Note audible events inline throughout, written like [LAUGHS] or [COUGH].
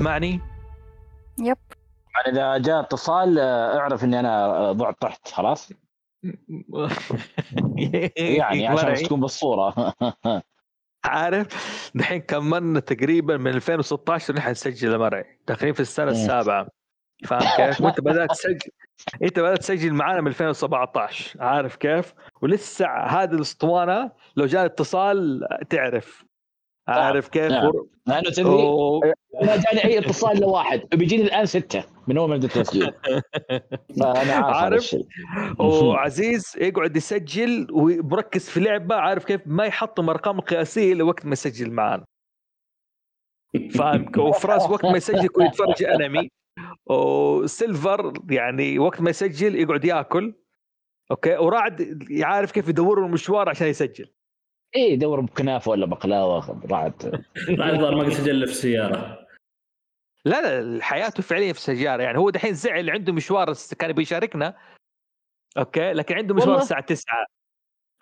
الكل يسمعني يب. يعني إذا جاء اتصال آه، اعرف إني أنا آه، ضعت طحت خلاص؟ [LAUGHS] يعني عشان. تكون بالصورة. [LAUGHS] عارف؟ دحين كملنا تقريبا من 2016 نحن نسجل مرعي. تقريبا في السنة. السابعة. فاهم [LAUGHS] كيف؟ وإنت بدأت تسجل إنت بدأت تسجل معانا من 2017 عارف كيف؟ ولسه هذه الأسطوانة لو جاء اتصال تعرف. عارف كيف؟ نعم. لأنه تدري. ما جاني اي اتصال لواحد. بيجيني الآن ستة من أول ما بدأت التسجيل. [LAUGHS] فأنا عارف عارف؟ وعزيز يقعد يسجل ومركز في لعبة عارف كيف؟ ما يحطم أرقام قياسيه لوقت ما يسجل معانا. فاهم؟ وفراس وقت ما يسجل يكون يتفرج أنمي. وسيلفر يعني وقت ما يسجل يقعد ياكل. أوكي؟ ورعد يعرف كيف يدور له مشوار عشان يسجل. إيه دور بكنافة ولا بقلاوة رعد بعد الظاهر ما قد سجل في السيارة. لا لا حياته فعليا في السجاره يعني هو دحين زعل عنده مشوار كان بيشاركنا. أوكي؟ لكن عنده مشوار؟ الساعة 9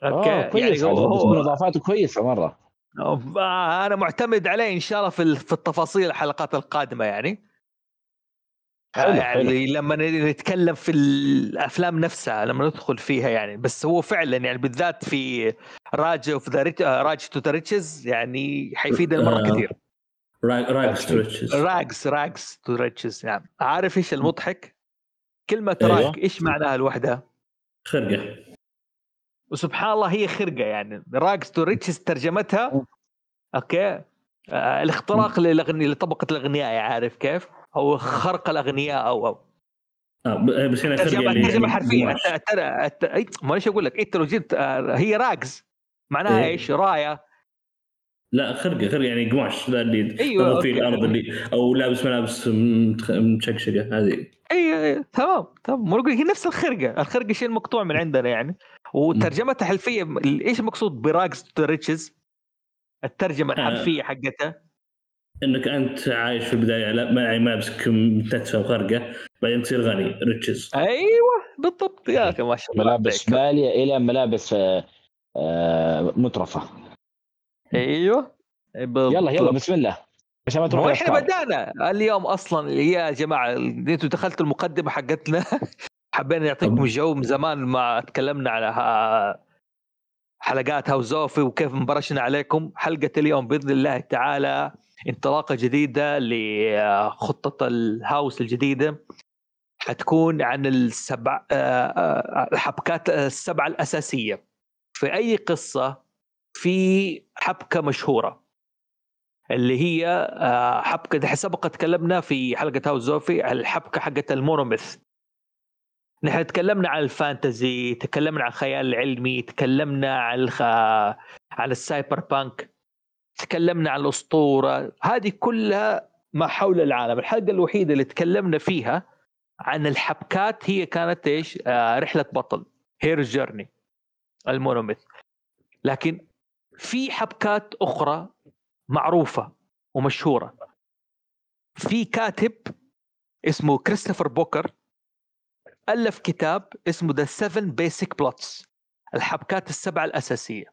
أوكي؟ أوكي كويس يعني هو, هو بتكون هو اضافاته كويسه مرة. آه، أنا معتمد عليه إن شاء الله في في التفاصيل الحلقات القادمة يعني. حلو، يعني حلو. لما نتكلم في الأفلام نفسها لما ندخل فيها يعني بس هو فعلا يعني بالذات في rag of the rag to the riches يعني حيفيدنا مرة آه. كثير rags to riches rags rags to riches نعم عارف إيش المضحك؟ كلمة أيوه. rag إيش معناها لوحدها؟ خرقة وسبحان الله هي خرقة يعني rags to riches ترجمتها okay آه الاختراق للاغنياء لطبقة الاغنياء عارف كيف؟ أو خرق الأغنياء أو أو آه ب- بس هنا خرقه ترجمه اللي ترجمة حرفية قماش. أنت- ترى أنت- أي- ما إيش أقول لك انت لو جبت آه، هي rags معناها إيه. إيش؟ راية لا خرقة خرقة يعني قماش ذا اللي فيه okay. الأرض اللي أو لابس ملابس متشقشقة هذه اي أي، تمام تمام هي نفس الخرقة، الخرقة شيء مقطوع من عندنا يعني وترجمتها حرفيه إيش المقصود ب rags to riches؟ الترجمة آه. الحرفية حقتها إنك أنت عايش في البداية لا ما ملابسك متنتفه وخرقه بعدين تصير غني riches أيوه بالضبط يا أخي ما شاء الله ملابس. باليه إلى ملابس آه، آه، مترفة أيوه بالضبط. يلا يلا بسم الله عشان ما تروح إحنا. بدأنا اليوم أصلا يا جماعة أنتوا دخلتوا المقدمة حقتنا [LAUGHS] حبينا نعطيكم. جو من زمان ما تكلمنا على حلقات هاوس اوفي وكيف انبرشنا عليكم. حلقة اليوم بإذن الله تعالى انطلاقة جديدة لخطه الهاوس الجديدة. حتكون عن السبع آه، آه، الحبكات السبعه الأساسية. في أي قصة في حبكة مشهورة. اللي هي آه، حبكة سبق تكلمنا في حلقة هاوس زوفي الحبكة حقت المونوميث نحن تكلمنا عن الفانتزي تكلمنا عن الخيال العلمي تكلمنا عن الخ... عن ال cyberpunk تكلمنا عن الأسطورة. هذه كلها ما حول العالم. الحلقة الوحيدة اللي تكلمنا فيها عن الحبكات هي كانت إيش؟ آه رحلة بطل hero journey ال monomyth. لكن في حبكات أخرى معروفة ومشهورة. في كاتب اسمه كريستوفر بوكر ألف كتاب اسمه The 7 Basic Plots الحبكات السبعه الأساسية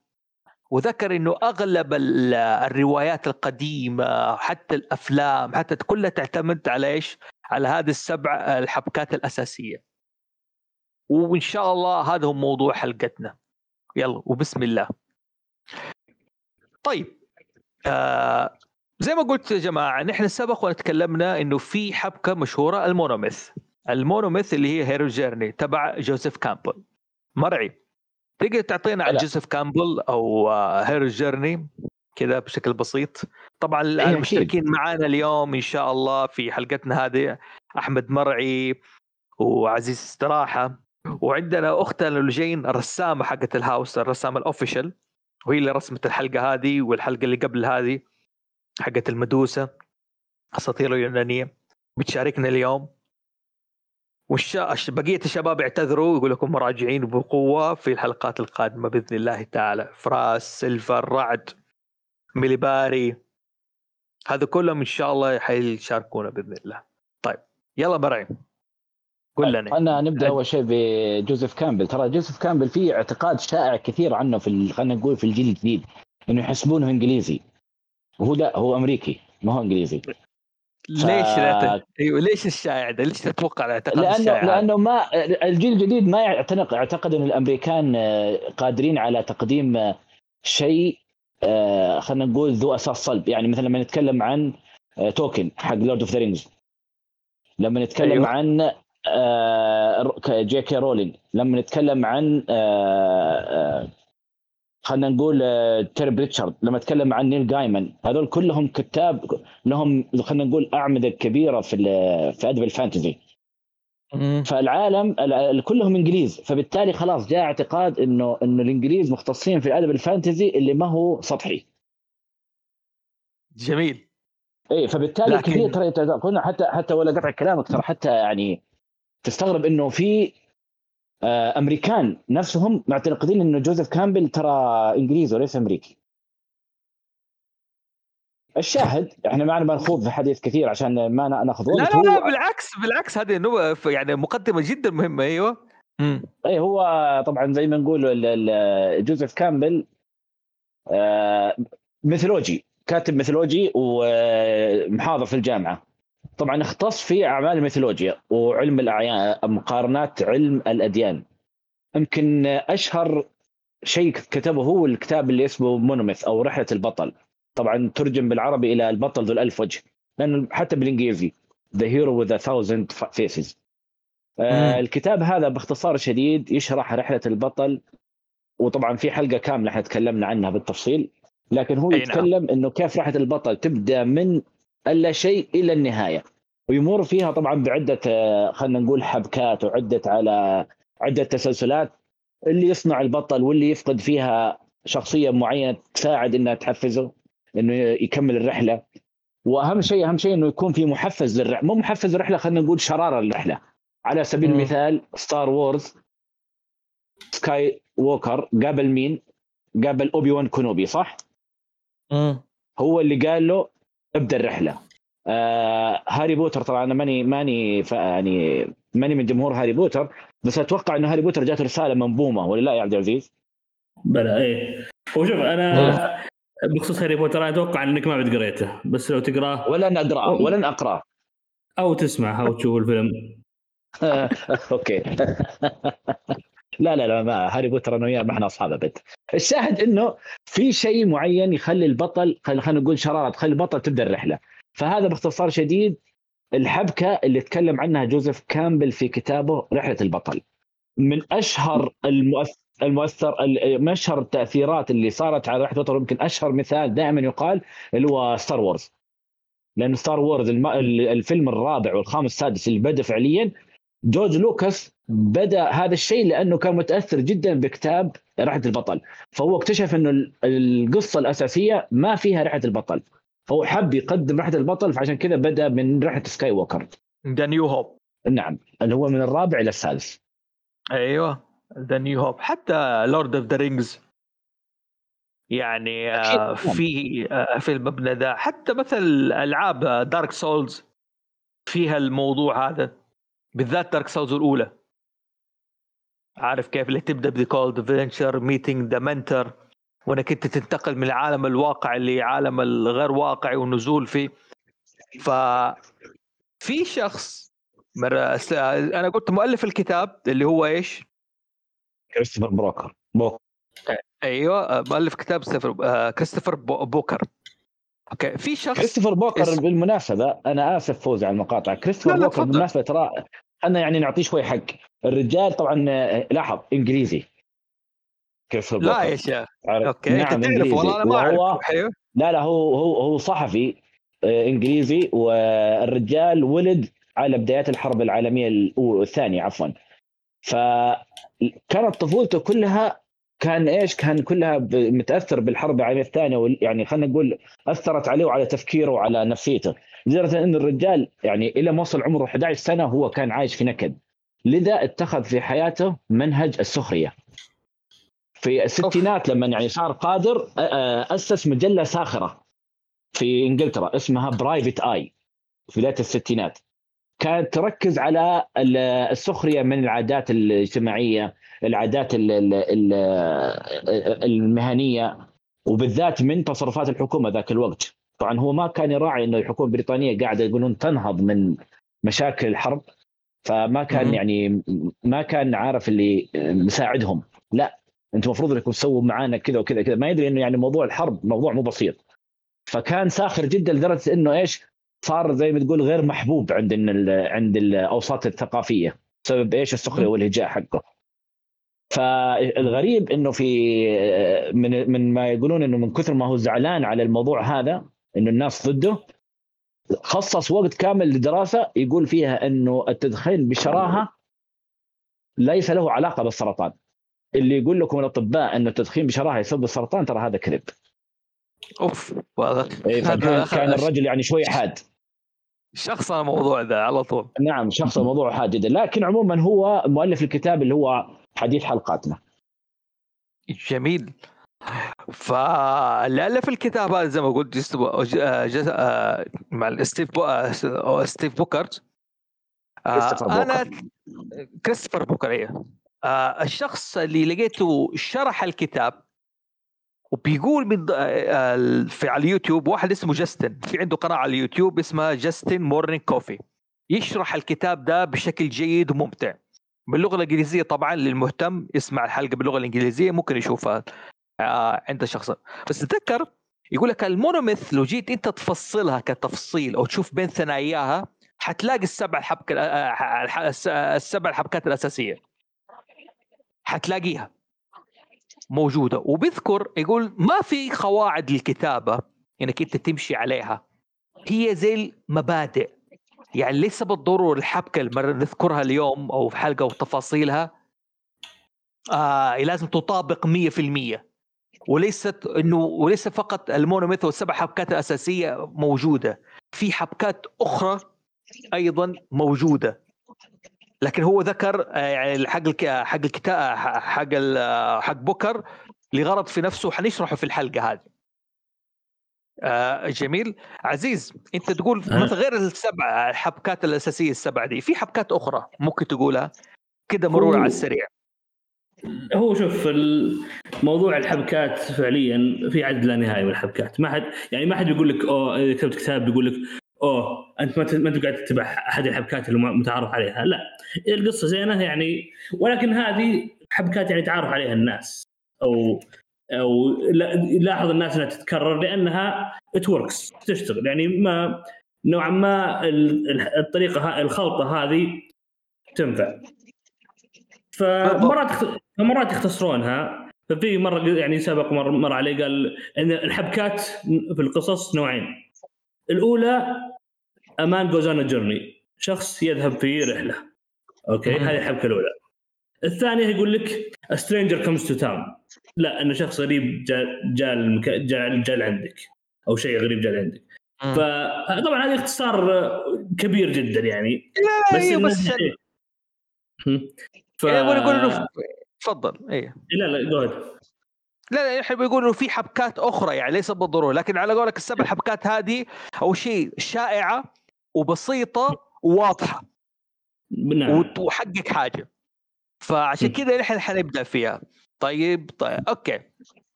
وذكر إنه أغلب ال- الروايات القديمة حتى الأفلام حتى كلها تعتمد على إيش؟ على هذه السبع الحبكات الأساسية. وإن شاء الله هذا هو موضوع حلقتنا. يلا وبسم الله. طيب آه زي ما قلت يا جماعة نحن سبق وتكلمنا إنه في حبكة مشهورة المونوميث. ال monomyth اللي هي hero journey تبع جوزيف كامبل. مرعي. تقدر تعطينا عن. جوزيف كامبل أو آه، hero journey؟ كذا بشكل بسيط. طبعا أكيد. المشتركين معانا اليوم إن شاء الله في حلقتنا هذه. أحمد مرعي وعزيز استراحة. وعندنا أختنا جايين الرسامة حقت ال house الرسامة ال official وهي اللي رسمت الحلقة هذه والحلقة اللي قبل هذه حقت المدوسة أساطير اليونانية. بتشاركنا اليوم. والش... بقية الشباب اعتذروا يقول لكم مراجعين بقوة في الحلقات القادمة بإذن الله تعالى. فراس سيلفر رعد ميليباري. هذا كلهم إن شاء الله حيشاركونا بإذن الله. طيب يلا مرعي قول لنا. خلينا نبدأ أول شيء بجوزيف كامبل. ترى جوزيف كامبل في اعتقاد شائع كثير عنه في خلينا نقول في الجيل الجديد إنه يحسبونه إنجليزي. وهو لا هو أمريكي ما هو إنجليزي. ليش لا ت... أيوه ليش الشائع ده؟ ليش تتوقع الاعتقاد لأنه الشائع؟ لأنه ما الجيل الجديد ما يعتنق يعتقد إن الأمريكان آه، قادرين على تقديم آه، شيء آه، خلينا نقول ذو أساس صلب يعني مثلا لما نتكلم عن تولكين حق Lord of the Rings لما نتكلم أيوه. عن جي كي رولينج لما نتكلم عن خلينا نقول آه، تيري براتشيت. لما نتكلم عن نيل جايمان هذول كلهم كتاب لهم خلينا نقول أعمدة كبيرة في في أدب ال fantasy. فالعالم ال- ال- كلهم إنجليز. فبالتالي خلاص جاء اعتقاد إنه إنه الإنجليز مختصين في الادب ال fantasy اللي ما هو سطحي. جميل. اي فبالتالي لكن- كثير ترى حتى حتى ولا قطع كلامك ترى حتى يعني تستغرب إنه في أمريكان نفسهم معتقدين إنه جوزيف كامبل ترى إنجليزي وليس أمريكي. الشاهد إحنا ما نبغى نخوض في حديث كثير عشان ما نا- نأخذ لا وقت لا لا هو بالعكس بالعكس هذه. يعني مقدمة جدا مهمة أيوه. اي هو طبعا زي ما نقول جوزيف كامبل آه، mythology كاتب mythology ومحاضر في الجامعة طبعا اختص في أعمال الميثولوجيا وعلم الأعيان مقارنات علم الأديان يمكن أشهر شيء كتبه هو الكتاب اللي اسمه مونوميث أو رحلة البطل طبعا ترجم بالعربي إلى البطل ذو الألف وجه لأنه حتى بالإنجليزي The Hero with a Thousand Faces آه مم. الكتاب هذا باختصار شديد يشرح رحلة البطل وطبعا في حلقة كاملة إحنا تكلمنا عنها بالتفصيل لكن هو نعم. يتكلم إنه كيف رحلة البطل تبدأ من اللا شيء إلى النهاية ويمر فيها طبعا بعدة آه، خلينا نقول حبكات وعدة على عدة تسلسلات اللي يصنع البطل واللي يفقد فيها شخصية معينة تساعد إنها تحفزه إنه يكمل الرحلة وأهم شيء أهم شيء إنه يكون في محفز للرحلة مو محفز الرحلة خلينا نقول شرارة الرحله على سبيل. المثال ستار وورز سكاي ووكر قابل مين؟ قابل أوبي وان كينوبي صح؟ مم. هو اللي قال له ابدا الرحله. آه هاري بوتر طبعا أنا ماني ماني ف- يعني ماني من جمهور هاري بوتر بس أتوقع إنه هاري بوتر جاته رسالة من بومه ولا لا يا عبد العزيز؟ بلا إيه. هو شوف أنا بخصوص هاري بوتر أنا أتوقع إنك ما قد قريته بس لو تقرأه ولن أقرأه ولن أقرأه. أو تسمع أو تشوف الفيلم. [LAUGHS] okay. [LAUGHS] لا لا لا ما هاري بوتر أنا وياه ما إحنا أصحاب أبد. الشاهد إنه في شيء معين يخلي البطل خل- خلينا نقول شرارة تخلي البطل تبدأ الرحلة. فهذا باختصار شديد الحبكة اللي تكلم عنها جوزيف كامبل في كتابه رحلة البطل. من أشهر المؤثر المؤثر أشهر التأثيرات اللي صارت على رحلة البطل يمكن أشهر مثال دائما يقال اللي هو Star Wars لأن Star Wars الفيلم الرابع والخامس السادس اللي بدأ فعليا جورج لوكاس بدأ هذا الشيء لأنه كان متأثر جدا بكتاب رحله البطل. فهو اكتشف إنه ال- القصة الأساسية ما فيها رحله البطل. فهو حب يقدم رحله البطل فعشان كذا بدأ من رحله سكاي ووكر The New Hope نعم اللي هو من الرابع إلى السادس. أيوه The New Hope حتى Lord of the Rings يعني آه، أكيد. في آه، في المبنى ذا. حتى مثل ألعاب Dark Souls فيها الموضوع هذا. بالذات Dark Souls الأولى. عارف كيف؟ اللي تبدأ ب call to adventure meeting the mentor وإنك أنت تنتقل من العالم الواقعي لعالم الغير واقعي والنزول فيه. ف في شخص مرة س- أنا قلت مؤلف الكتاب اللي هو إيش؟ كريستوفر بروكر بوكر. أيوه مؤلف كتاب سفر آه، كريستوفر بو- بوكر okay في شخص كريستوفر بوكر اسم. بالمناسبة أنا آسف فوز على المقاطعة. كريستوفر بوكر. بالمناسبة ترى أنا يعني نعطيه شوي حق. الرجال طبعا آه، لاحظ إنجليزي. كريستوفر لا يا شيخ؟ okay. نعم انت تعرف. والله أنا ما اعرف أيوه لا لا هو هو هو صحفي آه، إنجليزي. والرجال ولد على بدايات الحرب العالمية الثانية عفوا. فكانت طفولته كلها كان إيش؟ كان كلها متأثر بالحرب العالمية الثانية يعني خلينا نقول أثرت عليه وعلى تفكيره وعلى نفسيته. لدرجة أن الرجال يعني إلى ما وصل عمره 11 سنة هو كان عايش في نكد. لذا اتخذ في حياته منهج السخرية. في الستينات لما يعني صار قادر أسس مجلة ساخرة في إنجلترا اسمها برايفت اي في بدايه الستينات. كانت تركز على ال- السخرية من العادات الاجتماعية العادات ال- ال- ال- المهنية وبالذات من تصرفات الحكومة ذاك الوقت. طبعا هو ما كان يراعي إنه الحكومة البريطانية قاعدة يقولون تنهض من مشاكل الحرب فما كان. يعني ما كان عارف اللي مساعدهم. لا أنتم المفروض إنكم تسووا معانا كذا وكذا كذا. ما يدري إنه يعني موضوع الحرب موضوع مو بسيط. فكان ساخر جدا لدرجة إنه إيش؟ صار زي ما تقول غير محبوب عند ال عند الأوساط الثقافية بسبب إيش؟ السخرية والهجاء حقه. فالغريب إنه في من من ما يقولون إنه من كثر ما هو زعلان على الموضوع هذا إنه الناس ضده. خصص وقت كامل لدراسه يقول فيها إنه التدخين بشراهة ليس له علاقة بالسرطان. اللي يقول لكم الأطباء إنه التدخين بشراهة يسبب السرطان ترى هذا كذب. أوف [LAUGHS] هذا إيه، فكان كان الرجل يعني شوي حاد. شخص الموضوع ذا على طول. نعم شخص الموضوع حاد جدا. لكن عموما هو مؤلف الكتاب اللي هو حديث حلقاتنا. جميل. فاللي الف الكتاب هذا زي ما قلت جست... جس... آه، مع ستيف بو... آه، ستيف بوكرت آه،. أنا كريستوفر بوكر آه، الشخص اللي لقيته شرح الكتاب وبيقول من آه، في على اليوتيوب واحد اسمه جاستن. في عنده قناة على اليوتيوب اسمها جاستن مورنينج coffee. يشرح الكتاب ده بشكل جيد وممتع. باللغة الإنجليزية طبعا للمهتم يسمع الحلقة باللغة الإنجليزية ممكن يشوفها. آه عند شخص. بس تذكر يقول لك ال monomyth لو جيت انت تفصلها كتفصيل أو تشوف بين ثناياها حتلاقي السبع الحبكه آه، الس- السبع الحبكات الأساسية. حتلاقيها. موجودة. وبيذكر يقول ما في قواعد للكتابة إنك أنت تمشي عليها. هي زي المبادئ. يعني ليس بالضرورة الحبكة اللي نذكرها اليوم أو في حلقة وتفاصيلها آه لازم تطابق 100% وليست إنه وليس فقط المونوميث والسبع حبكات الأساسية موجودة في حبكات أخرى أيضا موجودة. لكن هو ذكر آه، يعني حق حق الكتاب حق حق بوكر لغرض في نفسه. حنشرحه في الحلقة هذه. آه جميل. عزيز أنت تقول أه. مثلا غير السبع الحبكات الأساسية السبع دي في حبكات أخرى ممكن تقولها؟ كده مرور على السريع. هو شوف موضوع الحبكات فعليا في عدد لا نهائي من الحبكات. ما حد يعني ما حد يقول لك أوه إذا كتبت كتاب بيقول لك أوه أنت ما ما أنت قاعد تتبع أحد الحبكات اللي متعارف عليها. لا القصة زينة يعني ولكن هذه حبكات يعني تعارف عليها الناس. أو أو لا- يلاحظ الناس إنها تتكرر لأنها ات وركس تشتغل. يعني ما نوعا ما ال- ال- الطريقة الخلطة هذه تنفع. فمرات فمرات يختصرونها. ففي مرة يعني سبق مر, مر علي قال إن الحبكات في القصص نوعين. الأولى a man goes on journey شخص يذهب في رحلة. أوكي. هذه الحبكة الأولى. الثانية يقول لك stranger comes to town لا انه شخص غريب جاء جاء المك... جاء جاء لعندك. أو شيء غريب جاء لعندك. مم. فطبعا هذا اختصار كبير جدا يعني. لا بس هم. ف... إيه، وأنا أقول إنه تفضل إيه لا لا جو ahead. لا لا إحنا بيقولوا في حبكات أخرى يعني ليس بالضرورة لكن على قولك السبع حبكات هذه اول شيء شائعة وبسيطة وواضحة نعم وحقك حاجة فعشان. كذا نحن حنبدأ فيها طيب طيب okay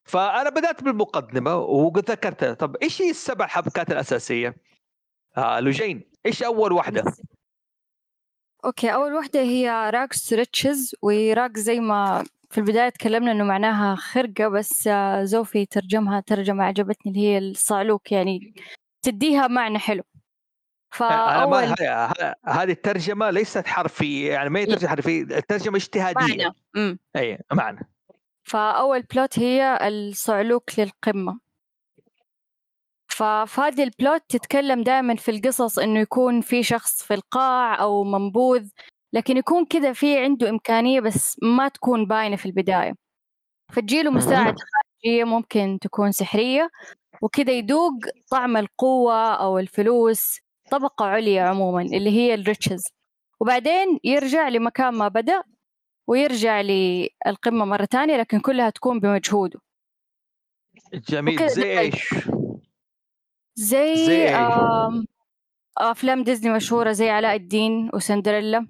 فأنا بدأت بالمقدمة وقد ذكرتها طب إيش هي السبع حبكات الأساسية؟ آه لوجين إيش أول واحدة؟ okay أول واحدة هي rags riches و rags زي ما في البداية تكلمنا إنه معناها خرقة بس آه، زوفي ترجمها ترجمة عجبتني اللي هي الصعلوك يعني تديها معنى حلو. ه- ه- هذه الترجمة ليست حرفية يعني ما هي ترجمة حرفية الترجمة اجتهادية. معنى. اي معنى. فأول بلوت هي الصعلوك للقمة. ففهذه البلوت تتكلم دائما في القصص إنه يكون في شخص في القاع أو منبوذ لكن يكون كذا في عنده إمكانية بس ما تكون باينة في البداية. فتجيله مساعدة خارجية ممكن تكون سحرية وكذا يذوق طعم القوة أو الفلوس طبقة عليا عموما اللي هي ال riches وبعدين يرجع لمكان ما بدأ ويرجع للقمه مرة ثانية لكن كلها تكون بمجهوده. جميل. زي. إيش؟ زي, زي؟ آم، أفلام ديزني مشهورة زي علاء الدين وسندريلا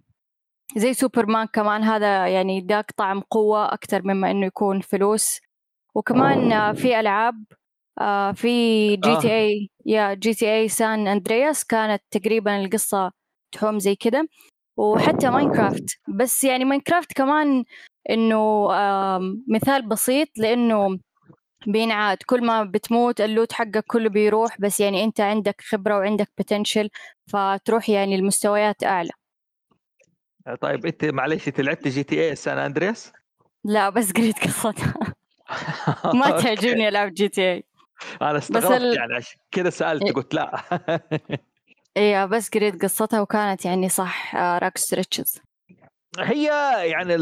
زي سوبرمان كمان. هذا يعني داك طعم قوة أكثر مما إنه يكون فلوس. وكمان آه، في ألعاب آه في جي تي اي يا جي تي اي سان أندرياس كانت تقريبا القصة تحوم زي كده. وحتى ماينكرافت. بس يعني ماينكرافت كمان إنه مثال بسيط لإنه بينعاد كل ما بتموت ال loot حقك كله بيروح بس يعني أنت عندك خبرة وعندك potential فتروح يعني المستويات أعلى. طيب أنت معلش أنت لعبت GTA سان أندرياس؟ لا بس قريت قصتها. [LAUGHS] ما تعجبني ألعب GTA أنا استغربت ال... يعني عشان كذا سألت إيه. قلت لا. [LAUGHS] إيه بس قريت قصتها وكانت يعني صح rags riches. هي يعني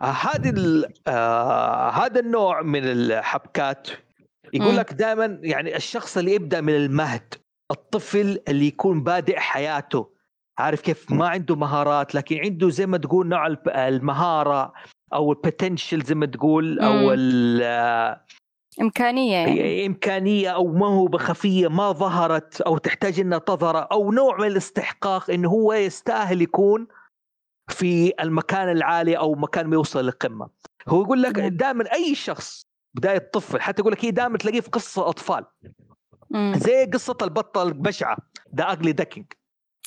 هذه آه هذا النوع من الحبكات. يقول لك دائما يعني الشخص اللي يبدأ من المهد الطفل اللي يكون بادئ حياته. عارف كيف؟ ما عنده مهارات لكن عنده زي ما تقول نوع المهارة أو البوتنشل زي ما تقول أو إمكانية يعني. إمكانية أو موهبه خفيه ما ظهرت أو تحتاج إنها تظهر أو نوع من الاستحقاق إنه هو يستاهل يكون. في المكان العالي أو مكان ما يوصل للقمة. هو يقول لك دائما أي شخص بداية طفل حتى يقول لك هي دائما تلاقيه في قصة أطفال. زي قصة البطة البشعة the ugly duckling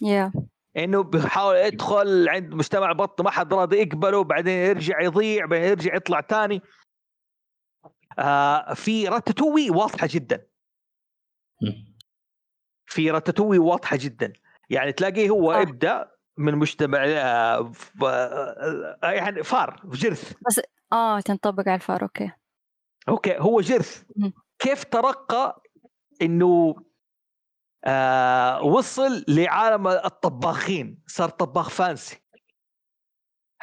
يا إنه بيحاول يدخل عند مجتمع بط ما حد راضي يقبله بعدين يرجع يضيع بعدين يرجع يطلع ثاني آه في راتاتوي واضحة جدا. في راتاتوي واضحة جدا. يعني تلاقيه هو آه. ابدا من مجتمع آه، آه، يعني فار rat. بس آه تنطبق على الفار أوكي. okay هو rat. كيف ترقى إنه آه وصل لعالم الطباخين؟ صار طباخ fancy.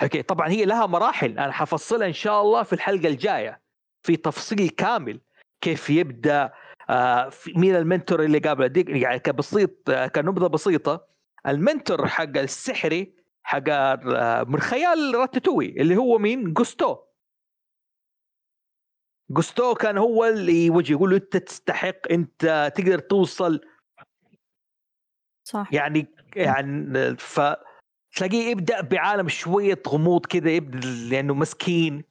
okay طبعا هي لها مراحل. أنا حفصلها إن شاء الله في الحلقة الجاية. في تفصيل كامل. كيف يبدأ آه مين ال mentor اللي قابله؟ يعني كبسيط آه كنبذة بسيطة. ال mentor حق السحري حق من خيال راتاتوي اللي هو مين؟ جوستو. جوستو كان هو اللي يوجه يقول له أنت تستحق أنت تقدر توصل. صح. يعني يعني ف تلاقيه يبدأ بعالم شوية غموض كذا يبدأ لأنه مسكين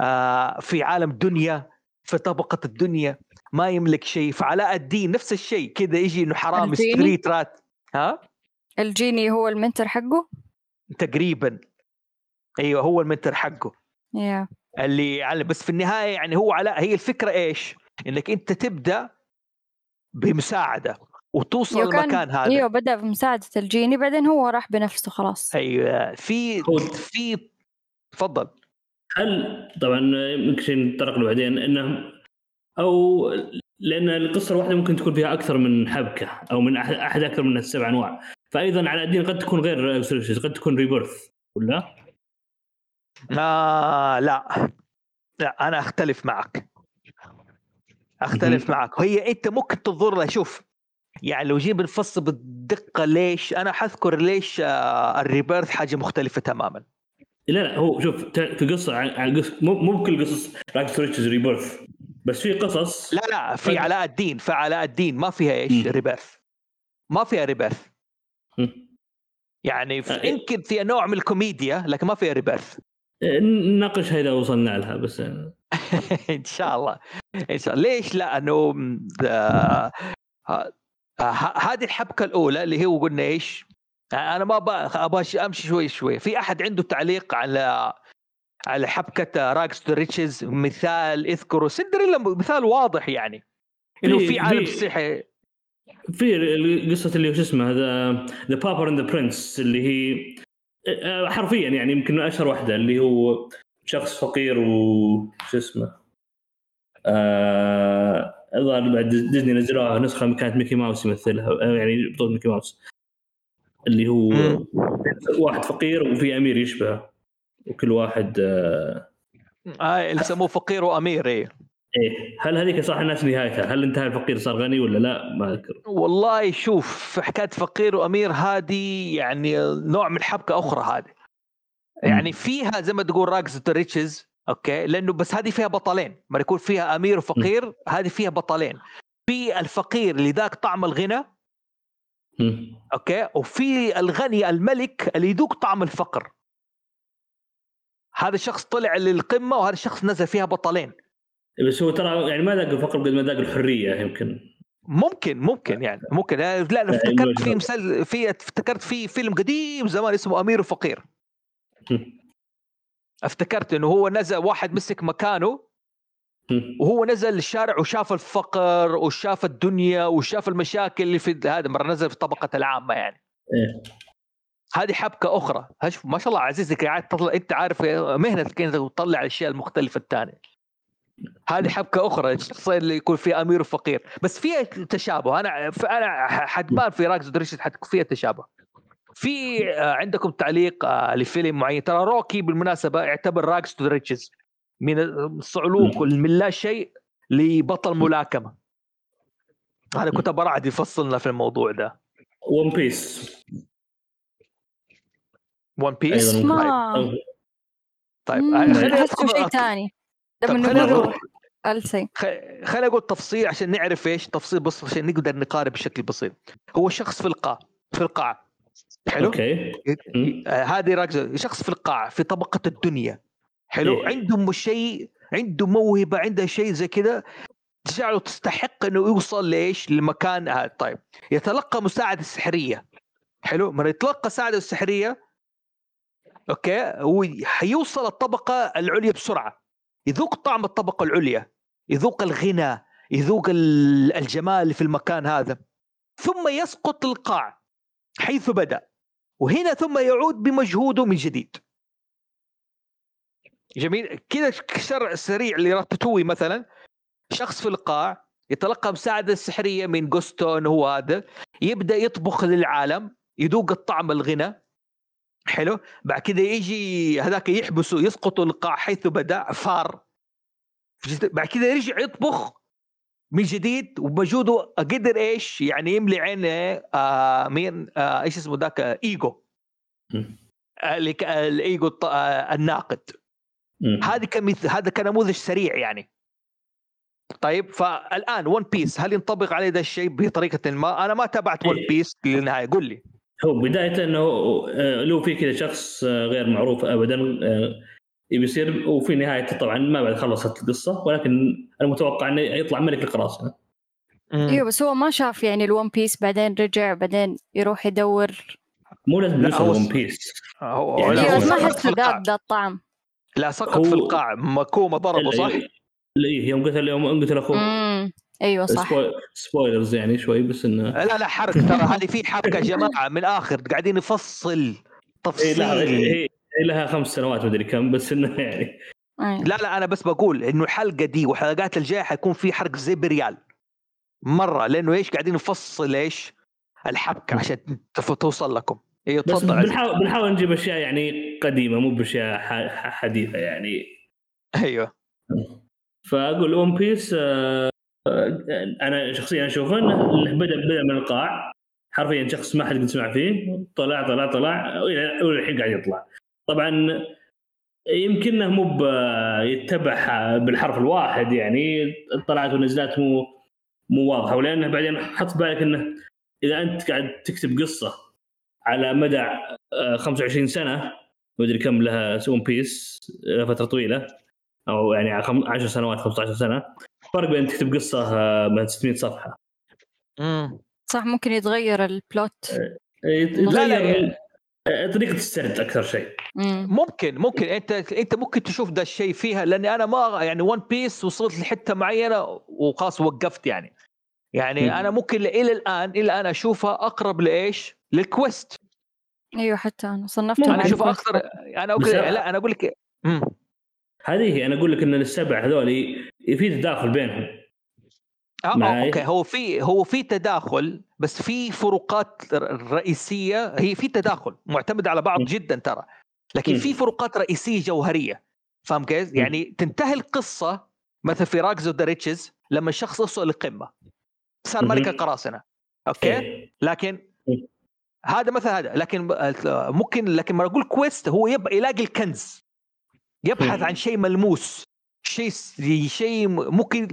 آه في عالم دنيا في طبقة الدنيا ما يملك شيء فعلاء الدين نفس الشيء كذا يجي إنه حرامي street rat ها؟ الجيني هو المنتر حقه؟ تقريبا. أيوه هو المنتر حقه. yeah. اللي يعني بس في النهاية يعني هو علاء هي الفكرة إيش؟ إنك أنت تبدأ بمساعدة وتوصل المكان هذا. أيوه بدأ بمساعدة الجيني بعدين هو راح بنفسه خلاص. أيوه في في تفضل. هل طبعا يمكن شيء نتطرق له بعدين إنه أو لأن القصة الواحدة ممكن تكون فيها أكثر من حبكة أو من أحد أكثر من السبع أنواع. فايضا علاء الدين قد تكون غير قد تكون rebirth ولا؟ آه لا. لا أنا أختلف معك. أختلف معك. هي أنت ممكن تنظر لها شوف يعني لو جينا نفصل بالدقة ليش أنا حذكر ليش آه ال rebirth حاجة مختلفة تماما. لا لا هو شوف في قصة عن قصه مو بكل قصص rags riches rebirth بس في قصص لا لا في علاء الدين في علاء الدين ما فيها إيش rebirth ما فيها rebirth يعني في يمكن فيها نوع من الكوميديا لكن ما فيها rebirth نناقش اذا وصلنا لها بس [LAUGHS] إن شاء الله. إن شاء الله. ليش لا؟ إنه آه، هذه الحبكة الأولى اللي هو قلنا إيش؟ أنا ما أبغى أمشي شوي شوي. في أحد عنده تعليق على على حبكة rags to riches؟ مثال إذكروا. سندريلا مثال واضح يعني. إنه في عالم سحري في قصة اللي شو اسمه هذا the pauper and the prince اللي هي آه، حرفيا يعني يمكن أشهر واحدة اللي هو شخص فقير وش اسمه آه الظاهر بعد ديزني نزلوها نسخة كانت ميكي ماوس يمثلها آه، يعني بطولة ميكي ماوس. اللي هو واحد فقير وفي أمير يشبهه وكل واحد آه, آه اللي يسموه فقير وأمير إيه. إيه. هل هذيك صح الناس نهايتها؟ هل انتهى الفقير صار غني ولا لا؟ ما أذكر. والله شوف في حكاية فقير وأمير هذه يعني نوع من حبكة أخرى هذه. يعني فيها زي ما تقول rags to riches okay؟ لأنه بس هذه فيها بطلين. ما يكون فيها أمير وفقير هذه فيها بطلين. في الفقير اللي ذاك طعم الغنى أوكي؟ وفي الغني الملك اللي يذوق طعم الفقر. هذا الشخص طلع للقمة وهذا الشخص نزل فيها بطلين. بس هو ترى يعني ما ذاق الفقر قد ما ذاق الحرية يمكن. ممكن ممكن يعني ممكن. لا لا أنا افتكرت في مسل في افتكرت في فيلم قديم زمان اسمه أمير وفقير افتكرت إنه هو نزل واحد مسك مكانه وهو نزل الشارع وشاف الفقر وشاف الدنيا وشاف المشاكل اللي في هذا مرة نزل في الطبقه العامة يعني. إيه. هذه حبكة أخرى. ما شاء الله عزيزك قاعد تطلع أنت عارف مهنتك أنت تطلع الأشياء المختلفة الثانية هذه حبكة أخرى الشخصيه اللي يكون فيها أمير وفقير. بس فيها تشابه. أنا ف- أنا حتبان في rags to riches حتكون فيها تشابه. في آه، عندكم تعليق آه، لفيلم معين. ترى روكي بالمناسبة يعتبر rags to riches من الصعلوك من لا شيء لبطل ملاكمة. هذا كنت براعد يفصلنا في الموضوع ده. ون بيس ون بيس طيب مم، آه، خليني احسه شيء ثاني لما خليني نقول خ- خليني أقول تفصيل عشان نعرف إيش تفصيل بسيط عشان نقدر نقارب بشكل بسيط. هو شخص في القاع في القاعه حلو؟ أوكي. آه، هذه ركزه شخص في القاع في طبقة الدنيا. حلو؟ إيه. عنده شيء عنده موهبة عنده شيء زي كذا. تجعله تستحق إنه يوصل لإيش؟ لمكان هذا طيب. يتلقى مساعدة سحرية. حلو؟ من يتلقى مساعده سحرية أوكي هو حيوصل الطبقة العليا بسرعة. يذوق طعم الطبقة العليا يذوق الغنى يذوق ال- الجمال في المكان هذا. ثم يسقط القاع حيث بدأ وهنا ثم يعود بمجهوده من جديد. جميل. كذا شرع سريع لراتاتوي مثلا. شخص في القاع يتلقى مساعدة سحرية من جوستون هو هذا يبدأ يطبخ للعالم يذوق الطعم الغنى. حلو. بعد كذا يجي هذاك يحبسه يسقط القاع حيث بدأ فار. بعد كذا يرجع يطبخ من جديد ومجهوده قدر إيش؟ يعني يملي عين آه مين؟ آه إيش اسمه ذاك؟ آه إيجو الإيجو الط- آه، الناقد. هذه كمث... هذا كنموذج سريع يعني. طيب فالآن ون بيس هل ينطبق عليه ذا الشيء بطريقة ما؟ أنا ما تابعت ون إيه. بيس للنهاية. قل لي. هو بداية إنه آه، لو في كذا شخص آه، غير معروف ابدا آه، يبي يصير وفي نهايته طبعا ما بعد خلصت القصة ولكن أنا متوقع إنه يطلع ملك القراصنة. إيوه بس هو ما شاف يعني الون بيس بعدين رجع بعدين يروح يدور. مو لازم لا، يوصل ون بيس هو يعني لا، هو ما سقط في، أحس، القاع. ذاك ذا الطعم. لا سقط في القاع. مكومه ضربه صح؟ لا إيه، يوم قتل يوم قتل أخوه. أيوه صح. سبوي- سبويلرز يعني شوي بس إنه لا لا حرق. ترى [LAUGHS] هذه في حبكه يا جماعة من الآخر قاعدين نفصل إيه تفصيل. لا هي لها خمس سنوات مدري كم بس إنه يعني أيوة. لا لا أنا بس بقول إنه الحلقة دي والحلقات الجاية حيكون في حرق زي بريال. مرة لأنه إيش؟ قاعدين نفصل إيش؟ الحبكة عشان توصل لكم. أيوه بس تفضل. بنحاول بنحاول نجيب أشياء يعني قديمة مو بأشياء ح- ح- حديثة يعني. أيوه. فأقول ون بيس أنا شخصيا أشوف إنه بدا بدأ من القاع. حرفيا شخص ما حد قد سمع فيه. طلع طلع طلع. والى الحين قاعد يطلع. طبعا يمكن إنه مو يتبع بالحرف الواحد يعني. الطلعات والنزلات مو مو واضحة. ولأنه بعدين حط بالك إنه إذا أنت قاعد تكتب قصة على مدى آه، 25 سنة مدري كم لها ون بيس فتره طويلة أو يعني على خم- 10 سنوات 15 سنة فرق بين تكتب قصة آه، من 600 صفحة مم. صح ممكن يتغير البلوت يتغير لا، لا. آه، طريقة السرد أكثر شيء مم. ممكن ممكن أنت أنت ممكن تشوف ده الشيء فيها لأني أنا ما يعني ون بيس وصلت لحتة معينة وخلاص وقفت يعني يعني مم. أنا ممكن إلى الآن إلى الآن أشوفها أقرب لإيش؟ للكويست أيوه حتى أنا صنفتها أنا أشوفها. أكثر أنا أقول بس- لا أنا أقول لك. هذه هي أنا أقول لك إن السبع هذول في تداخل بينهم آه. آه، okay هو في هو في تداخل بس في فروقات رئيسية هي في تداخل معتمد على بعض م. جدا ترى لكن. في فروقات رئيسية جوهرية فاهم كيف؟ يعني تنتهي القصة مثلا في rags to riches لما الشخص يوصل للقمه صار. ملك القراصنه okay إيه. لكن. هذا مثلا هذا لكن ممكن لكن ما أقول quest هو يبقى يلاقي الكنز يبحث. عن شيء ملموس شيء شيء ممكن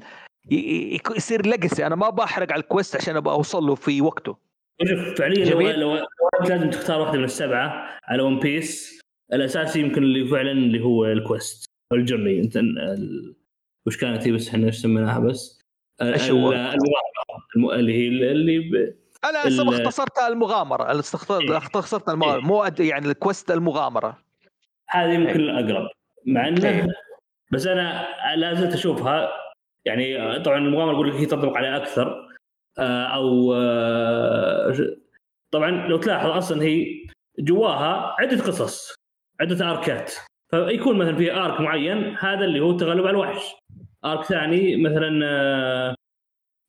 يصير legacy أنا ما بحرق على ال quest عشان أبغى أوصل له في وقته. شوف فعليا لو, جميل. لو, لازم تختار واحدة من السبعة على ون بيس الأساسي يمكن اللي فعلا اللي هو ال quest ال journey أنت ال- وش كانت هي بس إحنا إيش سميناها بس؟ المغامرة. الم- اللي هي اللي ب... أنا ال- اختصرتها المغامرة. إيه. اختصرت المغامرة. إيه. مو يعني الكوست المغامرة. هذه يمكن الأقرب. مع إنه إيه. بس أنا لا زلت أشوفها. يعني طبعا المغامرة أقول لك هي تنطبق عليها أكثر. آه، أو آه، طبعا لو تلاحظ أصلا هي جواها عدة قصص عدة أركات. فيكون مثلا في أرك معين هذا اللي هو التغلب على الوحش. arc ثاني مثلا آه،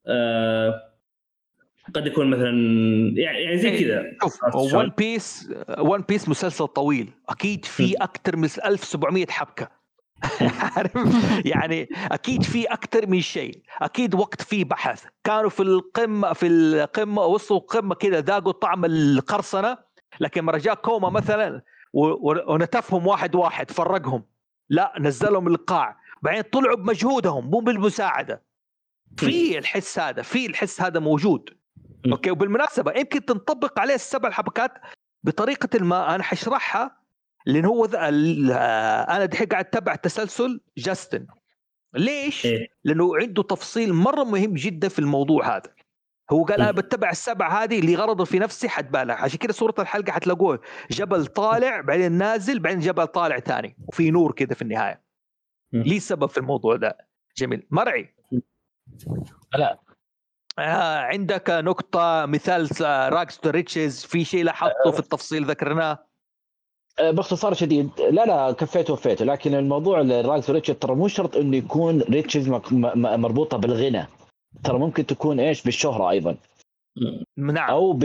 آه، قد يكون مثلا يعني يعني زي كذا. شوف؟ ون بيس ون بيس مسلسل طويل. أكيد في أكثر من 1700 حبكة. عارف؟ يعني أكيد في أكثر من شيء. أكيد وقت في بحث. كانوا في القمة في القمة وصلوا قمة كذا ذاقوا طعم القرصنة. لكن لما جاء كوما مثلا ونتفهم واحد واحد فرقهم. لا نزلهم القاع. بعدين طلعوا بمجهودهم مو بالمساعدة. في الحس هذا في الحس هذا موجود. okay وبالمناسبة يمكن تنطبق عليه السبع حبكات بطريقة ما أنا حشرحها لأن هو ذا آه، أنا دحين قاعد أتبع تسلسل جاستن ليش؟ إيه. لأنه عنده تفصيل مرة مهم جدا في الموضوع هذا هو قال. أنا بتبع السبع هذه لغرض في نفسي حتبالغ عشان كذا صورة الحلقة حتلاقوه جبل طالع بعدين نازل بعدين جبل طالع ثاني وفي نور كذا في النهاية. ليه سبب في الموضوع ده جميل مرعي لا. آه عندك نقطة مثال rags to riches في شيء لاحظته في التفصيل ذكرناه؟ آه، باختصار شديد لا لا كفيت وفيت لكن الموضوع ال rags to riches ترى مو شرط إنه يكون riches مربوطة بالغنى ترى ممكن تكون إيش؟ بالشهرة أيضا. نعم. أو ب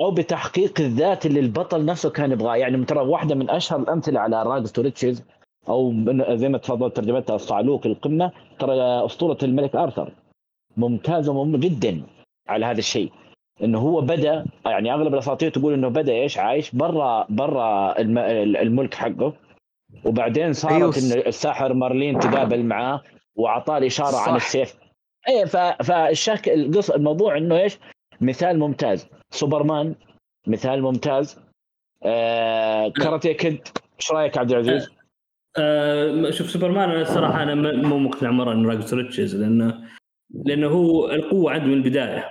أو بتحقيق الذات اللي البطل نفسه كان يبغاه يعني ترى واحدة من أشهر الأمثلة على rags to riches أو زي ما تفضلت ترجمتها الصعلوك القمة ترى أسطورة الملك آرثر. ممتازه ومهم جدا على هذا الشيء. إنه هو بدأ يعني أغلب الأساطير تقول إنه بدأ إيش؟ عايش برا برا الم- الملك حقه. وبعدين صارت أيوه. إن الساحر ميرلين تقابل معاه وأعطاه الإشارة صح. عن السيف. إيه ف... فالشك القص الموضوع إنه إيش؟ مثال ممتاز. سوبرمان مثال ممتاز. آه... كاراتيه كيد إيش رأيك عبد العزيز؟ آه شوف سوبرمان أنا الصراحة أنا مو مقتنع مرة انه راقص ريتشز لأنه لأنه هو القوة عنده من البداية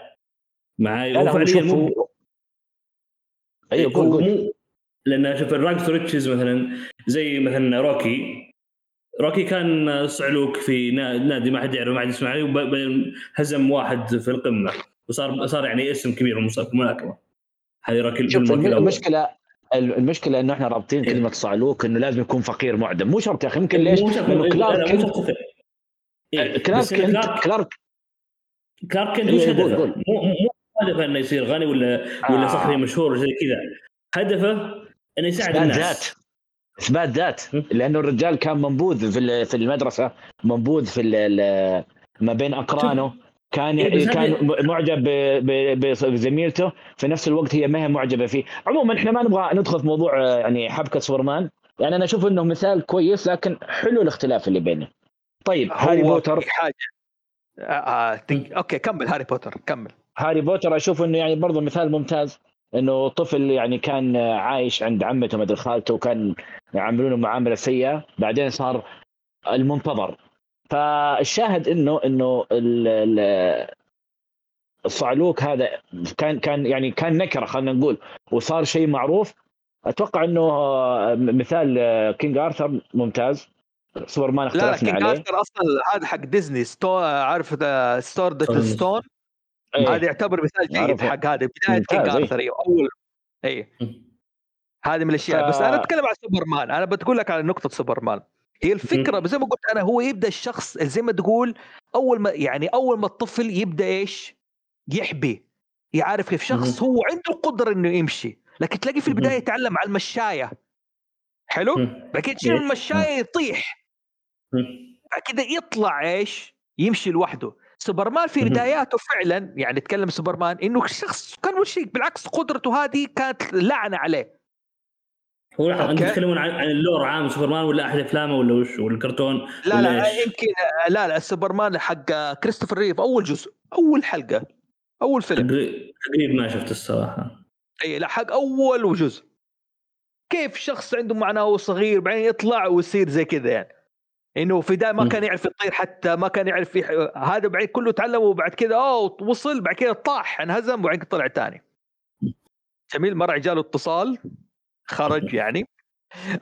معي لا وفعليا مو أيوه قول هو قول مو لأن شوف الراقص ريتشز مثلا زي مثلا روكي روكي كان صعلوك في نا- نادي ما حد يعرف ما حد يسمع عليه وبعدين هزم واحد في القمة وصار صار يعني اسم كبير في الملاكمة هذه روكي شوف. المشكلة المشكلة إنه إحنا رابطين إيه. كلمة صعلوك إنه لازم يكون فقير معدم مو شرط يا أخي ممكن ليش؟ مو شرط- لأنه كلارك فقير. إيه، كلارك كنت كلارك كلارك كنت إيه، وش قول- هدفه؟ قول. مو مو هدفه إنه يصير غني ولا ولا آه. صحفي مشهور زي كذا. هدفه إنه يساعد إثبات الناس. ذات. إثبات ذات. لأنه الرجال كان منبوذ في ال- في المدرسة منبوذ في ال- ال- ما بين أقرانه. كان إيه، كان معجب ب- ب- بزميلته. في نفس الوقت هي ما هي معجبة فيه. عموما إحنا ما نبغى ندخل في موضوع آه، يعني حبكة سوبرمان. يعني أنا أشوف إنه مثال كويس لكن حلو الاختلاف اللي بينه. طيب هاري بوتر. في حاجة آه آه تك- okay كمل هاري بوتر كمل. هاري بوتر أشوف إنه يعني برضه مثال ممتاز إنه طفل يعني كان عايش عند عمته مدري خالته وكان يعاملونه معاملة سيئة. بعدين صار المنتظر. فالشاهد إنه إنه ال- ال- الصعلوك هذا كان كان يعني كان نكرة خلينا نقول وصار شيء معروف. أتوقع إنه مثال King Arthur ممتاز. سوبرمان لا لا اختلفنا King عليه. Arthur أصلا هذا حق ديزني ستو عارف the sword the stone. إيه. هذا يعتبر مثال جيد. حق هذا بداية King. Arthur أيوه اول اي هذه من الأشياء. ف- بس أنا أتكلم عن سوبرمان. أنا بتقول لك على نقطة سوبرمان. هي الفكرة زي ما قلت أنا هو يبدأ الشخص زي ما تقول أول ما يعني أول ما الطفل يبدأ إيش؟ يحبي. يعرف كيف شخص هو عنده القدرة إنه يمشي. لكن تلاقيه في البداية. يتعلم على المشاية. حلو؟ كده تشيل إيه. المشاية يطيح. كده يطلع إيش؟ يمشي لوحده. سوبرمان في. بداياته فعلا يعني تكلم سوبرمان إنه شخص كان وش بالعكس قدرته هذه كانت لعنة عليه. هو أنت. تتكلمون عن عن ال lore عام سوبرمان ولا أحد أفلامه ولا وش؟ ولا الكرتون لا لا؟ يمكن لا لا سوبرمان حق كريستوفر ريف أول جزء أول حلقة أول فيلم. تقريب تقريب ما شفت الصراحة. إي لا حق أول جزء. كيف شخص عنده معناه صغير بعدين يطلع ويصير زي كذا يعني. إنه في ده ما. كان يعرف يطير حتى ما كان يعرف يح... هذا بعد كله تعلم وبعد كذا أوه وصل بعد كذا طاح انهزم وبعد كذا طلع ثاني جميل مرعي جاله اتصال خرج يعني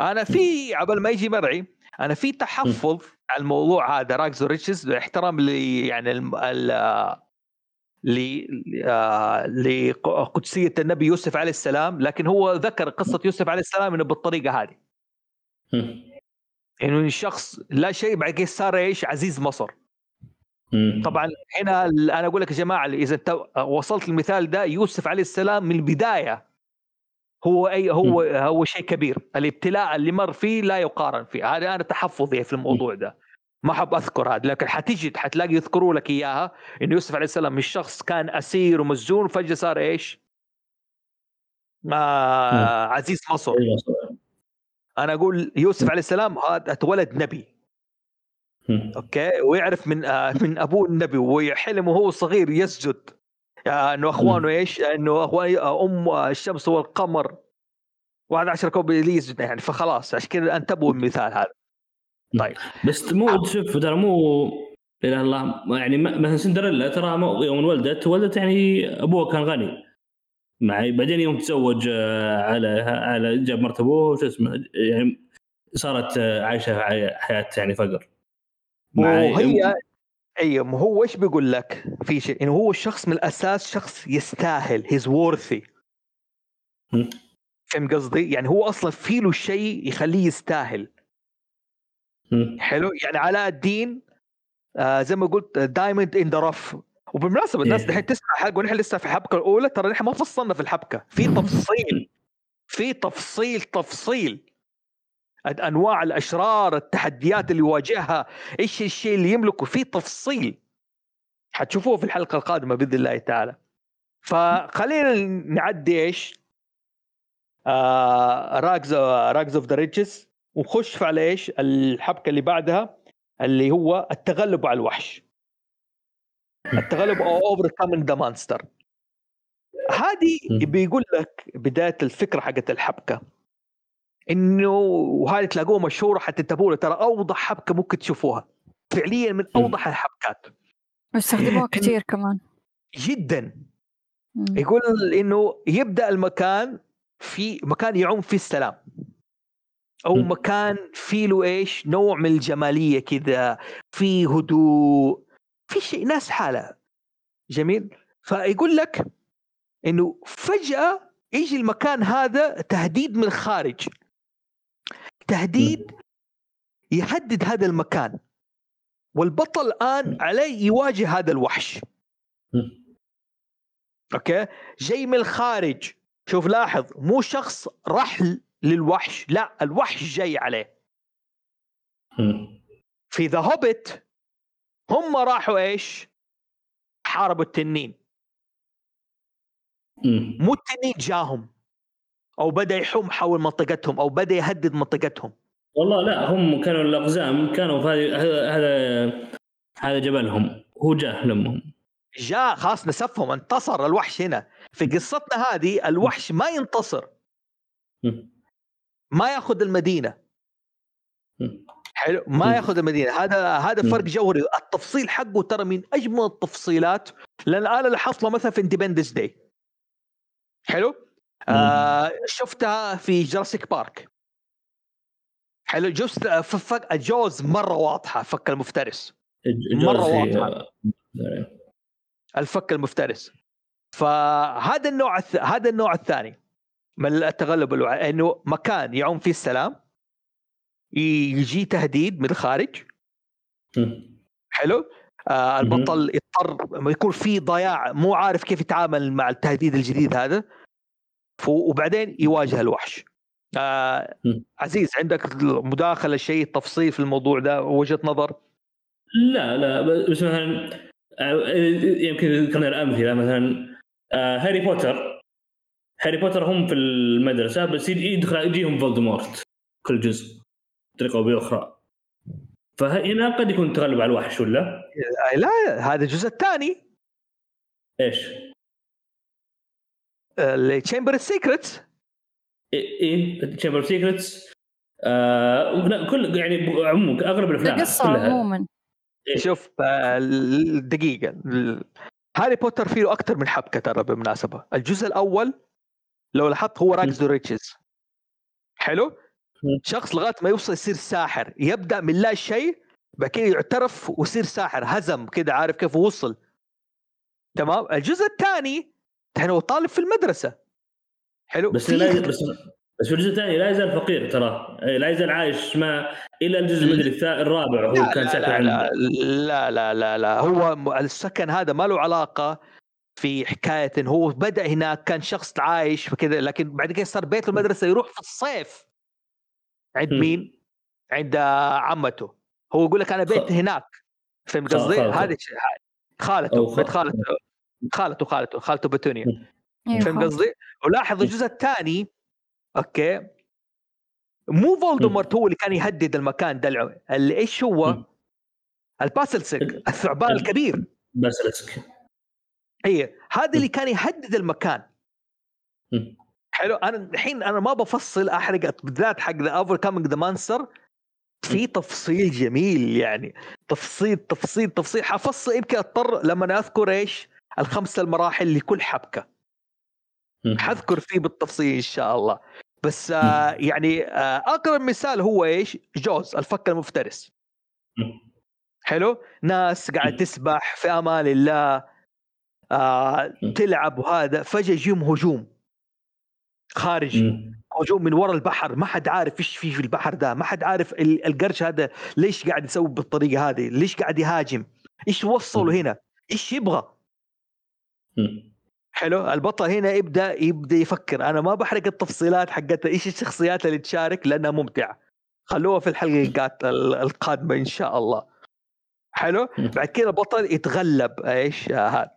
أنا في قبل ما يجي مرعي أنا في تحفظ على الموضوع هذا راكز ريتشز باحترام ل يعني. ال... ل آه، لقدسيه النبي يوسف عليه السلام لكن هو ذكر قصة يوسف عليه السلام إنه بالطريقة هذه إنه الشخص لا شيء بعد كده صار إيش؟ عزيز مصر. مم. طبعا هنا أنا أقول لك يا جماعة إذا انت وصلت المثال ده يوسف عليه السلام من البداية هو اي هو هو شيء كبير. الابتلاء اللي مر فيه لا يقارن فيه. هذا أنا تحفظي في الموضوع ده. ما أحب أذكر هذا لكن حتيجي حتلاقي يذكروا لك إياها إنه يوسف عليه السلام مش شخص كان أسير ومسجون وفجاه صار إيش؟ آه عزيز مصر. أنا أقول يوسف عليه السلام هذا اتولد نبي. أوكي؟ ويعرف من آه، من أبوه النبي وحلم وهو صغير يسجد. آه، إنه أخوانه إيش؟ إنه أخوان آه، أم الشمس والقمر. وهذا عشر كوب اللي يسجد يعني فخلاص عشان كذا انتبهوا المثال هذا. طيب. بس مو شوف ترى مو لا الله يعني مثلا سندريلا ترى يوم ولدت ولدت يعني ابوها كان غني. مع بعدين يوم تزوج آه، على على جاب مرت ابوه شو اسمه يعني صارت آه، عايشة حي- حياة يعني فقر وهي أيوه ما هو إيش بيقول لك في شيء انه هو الشخص من الأساس شخص يستاهل هيز وورثي. فهم قصدي؟ يعني هو أصلا في له شيء يخليه يستاهل. حلو يعني علاء الدين آه زي ما قلت دايموند إن ذا رف وبالمناسبة الناس. دحين تسمع حلقة ونحن لسه في الحبكه الأولى ترى نحن ما فصلنا في الحبكة. في تفصيل. في تفصيل تفصيل. أنواع الأشرار التحديات اللي يواجهها إيش الشيء اللي يملكه. في تفصيل. حتشوفوه في الحلقة القادمة بإذن الله تعالى. فخلينا نعدي إيش؟ آه rags rags of the riches ونخش على إيش؟ الحبكة اللي بعدها اللي هو التغلب على الوحش. التغلب أو overcoming the monster هذه. بيقول لك بداية الفكرة حقت الحبكة. إنه وهذه تلاقوها مشهورة حتى تنتبهوا لها، ترى أوضح حبكة ممكن تشوفوها. فعليا من. أوضح الحبكات. واستخدموها كثير كمان. جدا. مم. يقول إنه يبدأ المكان في مكان يعم فيه السلام. أو مم. مكان فيه له إيش؟ نوع من الجمالية كذا. في هدوء. في شيء ناس حالة. جميل؟ فيقول لك إنه فجأة يجي المكان هذا تهديد من الخارج. تهديد يهدد هذا المكان. والبطل الآن عليه يواجه هذا الوحش. okay؟ جاي من الخارج. شوف لاحظ مو شخص رحل للوحش لا الوحش جاي عليه. في The Hobbit هم راحوا إيش؟ حاربوا التنين. مو التنين جاهم أو بدأ يحوم حول منطقتهم أو بدأ يهدد منطقتهم. والله لا هم كانوا الأقزام كانوا في هذا هذا هذا جبلهم. هو جاه لمهم. جاء خلاص نسفهم انتصر الوحش هنا. في قصتنا هذه الوحش ما ينتصر. ما ياخذ المدينة. حلو. ما ياخذ المدينة. هذا هذا. فرق جوهري. التفصيل حقه ترى من أجمل التفصيلات لأن أنا لاحظت له مثلا في Independence Day حلو؟ آه شفتها في Jurassic Park حلو؟ Jaws ف- ف- Jaws مرة واضحة فك المفترس. Jaws- واضحة. الفك المفترس. فهذا النوع الث... هذا النوع الثاني من التغلب الوع... إنه مكان يعم فيه السلام يجي تهديد من الخارج. حلو؟ آه البطل يضطر يكون في ضياع مو عارف كيف يتعامل مع التهديد الجديد هذا. وبعدين يواجه الوحش. آه. عزيز عندك مداخله شيء تفصيل في الموضوع ده وجهة نظر؟ لا لا بس مثلا آه، يمكن ذكرنا الأمثلة مثلا آه، هاري بوتر. هاري بوتر هم في المدرسة بس يدخل يجيهم فولدمورت كل جزء. بطريقه أو باخرى فهنا قد يكون تغلب على الوحش ولا؟ آه لا هذا الجزء الثاني. إيش؟ ال Chamber ال Secrets إيه Chamber Secrets آه لا كل يعني عموما أغلب الأفلام القصة كلها. عموما. إيه. شوف آه، ال- هاري بوتر فيه أكثر من حبكة ترى بالمناسبة. الجزء الأول لو لاحظت هو rags the riches حلو. شخص لغاية ما يوصل يصير ساحر يبدأ من لا شيء بعد كده يعترف ويصير ساحر هزم كده عارف كيف وصل تمام؟ الجزء الثاني كان هو طالب في المدرسة. حلو؟ بس لا بس بس في الجزء الثاني لا يزال فقير ترى. إيه، لا يزال عايش ما إلى الجزء المدري الرابع هو لا كان ساكن لا, لا لا لا لا لا. هو السكن هذا ما له علاقة في حكاية إنه هو بدأ هناك كان شخص عايش وكذا لكن بعد كده صار بيته المدرسة يروح في الصيف. عند. مين؟ عند عمته هو يقول لك أنا بيت هناك فهمت قصدي؟ الشيء خالته بيت خالته خالته خالته خالته بتونيا أيوة فهمت. قصدي؟ ولاحظ الجزء الثاني okay مو فولدمورت هو اللي كان يهدد المكان ده اللي إيش هو؟ ال basilisk ال- الثعبان ال- الكبير basilisk اي هذا اللي كان يهدد المكان. حلو. أنا الحين أنا ما بفصل أحرق بالذات حق ذا overcoming the monster في تفصيل جميل يعني. تفصيل تفصيل تفصيل. حفصل يمكن أضطر لما أذكر إيش؟ الخمسه المراحل لكل حبكة. حذكر فيه بالتفصيل إن شاء الله. بس آه يعني آه أقرب مثال هو إيش؟ Jaws الفك المفترس. حلو؟ ناس قاعد تسبح في أمان الله. آه. تلعب وهذا فجأة يجيهم هجوم. خارجي. هجوم من وراء البحر. ما حد عارف إيش في في البحر ده ما حد عارف ال- القرش هذا ليش قاعد يسوي بالطريقة هذه؟ ليش قاعد يهاجم؟ إيش وصله مم. هنا؟ إيش يبغى. حلو؟ البطل هنا يبدأ يبدأ يفكر. أنا ما بحرق التفصيلات حقتها إيش الشخصيات اللي تشارك لأنها ممتعة. خلوها في الحلقات ال- القادمة إن شاء الله. حلو. بعد كذا البطل يتغلب. إيش؟ آه، هذا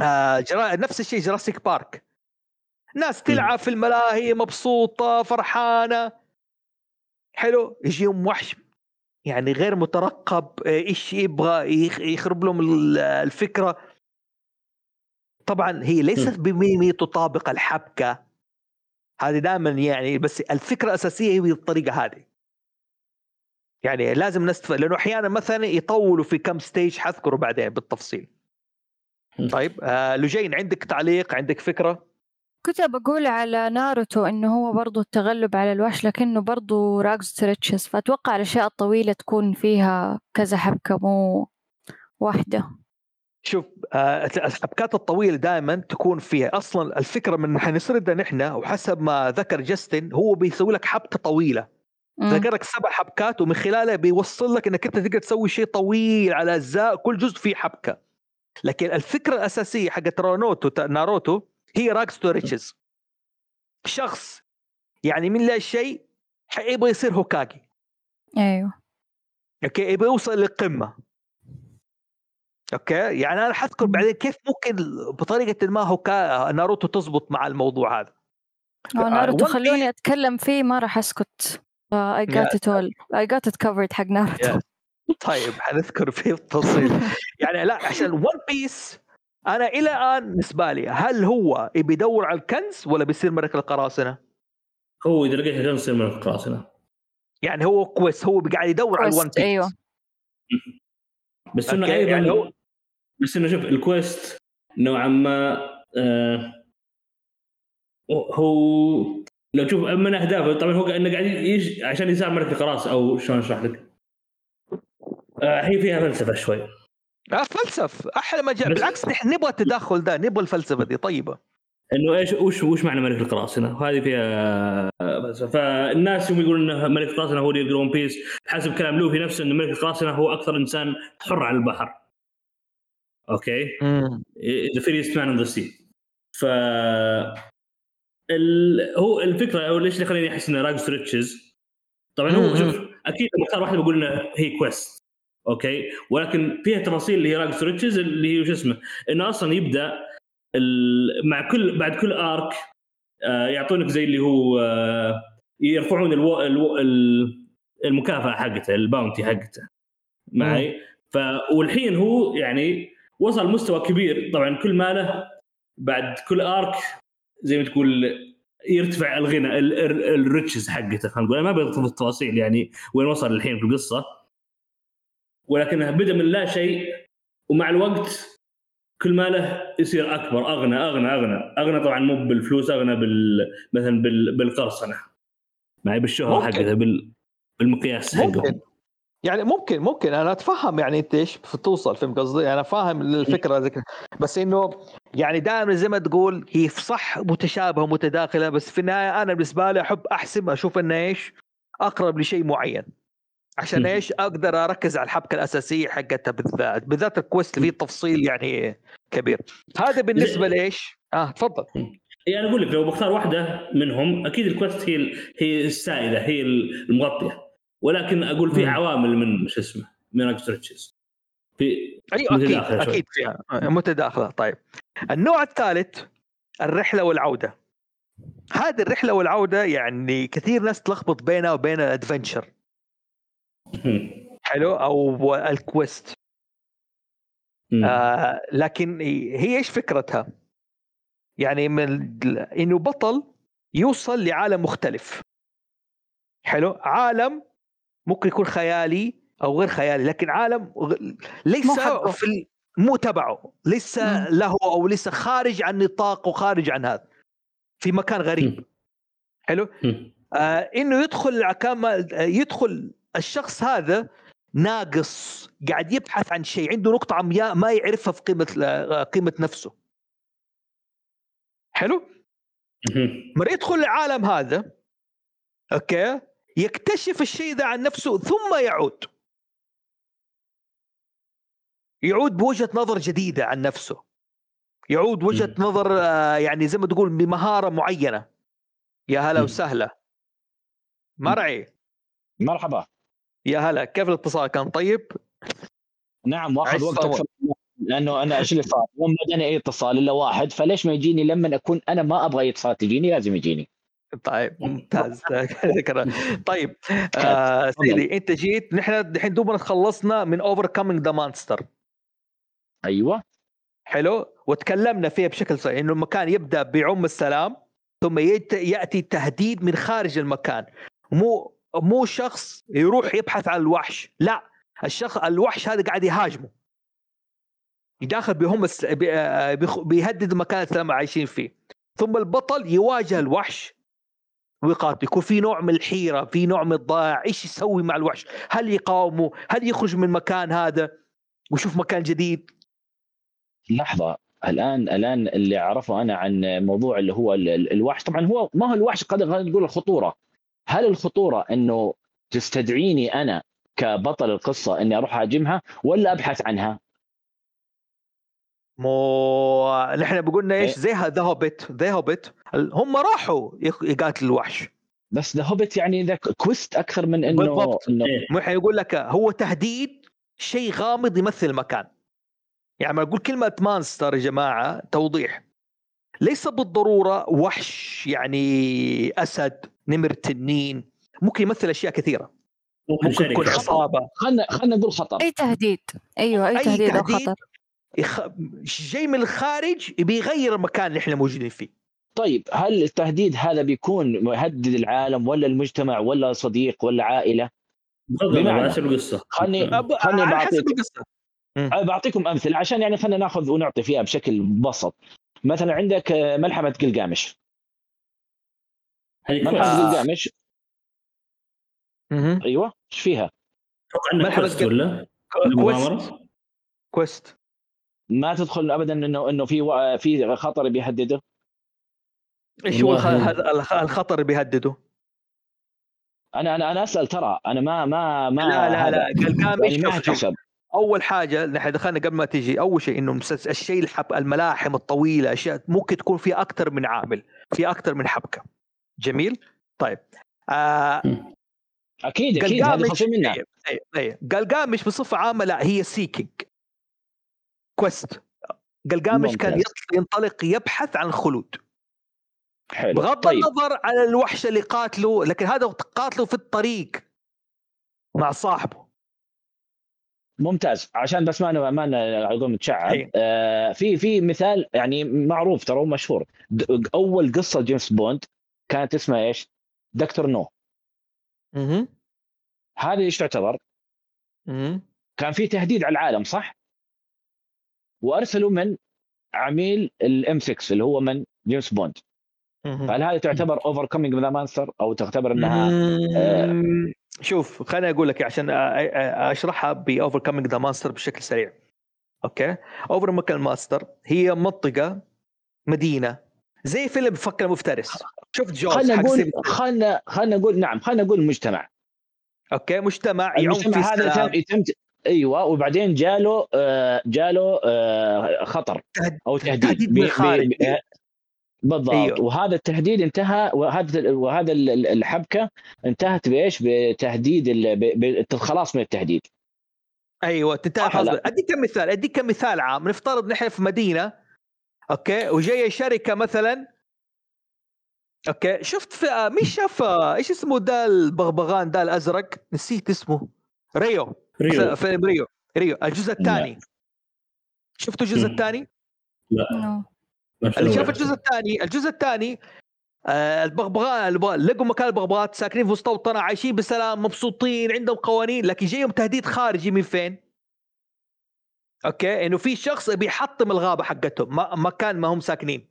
آه جرا... نفس الشيء جراسيك بارك ناس تلعب في الملاهي مبسوطة فرحانة. حلو؟ يجيهم وحش يعني غير مترقب آه، إيش يبغى يخ- يخرب لهم ال- الفكرة. طبعا هي ليست بميمي تطابق الحبكة. هذه دائما يعني بس الفكرة الأساسية هي بالطريقة هذه. يعني لازم نستفاد لأنه أحيانا مثلا يطولوا في كم stage حذكره بعدين بالتفصيل. طيب آه لجين عندك تعليق؟ عندك فكرة؟ كنت بقول على ناروتو إنه هو برضو التغلب على الوحش لكنه برضو rags to riches فأتوقع الاشياء الطويلة تكون فيها كذا حبكة مو واحدة. شوف آه الحبكات الطويلة دائما تكون فيها. أصلا الفكرة من حنسردها نحن وحسب ما ذكر جاستن هو بيسوي لك حبكة طويلة. مم. ذكرك سبع حبكات ومن خلالها بيوصل لك إنك أنت تقدر تسوي شيء طويل على أجزاء كل جزء فيه حبكة. لكن الفكرة الأساسية حقت رونوتو ناروتو هي rags to riches شخص يعني من لا شيء يبغى يصير هوكاجي أيوه. okay؟ يبغى يوصل للقمة. okay؟ يعني أنا حذكر. بعدين كيف ممكن بطريقة ما هوكا ناروتو تزبط مع الموضوع هذا. هو ناروتو One Piece- خلوني أتكلم فيه ما راح أسكت. I got Yeah. it all. I got it covered حق ناروتو. طيب حنذكر فيه التفصيل. [LAUGHS] يعني لا عشان One Piece أنا إلى الآن بالنسبة لي هل هو بيدور على الكنز ولا بيصير ملك القراصنة؟ هو إذا لقيت كان يصير من القراصنة يعني هو كويس هو قاعد يدور على ال One Piece أيوة. بس إنه أيضا يعني هو- بس إنه شوف ال quest نوعا ما آه هو لو تشوف من أهدافه طبعا هو إنه قاعد يج عشان يصير ملك القراص أو شلون أشرح لك؟ آه هي فيها فلسفة شوي فلسف. أحلى مجال بالعكس نحن نبغى التدخل ده نبغى الفلسفة دي. طيبة. إنه إيش وش وش معنى ملك القراصنة؟ وهذه فيها فالناس يوم يقولون إنه ملك القراصنة هو اللي ون بيس حسب كلام لوفي نفسه إنه ملك القراصنة هو أكثر إنسان حر على البحر. okay؟ the freest man on the sea. ف ال... هو الفكرة أو ليش اللي خليني أحس إنه rags to riches طبعا هو. شوف أكيد مختار واحدة بقول إنه هي quest. okay؟ ولكن فيها تفاصيل اللي هي rags to riches اللي هي شو اسمه إنه أصلا يبدأ. مع كل بعد كل arc آه يعطونك زي اللي هو آه يرفعون ألو... ألو... ال- المكافأة حقته ال bounty حقته. معي؟ ف والحين هو يعني وصل مستوى كبير. طبعا كل ما له بعد كل arc زي ما تقول يرتفع الغنى ال riches حقته خلينا نقول. ما بدخل في التفاصيل يعني وين وصل الحين في القصة. ولكنه بدا من لا شيء ومع الوقت كل ماله يصير أكبر. أغنى أغنى أغنى. أغنى طبعا مو بالفلوس أغنى بال مثلا بال... بالقرصنة. معي بالشهرة حقته بال... بالمقياس حقه. يعني ممكن ممكن. أنا أتفهم يعني أنت إيش توصل فهمت قصدي؟ أنا فاهم الفكرة ذيك بس إنه يعني دائما زي ما تقول هي صح متشابهة ومتداخلة بس في النهاية أنا بالنسبة لي أحب احسب أشوف إنه إيش أقرب لشيء معين. عشان إيش أقدر أركز على الحبكة الأساسية حقتها بالذات بالذات الكويست فيه تفصيل يعني كبير. هذا بالنسبة لإيش؟ آه تفضل. يعني أقول لك لو بختار واحدة منهم أكيد ال quest هي هي السائدة هي المغطية. ولكن أقول في عوامل من شو اسمه من rags to riches في أيوه أكيد أكيد فيها. متداخلة طيب. النوع الثالث الرحلة والعودة. هذه الرحلة والعودة يعني كثير ناس تلخبط بينها وبين ال adventure. حلو؟ أو الكويست آه لكن هي إيش فكرتها؟ يعني من إنه بطل يوصل لعالم مختلف. حلو؟ عالم ممكن يكون خيالي أو غير خيالي لكن عالم ليس في مو تبعه. ليس له أو ليس خارج عن نطاق وخارج عن هذا. في مكان غريب. حلو؟ آه إنه يدخل كما يدخل الشخص هذا ناقص قاعد يبحث عن شيء عنده نقطة عمياء ما يعرفها في قيمة قيمة نفسه. حلو؟ مرة يدخل العالم هذا أوكي يكتشف الشيء ذا عن نفسه ثم يعود. يعود بوجهة نظر جديدة عن نفسه. يعود وجهة نظر آه، يعني زي ما تقول بمهارة معينة. يا هلا وسهلا. مرعي مرحبا. يا هلا كيف الاتصال كان؟ طيب؟ نعم واخذ وقت أكثر لأنه أنا إيش اللي صار؟ يوم ما جاني أي اتصال إلا واحد فليش ما يجيني لما أكون أنا ما أبغى أي اتصال تجيني لازم يجيني. طيب ممتاز. [LAUGHS] طيب آه سيدي أنت جيت نحن الحين دوبنا خلصنا من overcoming the monster أيوه. حلو. وتكلمنا فيها بشكل صحيح إنه المكان يبدأ بعم السلام ثم يأتي تهديد من خارج المكان. مو مو شخص يروح يبحث عن الوحش. لا الشخص الوحش هذا قاعد يهاجمه. يداخل بهم بيهدد المكان اللي هم عايشين فيه. ثم البطل يواجه الوحش. ويقاتل. يكون في نوع من الحيرة في نوع من الضائع إيش يسوي مع الوحش؟ هل يقاومه؟ هل يخرج من المكان هذا؟ ويشوف مكان جديد. لحظة. الآن الآن اللي اعرفه أنا عن موضوع اللي هو الوحش. طبعا هو ما هو الوحش قد نقول الخطورة. هل الخطورة إنه تستدعيني أنا كبطل القصة إني أروح أهاجمها ولا أبحث عنها؟ مو نحن بقولنا إيش؟ إيه. زي The Hobbit The Hobbit هم راحوا يقاتلوا الوحش. بس The Hobbit يعني the quest أكثر من إنه بالضبط. إنه... مو حيقول لك هو تهديد شيء غامض يمثل المكان يعني ما أقول كلمة مانستر يا جماعة توضيح. ليس بالضرورة وحش يعني أسد نمر تنين ممكن يمثل أشياء كثيرة. ممكن يكون عصابة. خلينا خلينا نقول خطر. أي تهديد. أيوه أي, أي تهديد, تهديد. أو خطر. يخ... جاي من الخارج بيغير المكان اللي إحنا موجودين فيه. طيب هل التهديد هذا بيكون مهدد العالم ولا المجتمع ولا صديق ولا عائلة؟ بمعنى حسب القصة. خلني خلني بعطيك بعطيكم أمثلة عشان يعني خلينا ناخذ ونعطي فيها بشكل مبسط مثلا عندك ملحمة قلقامش ملحمة قلقامش أيوه إيش فيها؟ ملحمة ولا؟ كويست. كويست. ما تدخل ابدا إنه إنه في في خطر بيهدده. إيش هو الخطر اللي بيهدده؟ أنا أنا أنا أسأل ترى أنا ما ما ما لا لا لا. قلقامش يعني ما أول حاجة نحن دخلنا قبل ما تيجي أول شيء إنه الشيء الحب الملاحم الطويلة أشياء ممكن تكون في أكثر من عامل في أكثر من حبكة. جميل؟ طيب. آه أكيد أكيد هذه خصوصا منها اي. قلقامش بصفة عامة لا هي seeking quest قلقامش كان ينطلق يبحث عن الخلود. حلو. بغض طيب. النظر عن الوحش اللي قاتله لكن هذا قاتله في الطريق مع صاحبه. ممتاز. عشان بس ما ما عظوم نتشعب. آه في في مثال يعني معروف ترى مشهور. أول قصة جيمس بوند كانت اسمها إيش؟ Dr. No. أها هذه إيش تعتبر؟ أها كان في تهديد على العالم صح؟ وأرسلوا من عميل ال MI6 اللي هو من جيمس بوند. هل هذه تعتبر overcoming the monster أو تعتبر إنها آه. شوف خليني أقول لك عشان أ- أ- أشرحها ب overcoming the monster بشكل سريع okay overcoming monster هي منطقة مدينة زي فيلم فك المفترس شفت Jaws خلينا نقول. خلينا خلينا نقول نعم خلينا نقول مجتمع okay مجتمع يعوم في هذا. يتم أيوه وبعدين جاله آه، جاله آه، خطر أو تهديد تهديد من الخارج. بالضبط. أيوه. وهذا التهديد انتهى وهذا وهذا ال- ال- الحبكة انتهت بإيش؟ بتهديد ال- ب- بالخلاص من التهديد. أيوه تنتهي؟ أديك كم مثال أديك كم مثال عام. نفترض نحن في مدينة okay؟ وجاية شركة مثلا okay؟ شفت في آه، مين شاف إيش اسمه ده البغبغان ده الأزرق؟ نسيت اسمه. ريو. ريو. فيلم ريو. ريو. الجزء الثاني. شفتوا الجزء. الثاني؟ no. اللي. شاف الجزء الثاني الجزء الثاني آه البغبغان البغ- لقوا مكان البغبغات ساكنين في مستوطنه عايشين بسلام مبسوطين عندهم قوانين لكن جايهم تهديد خارجي من فين؟ okay؟ إنه في شخص بيحطم الغابة حقتهم ما- مكان ما هم ساكنين.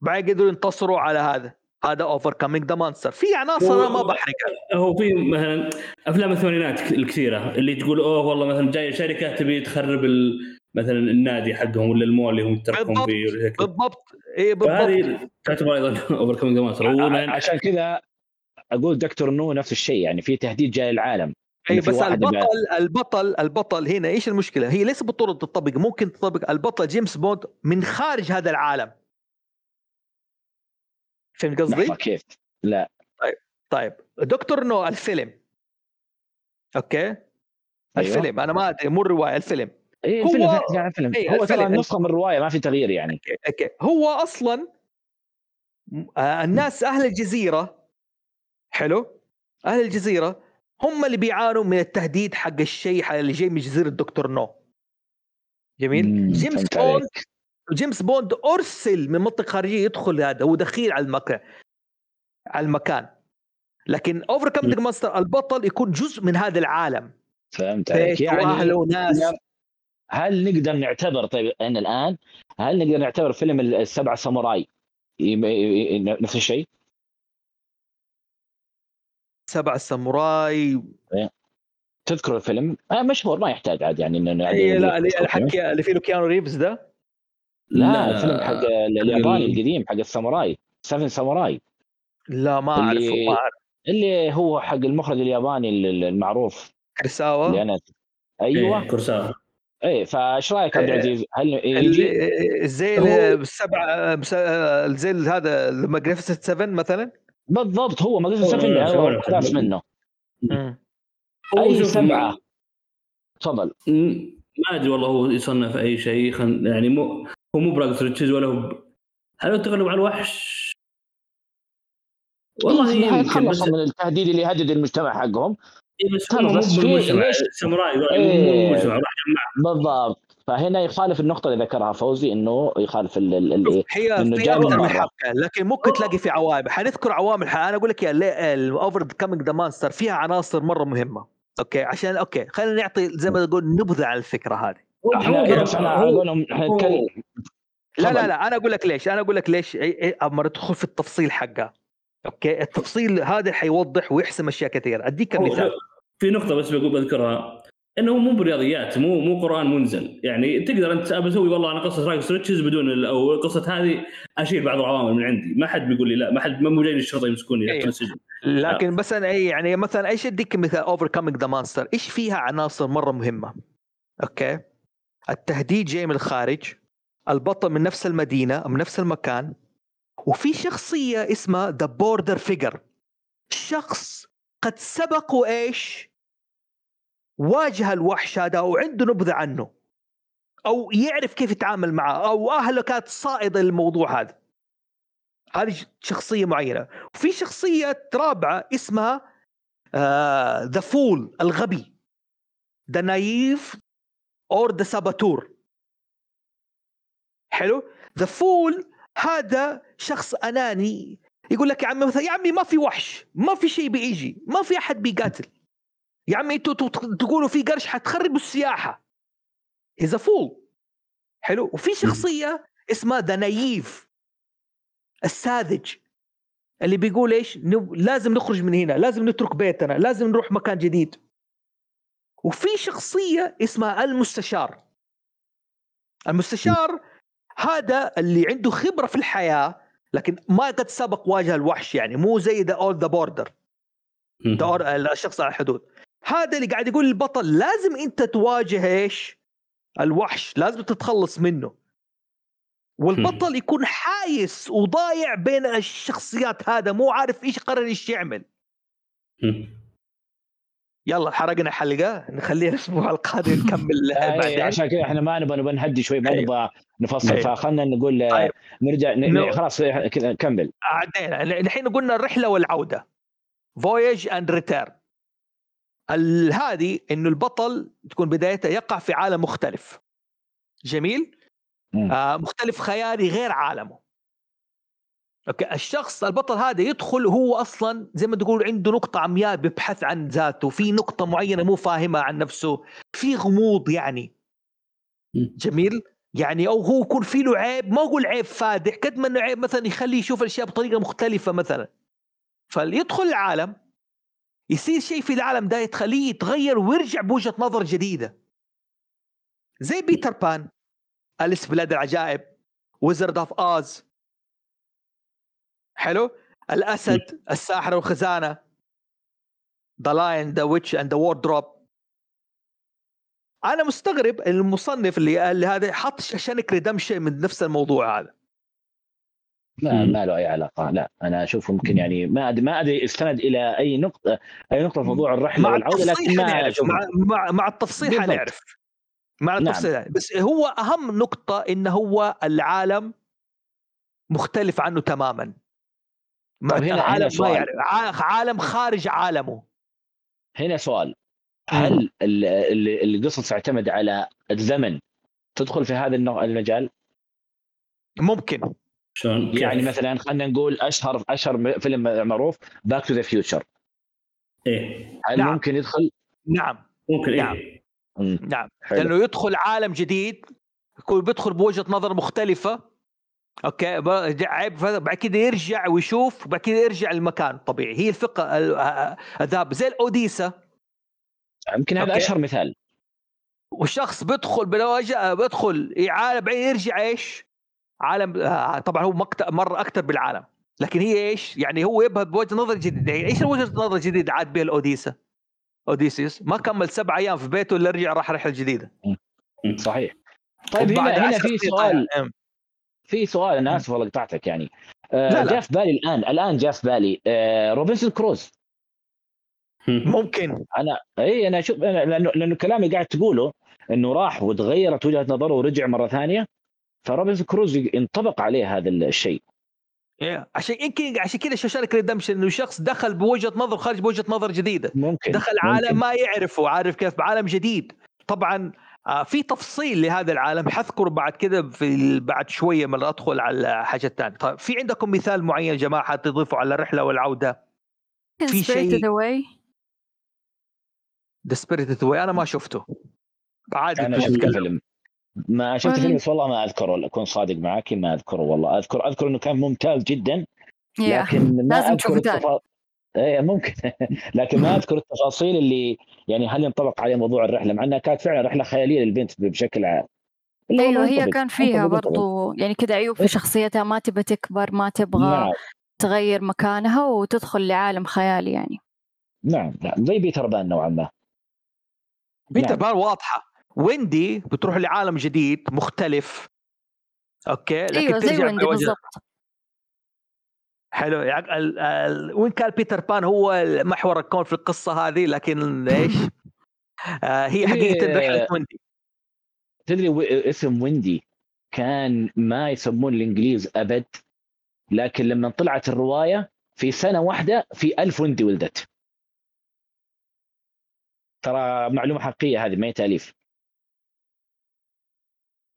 بعد قدروا ينتصروا على هذا. هذا overcoming the monster في عناصر أنا ما بحرقها هو في مثلا أفلام الثمانينات الكثيرة اللي تقول أوه والله مثلا جاية شركة تبي تخرب ال- مثلا النادي حقهم ولا المول اللي هم تركهم بالضبط. فيه ولا زي كذا. بالضبط. اي بالضبط. فهذه تعتبر أيضا [LAUGHS] over coming عشان كذا أقول دكتور نو نفس الشيء يعني في تهديد جاي للعالم. اي بس واحد يبقى- البطل البطل البطل هنا إيش المشكلة؟ هي ليس بالضروره تطبق ممكن تطبق البطل جيمس بوند من خارج هذا العالم. فهمت قصدي؟ كيف؟ لا. طيب دكتور نو الفيلم. okay؟ الفيلم أنا ما أدري مو الرواية الفيلم. اي هو- الفيلم يعني الفيلم إيه، هو ترى. نسخة من الرواية ما في تغيير يعني. okay هو أصلا آه، الناس أهل الجزيرة حلو؟ أهل الجزيرة هم اللي بيعانوا من التهديد حق الشيء اللي جاي من جزيرة دكتور نو. جميل؟ جيمس بوند. جيمس بوند أرسل من منطقة خارجية يدخل هذا هو دخيل على المكان على المكان. لكن overcoming monster البطل يكون جزء من هذا العالم. فهمت عليك. يعني وأهله وناس هل نقدر نعتبر طيب إن الآن هل نقدر نعتبر فيلم السبع ساموراي نفس الشيء؟ سبع ساموراي. تذكر الفيلم؟ آه مشهور ما يحتاج عاد يعني إنه اي لا اللي حق اللي فيه كيانو ريفز ده. لا الفيلم حق الياباني ال- القديم حق الساموراي Seven Samurai. لا ما اعرف اللي- ما أعرف. اللي هو حق المخرج الياباني ال- المعروف. كريساوا اللي أنا أيوه. أيوه كورساوا. إيه فايش رأيك عبد إيه. العزيز؟ هل يجي؟ زي بس- زي هذا Magnificent 7 مثلا بالضبط هو ما هو- قصدي Seven هو- هو هو- اقتباس منه هو اي سبعة تفضل ما أدري والله هو يصنف أي شيء خل... يعني مو هو مو براكس ريتشز ولا هو ب... هل هو تغلب على الوحش؟ والله إيه، يمكن بس من التهديد اللي يهدد المجتمع حقهم إيه بس الساموراي إيه. راح بالضبط. فهنا يخالف النقطة اللي ذكرها فوزي إنه يخالف ال ال ال هي في من أكثر لكن ممكن تلاقي في عوامل حنذكر عوامل ح- أنا أقول لك يا ال overcoming the monster فيها عناصر مرة مهمة. okay؟ عشان okay خلينا نعطي زي ما تقول نبذة عن الفكرة هذه. إحنا إحنا لا. لا لا أنا أقول لك ليش أنا أقول لك ليش إيه، أما ندخل في التفصيل حقها okay التفصيل هذا حيوضح ويحسم أشياء كثيرة. أديك مثال. في نقطة بس بقول بذكرها. إنه مو برياضيات مو مو قرآن منزل. يعني تقدر أنت بسوي والله أنا قصة rags to riches بدون أو قصة هذه أشيل بعض العوامل من عندي. ما حد بيقول لي لا ما حد ما جاي الشرطة يمسكوني. يحطوني السجن. لكن مثلا اي يعني مثلا إيش أديك مثال overcoming the monster إيش فيها عناصر مرة مهمة؟ okay. التهديد جاي من الخارج البطل من نفس المدينة من نفس المكان وفي شخصية اسمها the border figure شخص قد سبق وايش واجه الوحش هذا وعنده نبذة عنه. أو يعرف كيف يتعامل معه أو أهله كانت صائدة للموضوع هذا. هذه شخصية معينة. وفي شخصية رابعة اسمها the fool الغبي. the naive or the saboteur حلو؟ the fool هذا شخص أناني. يقول لك يا عمي مثلا يا عمي ما في وحش ما في شيء بيجي ما في أحد بيقاتل. يا عمي أنتوا تقولوا في قرش حتخربوا السياحة. he's fool حلو؟ وفي شخصية اسمها the naive الساذج اللي بيقول إيش؟ لازم نخرج من هنا لازم نترك بيتنا لازم نروح مكان جديد. وفي شخصية اسمها المستشار. المستشار هذا اللي عنده خبرة في الحياة لكن ما قد سبق واجه الوحش يعني. مو زي the old the border الشخص على الحدود. هذا اللي قاعد يقول البطل لازم أنت تواجه إيش؟ الوحش. لازم تتخلص منه. والبطل يكون حايس وضايع بين الشخصيات هذا مو عارف إيش قرر إيش يعمل. يلا حرقنا حلقة نخليها الأسبوع القادم نكمل [LAUGHS] آه، بعدين. عشان كذا إحنا ما نبغى نبغى نهدي شوي ما نبغى نفصل. فخلنا نقول آه، طيب. نرجع خلاص كذا كمل. عدينا الحين قلنا الرحلة والعودة. voyage and return هذه إنه البطل تكون بدايته يقع في عالم مختلف. جميل؟ آه مختلف خيالي غير عالمه. okay الشخص البطل هذا يدخل هو أصلا زي ما تقول عنده نقطة عمياء بيبحث عن ذاته في نقطة معينة مو فاهمها عن نفسه في غموض يعني. جميل؟ يعني أو هو يكون في له عيب ما أقول عيب فادح قد ما إنه عيب مثلا يخليه يشوف الأشياء بطريقة مختلفة مثلا. فيدخل العالم يصير شيء في العالم ده تخليه يتغير ويرجع بوجهة نظر جديدة. زي بيتر بان أليس بلاد العجائب Wizard of Oz حلو؟ الأسد الساحر والخزانة. The Lion, the Witch and the Wardrobe أنا مستغرب المصنف اللي اللي هذا حط شانك ريدمشن من نفس الموضوع هذا. ما ما له أي علاقة لا. أنا أشوف ممكن يعني ما أدري ما أدري استند إلى أي نقطة أي نقطة في موضوع الرحلة والعودة لكن ما مع, مع مع التفصيل حنعرف مع. التفصيل نعم. بس هو أهم نقطة إنه هو العالم مختلف عنه تماما. طيب هنا عالم هنا ما يعرف عالم خارج عالمه. هنا سؤال. هل القصص تعتمد على الزمن تدخل في هذا المجال؟ ممكن. شلون؟ يعني مثلا خلينا نقول أشهر أشهر فيلم معروف Back to the Future إيه. هل نعم. ممكن يدخل؟ نعم. ممكن إيه؟ نعم. نعم. حلو. لأنه يدخل عالم جديد يكون بيدخل بوجهة نظر مختلفة. okay عيب بعد كده يرجع ويشوف بعد كده يرجع المكان الطبيعي هي الفقه الذهاب زي الاوديسا يمكن هذا أشهر مثال. والشخص بيدخل بيدخل عالم بعدين يرجع إيش؟ عالم آه، طبعا هو مره أكثر بالعالم. لكن هي إيش؟ يعني هو يبهى بوجهة نظر جديدة. يعني إيش وجهة نظر جديدة عاد بها الاوديسا؟ أوديسيوس. ما كمل سبع أيام في بيته إلا رجع راح رحلة جديدة. صحيح. طيب هنا هنا في سؤال. في سؤال أنا آسف والله قطعتك يعني. آه لا. لا. جاء في بالي الآن الآن جاء في بالي آه روبنسون كروزو. ممكن. أنا إي أنا أشوف لأنه لأنه الكلام اللي قاعد تقوله إنه راح وتغيرت وجهة نظره ورجع مرة ثانية فروبنسون كروزو ينطبق عليه هذا الشيء. إيه عشان يمكن عشان كذا Shawshank Redemption إنه شخص دخل بوجهة نظر خارج بوجهة نظر جديدة. ممكن دخل عالم ممكن. ما يعرفه عارف كيف؟ بعالم جديد. طبعا في تفصيل لهذا العالم حذكر بعد كذا في بعد شوية من أدخل على حاجة ثانية طيب في عندكم مثال معين يا جماعة حتضيفوا على الرحلة والعودة؟ في شيء؟ ذا سبيريت أنا ما شفته. عادي أنا شفت الفيلم ما شفت الفيلم بس والله ما أذكره. أكون صادق معك ما أذكره والله. أذكر أذكر إنه كان ممتاز جدا لكن ما أذكر التفاصيل إيه ممكن. [LAUGHS] لكن ما أذكر التفاصيل اللي يعني هل ينطبق عليه موضوع الرحلة مع إنها كانت فعلا رحلة خيالية للبنت بشكل عام. أيوه هي كان فيها برضو يعني كذا عيوب في إيه. شخصيتها ما تبى تكبر ما تبغى نعم. تغير مكانها وتدخل لعالم خيالي يعني. نعم نعم. زي بيتر بان نوعا ما. بيتر نعم. بان واضحة. ويندي بتروح لعالم جديد مختلف. okay؟ لكن أيوه زي ويندي بالضبط. حلو. يعني ال... ال... وين كان بيتر بان؟ هو محور الكون في القصة هذه لكن إيش؟ آه هي حقيقة رحلة ويندي. تدري اسم ويندي كان ما يسمون الإنجليز أبد لكن لما طلعت الرواية في سنة واحدة في ألف ويندي ولدت. ترى معلومة حقيقية هذه ما هي تأليف.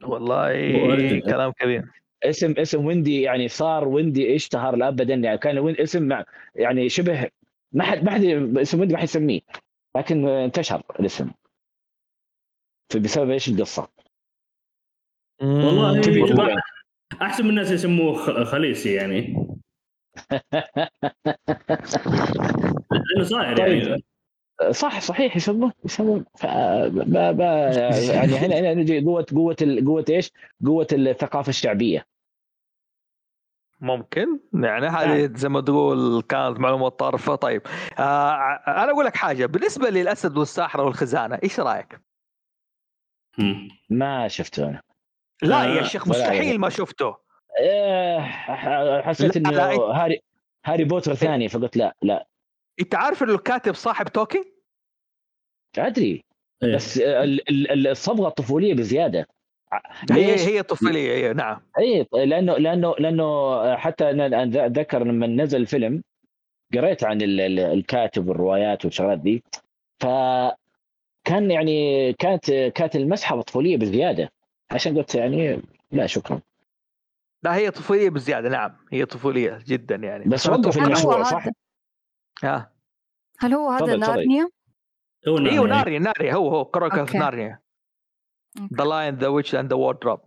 والله كلام كبير. اسم اسم ويندي يعني صار ويندي اشتهر ابدا يعني كان وين اسم مع يعني شبه ما حد ما حد اسم ويندي ما حد يسميه لكن انتشر الاسم. بسبب إيش؟ القصة. والله تقول يعني. أحسن من الناس يسموه خ- خليسي يعني. [LAUGHS] لأنه صاير طيب. يعني صح صحيح يسموه يسموه. ف- ب- ب- يعني هنا هنا نجي قوة قوة ال- قوة إيش؟ قوة الثقافة الشعبية. ممكن. يعني هذه زي ما تقول كانت معلومات طارفه طيب آه أنا أقول لك حاجة. بالنسبة للأسد والساحرة والخزانة إيش رأيك؟ ما شفته أنا. لا آه، يا شيخ مستحيل ما شفته. إيه، ح- حسيت إنه هاري هاري بوتر ثاني فقلت لا لا. انت عارف انه الكاتب صاحب تولكين؟ أدري. إيه. بس ال- ال- ال- الصبغة الطفولية بزيادة. هي ليش؟ هي طفولية هي نعم. اي لأنه لأنه لأنه حتى أنا أنا أتذكر لما نزل الفيلم قريت عن ال- ال- الكاتب والروايات والشغلات دي. ف كان يعني كانت كانت المسحة طفولية بزيادة. عشان قلت يعني لا شكرا. لا هي طفولية بزيادة نعم. هي طفولية جدا يعني. بس وقف المشروع صح؟ ها هل هو هذا تفضل، تفضل. نارنيا؟ هو نعم أيوه يعني. ناريا ناريا هو هو كروكا في أوكي. ناريا. ذا لاين ذا ويتش اند ذا ووردروب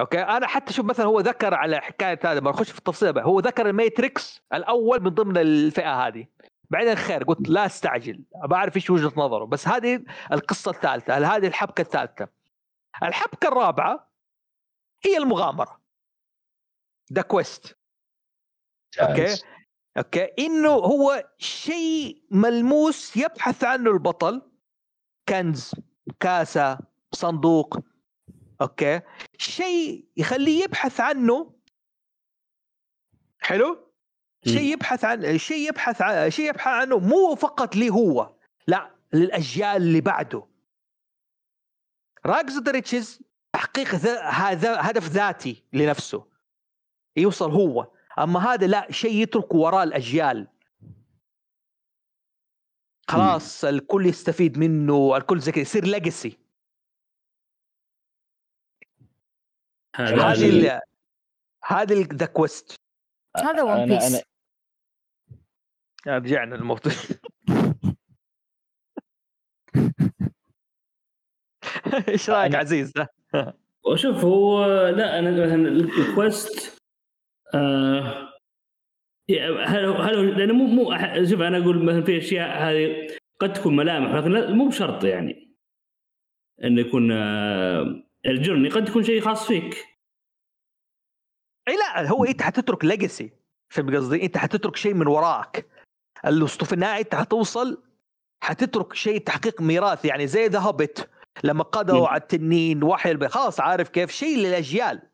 أوكي؟ أنا حتى شوف مثلا هو ذكر على حكاية هذا ما نخش في التفصيل بقى. هو ذكر الميتريكس الأول من ضمن الفئة هذه. بعدين خير قلت لا أستعجل. بعرف إيش وجهة نظره. بس هذه القصة الثالثة هذه الحبكة الثالثة. الحبكة الرابعة هي المغامرة. The Quest okay؟ okay؟ إنه هو شيء ملموس يبحث عنه البطل. كنز كاسة صندوق. okay؟ شيء يخليه يبحث عنه. حلو؟ شيء يبحث عن شيء يبحث عن شيء يبحث عنه مو فقط لي هو. لا للأجيال اللي بعده. Rags riches تحقيق هدف ذاتي لنفسه. يوصل هو. أما هذا لا شيء يترك وراه الأجيال. خلاص الكل يستفيد منه الكل زي كذا يصير legacy هذا هذه هذه The Quest هذا One Piece أنا- رجعنا الموضوع [LAUGHS] إيش رأيك عزيز؟ ده؟ وشوف هو لا أنا مثلا ال quest آه هل هل لأنه مو مو شوف أنا أقول مثلا في أشياء هذه قد تكون ملامح لكن مو بشرط يعني. إنه يكون آه ال journey قد يكون شيء خاص فيك. إي لا هو أنت حتترك legacy فهمت قصدي؟ أنت حتترك شيء من وراك. النهايه أنت حتوصل حتترك شيء تحقيق ميراث يعني زي ذا لما قضوا. على التنين وحي خلاص عارف كيف؟ شيء للأجيال.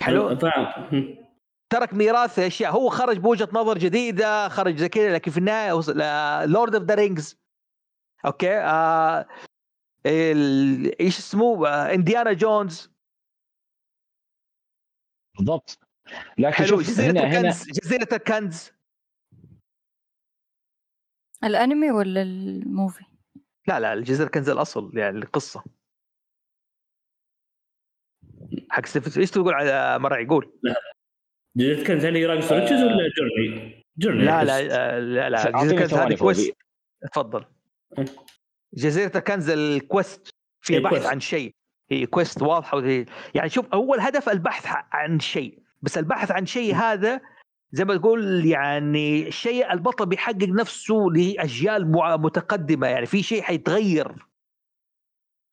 حلو. ترك ميراث اشياء هو خرج بوجهة نظر جديدة خرج زي كذا لكن في النهاية Lord of the Rings okay؟ آه ال- إيش اسمه؟ آه انديانا جونز بالضبط. لكن حلو. شوف جزيرة هنا هنا الكنز. جزيرة الكنز. الأنمي ولا ال movie؟ لا لا الجزيره الكنز الأصل يعني القصة. حق ستيف إيش تقول على مرعي يقول جزيرة كنز هل هي rags to riches ولا journey؟ journey لا. لا آه، لا لا ثواني هذه. quest تفضل أه. جزيرة الكنز ال quest فيها إيه، بحث. عن شيء هي quest واضحة وهي يعني شوف أول هدف البحث عن شيء بس البحث عن شيء هذا زي ما تقول يعني الشيء البطل بيحقق نفسه لأجيال متقدمة يعني في شيء حيتغير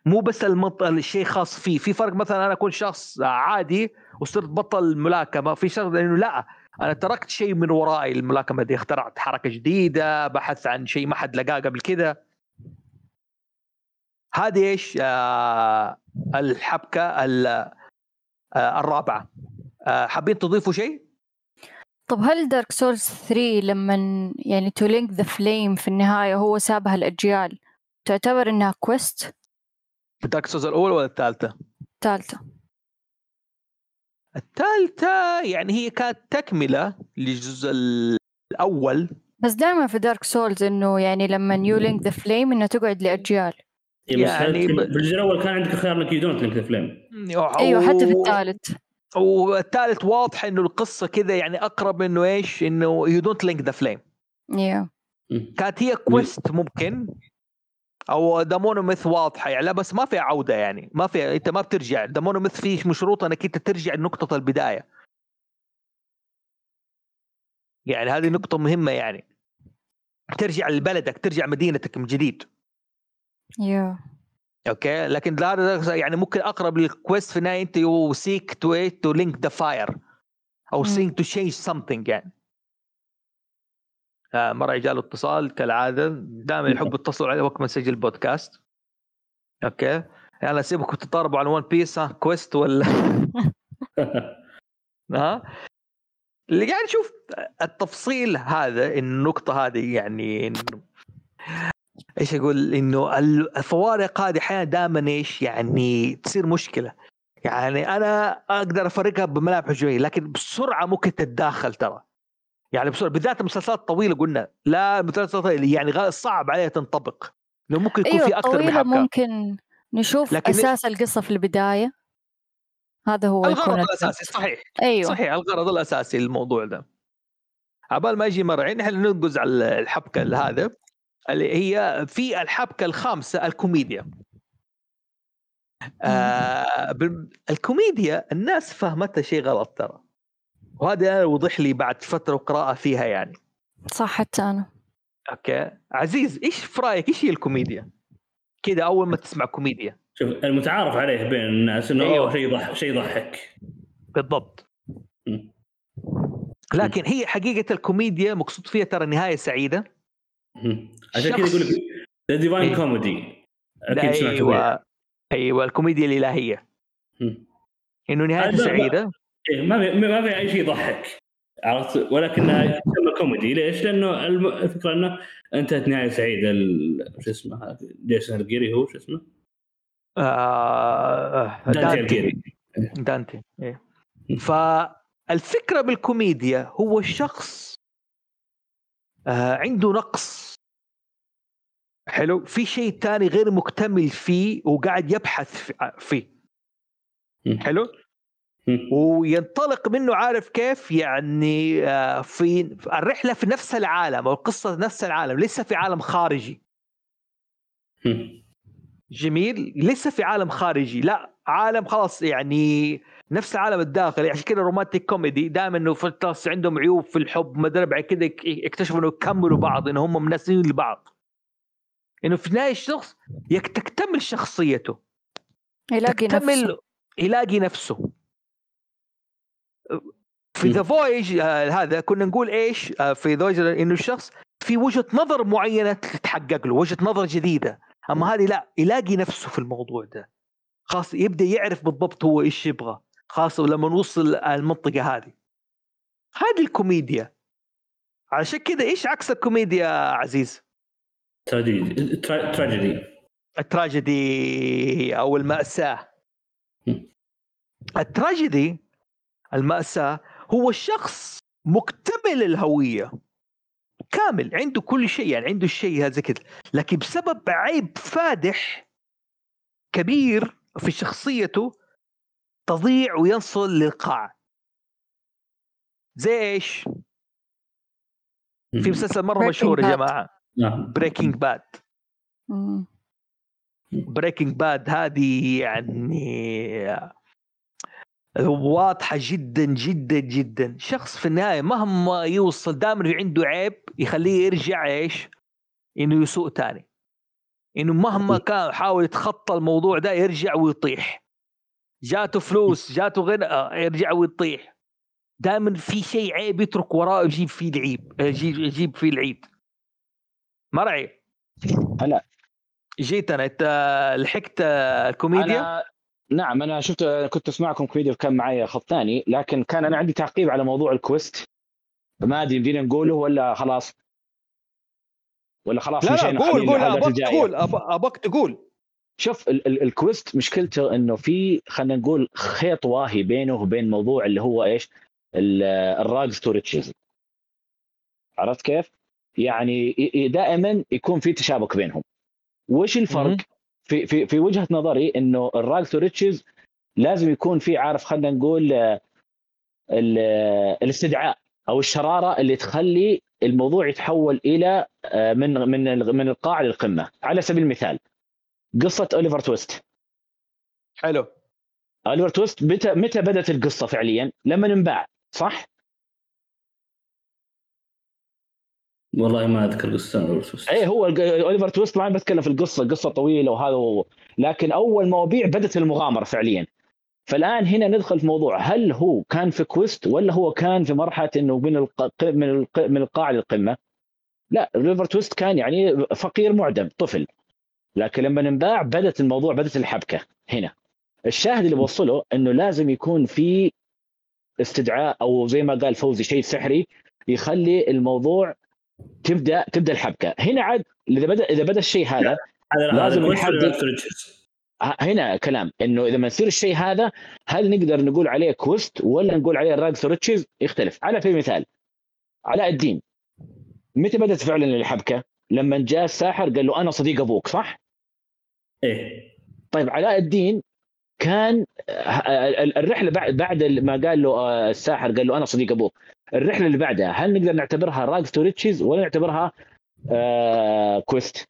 مو بس المط... الشيء خاص فيه. في فرق مثلا أنا أكون شخص عادي وصرت بطل ملاكمة في شخص انه لا أنا تركت شيء من ورائي الملاكمه دي. اخترعت حركة جديدة بحث عن شيء ما حد لقاه قبل كذا هذه إيش؟ آه الحبكة ال- آه الرابعة. آه حابين تضيفوا شيء؟ طب هل Dark Souls 3 لما يعني to link the flame في النهاية هو سابها الأجيال تعتبر إنها quest في Dark Souls الاولى ولا الثالثة؟ ثالثة الثالثة يعني هي كانت تكملة للجزء الأول. بس دائما في Dark Souls إنه يعني لما you link the flame إنها تقعد لأجيال. إيه، بس يعني يعني ب- في الجزء الأول كان عندك خيار إنك يو دونت لينك ذا فليم أيوة حتى في الثالث. والثالث واضح إنه القصة كذا يعني أقرب إنه إيش؟ إنه you don't link the flame yeah كانت هي quest ممكن. أو the monomyth واضحة يعني. لا بس ما فيها عودة يعني. ما فيها أنت ما بترجع. the monomyth فيه مشروط إنك أنت ترجع لنقطة البداية. يعني هذه نقطة مهمة يعني. ترجع لبلدك ترجع مدينتك من جديد. yeah okay؟ لكن هذا يعني ممكن أقرب لل quest في النهايه أنت you seek to to link the fire أو. seek to change something يعني. مرة جاله اتصال كالعادة. دائما يحب يتصلوا علي وقت ما نسجل البودكاست okay. يلا سيبكم تتضاربوا على One Piece ها؟ quest ولا؟ [LAUGHS] ها؟ اللي يعني شوف التفصيل هذا النقطة هذه يعني انه إيش أقول؟ إنه الفوارق هذه أحيانا دائما إيش يعني تصير مشكلة. يعني أنا أقدر أفرقها بملامح وجهيه لكن بسرعة ممكن تتداخل ترى. يعني بسرعة بالذات المسلسلات الطويلة قلنا لا المسلسلات يعني صعب عليها تنطبق. لأنه ممكن يكون أيوه في أكثر من حبكة. ممكن نشوف لكن أساس القصة في البداية. هذا هو الغرض. الأساسي صحيح. أيوه. صحيح الغرض الأساسي للموضوع ده. عبال ما يجي مرعين إحنا ننقز على الحبكة هذا اللي هي في الحبكة الخامسة الكوميديا. آه الكوميديا الناس فهمتها شيء غلط ترى. وهذا أنا وضح لي بعد فترة قراءه فيها يعني. صح حتى أنا. okay. عزيز إيش في رأيك؟ إيش هي الكوميديا؟ كذا أول ما تسمع كوميديا. شوف المتعارف عليه بين الناس إنه أيوه. شيء يضحك شيء يضحك. بالضبط. مم. لكن هي حقيقة الكوميديا مقصود فيها ترى نهاية سعيدة. مم. عشان كذا يقول لك The Divine. Comedy أكيد أيوه. أيوه الكوميديا الإلهية. مم. إنه نهايه سعيدة. إيه ما في ما في أي شيء يضحك عرفت ولكنها تسمى كوميدي ليش؟ لأنه الم- الفكرة إنه انتهت نهاية سعيدة ال- شو اسمه هذا جيسون الجيري هو شو اسمه؟ آه دانتي دانتي الجيري دانتي إيه. فالفكرة بالكوميديا هو الشخص آه عنده نقص حلو في شيء تاني غير مكتمل فيه وقاعد يبحث في- فيه. حلو. وينطلق منه عارف كيف؟ يعني آه، في الرحلة في نفس العالم أو القصة في نفس العالم لسه في عالم خارجي. جميل؟ لسه في عالم خارجي لا عالم خلاص يعني نفس العالم الداخلي. عشان كذا رومانتيك كوميدي دائما إنه في عندهم عيوب في الحب ما أدري بعد كذا يكتشفوا إنه يكملوا بعض إنه هم مناسبين لبعض. إنه في النهايه الشخص تكتمل شخصيته. يلاقي تكتمل نفسه. يلاقي نفسه. في. ذا فويج هذا كنا نقول إيش؟ آه في ذا إنه الشخص في وجهة نظر معينة تتحقق له وجهة نظر جديدة. أما هذه لا يلاقي نفسه في الموضوع ده. خلاص يبدأ يعرف بالضبط هو إيش يبغى. خاصه لما نوصل المنطقة هذه. هذه الكوميديا. عشان كذا إيش عكس الكوميديا يا عزيز؟ تراجيدي. ترا- تراجيدي. التراجيدي أو المأساة مم. التراجيدي المأساة هو الشخص مكتمل الهوية كامل عنده كل شيء يعني عنده الشيء هذا كذا لكن بسبب عيب فادح كبير في شخصيته تضيع وينزل للقاع. زي إيش؟ في مسلسل مرة Breaking مشهور yeah نعم. Breaking Bad. Breaking Bad هذه يعني واضحة جدا جدا جدا. شخص في النهاية مهما يوصل دائما عنده عيب يخليه يرجع إيش؟ إنه يسوء تاني. إنه مهما كان حاول يتخطى الموضوع ده يرجع ويطيح. جاته فلوس جاته غنى آه، يرجع ويطيح. دائما في شيء عيب يترك وراه يجيب فيه العيد يجيب, يجيب فيه العيد مرعي هلا. جيت أنا أنت لحقت الكوميديا؟ أنا نعم أنا شفت كنت اسمعكم كوميديا وكان معي خط ثاني لكن كان أنا عندي تعقيب على موضوع ال quest ما أدري يمدينا نقوله ولا خلاص ولا خلاص لا لا قول قول ابغاك؟ تقول ابغاك تقول شوف ال- ال- ال quest مشكلته إنه في خلينا نقول خيط واهي بينه وبين موضوع اللي هو إيش ال- ال rags to riches عرفت كيف؟ يعني دائما يكون في تشابك بينهم وش الفرق؟ مهم. في في في وجهة نظري إنه ال rags to riches لازم يكون في عارف خلينا نقول آه، ال- الاستدعاء أو الشرارة اللي تخلي الموضوع يتحول إلى آه، من من من القاع للقمة على سبيل المثال قصة أوليفر تويست حلو أوليفر تويست متى متى بدأت القصة فعليا؟ لما انباع صح؟ والله ما أذكر قصة اي هو أوليفر تويست ما بتكلم في القصة قصة طويلة وهذا هو. لكن أول ما انباع بدأت المغامرة فعليا فالآن هنا ندخل في موضوع هل هو كان في كويست ولا هو كان في مرحلة إنه من الق... من الق... من القاع للقمة؟ لا أوليفر تويست كان يعني فقير معدم طفل لكن لما انباع بدأت الموضوع بدأت الحبكة هنا الشاهد اللي بوصله إنه لازم يكون في استدعاء أو زي ما قال فوزي شيء سحري يخلي الموضوع تبدأ تبدأ الحبكة هنا عاد إذا بدأ إذا بدأ الشيء هذا لازم؟ ه- هنا كلام إنه إذا ما يصير الشيء هذا هل نقدر نقول عليه quest ولا نقول عليه rags to riches يختلف على سبيل المثال علاء الدين متى بدأت فعلا الحبكة؟ لما جاء الساحر قال له أنا صديق أبوك صح؟ إيه طيب علاء الدين كان ال- الرحلة بعد بعد ما قال له آه، الساحر قال له أنا صديق أبوك الرحلة اللي بعدها هل نقدر نعتبرها rags to riches ولا نعتبرها آه quest؟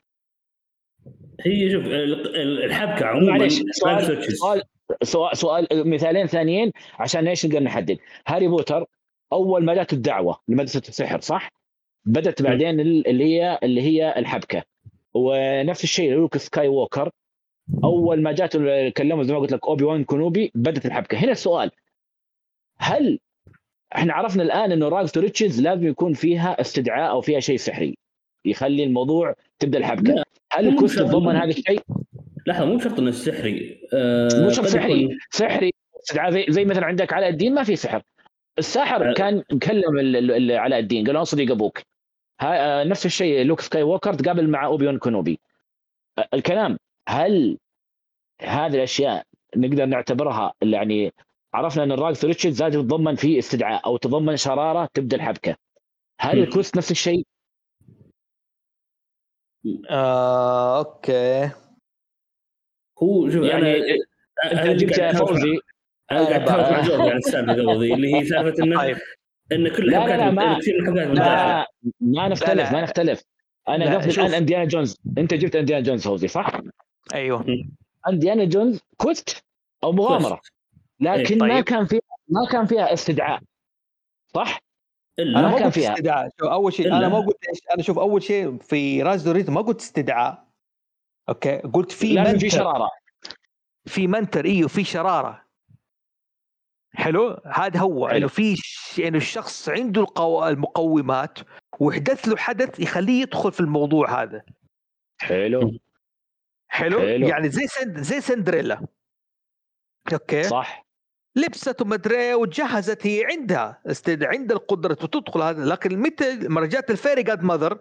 هي شوف ال- ال- الحبكة عموما معلش سؤال. سؤال سؤال, سؤال مثالين ثانيين عشان إيش نقدر نحدد هاري بوتر أول ما جات الدعوة لمدرسة السحر صح؟ بدأت بعدين ال- اللي هي اللي هي الحبكة ونفس الشيء لوك سكاي ووكر أول ما جات كلموا زي ما قلت لك أوبي وان كنوبي بدأت الحبكة هنا السؤال هل إحنا عرفنا الآن إنه rags to riches لازم يكون فيها استدعاء أو فيها شيء سحري يخلي الموضوع تبدأ الحبكة هل ال quest. تتضمن هذا الشيء؟ لحظة مو شرط إنه السحري آه مو شرط سحري يكون- سحري استدعاء زي, زي مثلا عندك علاء الدين ما في سحر الساحر أه. كان كلم ال- ال- ال- علاء الدين قال له أنا صديق أبوك ها آه، نفس الشيء لوك سكاي ووكر تقابل مع اوبي وان كنوبي آه، الكلام هل هذه الأشياء نقدر نعتبرها يعني عرفنا أن ال rags riches لازم تتضمن فيه استدعاء أو تضمن شرارة تبدأ الحبكة. هل. ال quest نفس الشيء؟ آه أوكي. هو شوف يعني أنا انت جبت فوزي. أنا قاعد بقى- اجاوب عن السالفة قبل ذي اللي هي سالفة إنه طيب. إن كل لا، لا، لا، ما- كثير من لا ما نختلف. ما نختلف. أنا قصدي. الآن إنديانا جونز. أنت جبت إنديانا جونز فوزي صح؟ أيوه. إنديانا جونز quest أو مغامرة؟ لكن إيه، ما طيب. كان فيها ما كان فيها استدعاء. صح؟ إلا أنا ما ما كان فيها. استدعاء. شوف أول شيء إلا. أنا ما قلت أنا شوف أول شيء في rags to riches ما قلت استدعاء. أوكي؟ قلت في لازم في mentor. شرارة. في mentor إيوه في شرارة. حلو؟ هذا هو. إنه في ش... إنه الشخص عنده القو... المقومات ويحدث له حدث يخليه يدخل في الموضوع هذا. حلو. حلو, حلو. يعني زي سند... زي سندريلا. أوكي؟ صح. لبست ومدري وتجهزت هي عندها استد... عندها القدرة تدخل هذا. لكن متى لما جات ال fairy godmother؟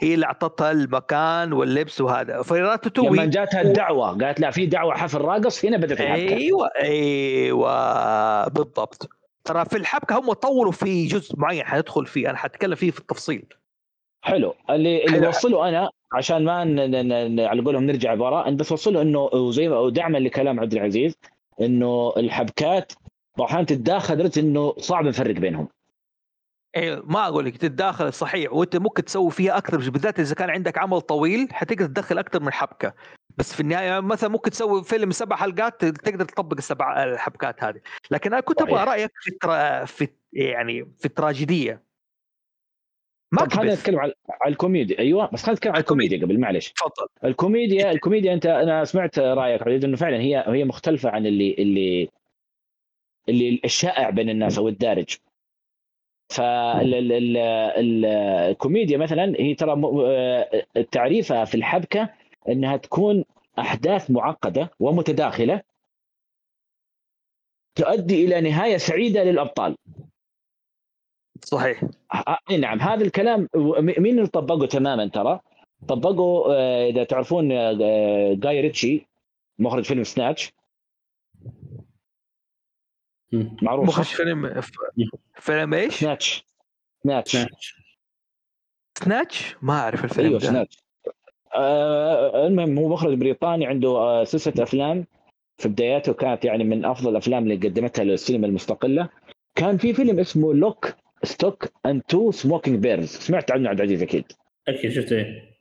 هي اللي أعطتها المكان واللبس وهذا. فراتوتوي لما جاتها الدعوة قالت لا في دعوة حفل راقص هنا بدأت الحبكة. أيوه أيوه بالضبط. ترى في الحبكة هم طولوا في جزء معين حندخل فيه أنا حتكلم فيه في التفصيل. حلو. اللي اللي حلو. بوصله أنا عشان ما ن... ن... ن... على قولهم نرجع أنا بس وصله إنه وزي ما ودعما لكلام عبد العزيز إنه الحبكات أحيانا تتداخل لدرجه إنه صعب نفرق بينهم. أيوه ما أقول لك تتداخل صحيح وأنت ممكن تسوي فيها أكثر بالذات إذا كان عندك عمل طويل حتقدر تدخل أكثر من حبكة. بس في النهاية مثلا ممكن تسوي فيلم سبع حلقات تقدر تطبق السبع الحبكات هذه. لكن أنا كنت أبغى. رأيك في الترا... في يعني في التراجيدية. ما خلينا نتكلم على الكوميديا. أيوه بس خلينا نتكلم على الكوميديا قبل معلش تفضل. الكوميديا الكوميديا انت أنا سمعت رأيك عزيز أنه فعلا هي هي مختلفة عن اللي اللي اللي الشائع بين الناس أو الدارج. فالكوميديا مثلا هي ترى آه، تعريفها في الحبكة إنها تكون أحداث معقدة ومتداخلة تؤدي إلى نهاية سعيدة للأبطال. صحيح. آه، إي نعم هذا الكلام مين اللي طبقه تماما ترى؟ طبقه آه، إذا تعرفون جاي ريتشي مخرج فيلم سناتش. معروف مخرج؟ فيلم فيلم إيش؟ سناتش. سناتش. سناتش. ما أعرف الفيلم أيوه سناتش. آه المهم هو مخرج بريطاني عنده آه سلسلة أفلام. في بداياته كانت يعني من أفضل الأفلام اللي قدمتها للسينما المستقلة. كان في فيلم اسمه Lock, Stock and Two Smoking Barrels سمعت عنه عبد العزيز أكيد. أكيد شفت إيه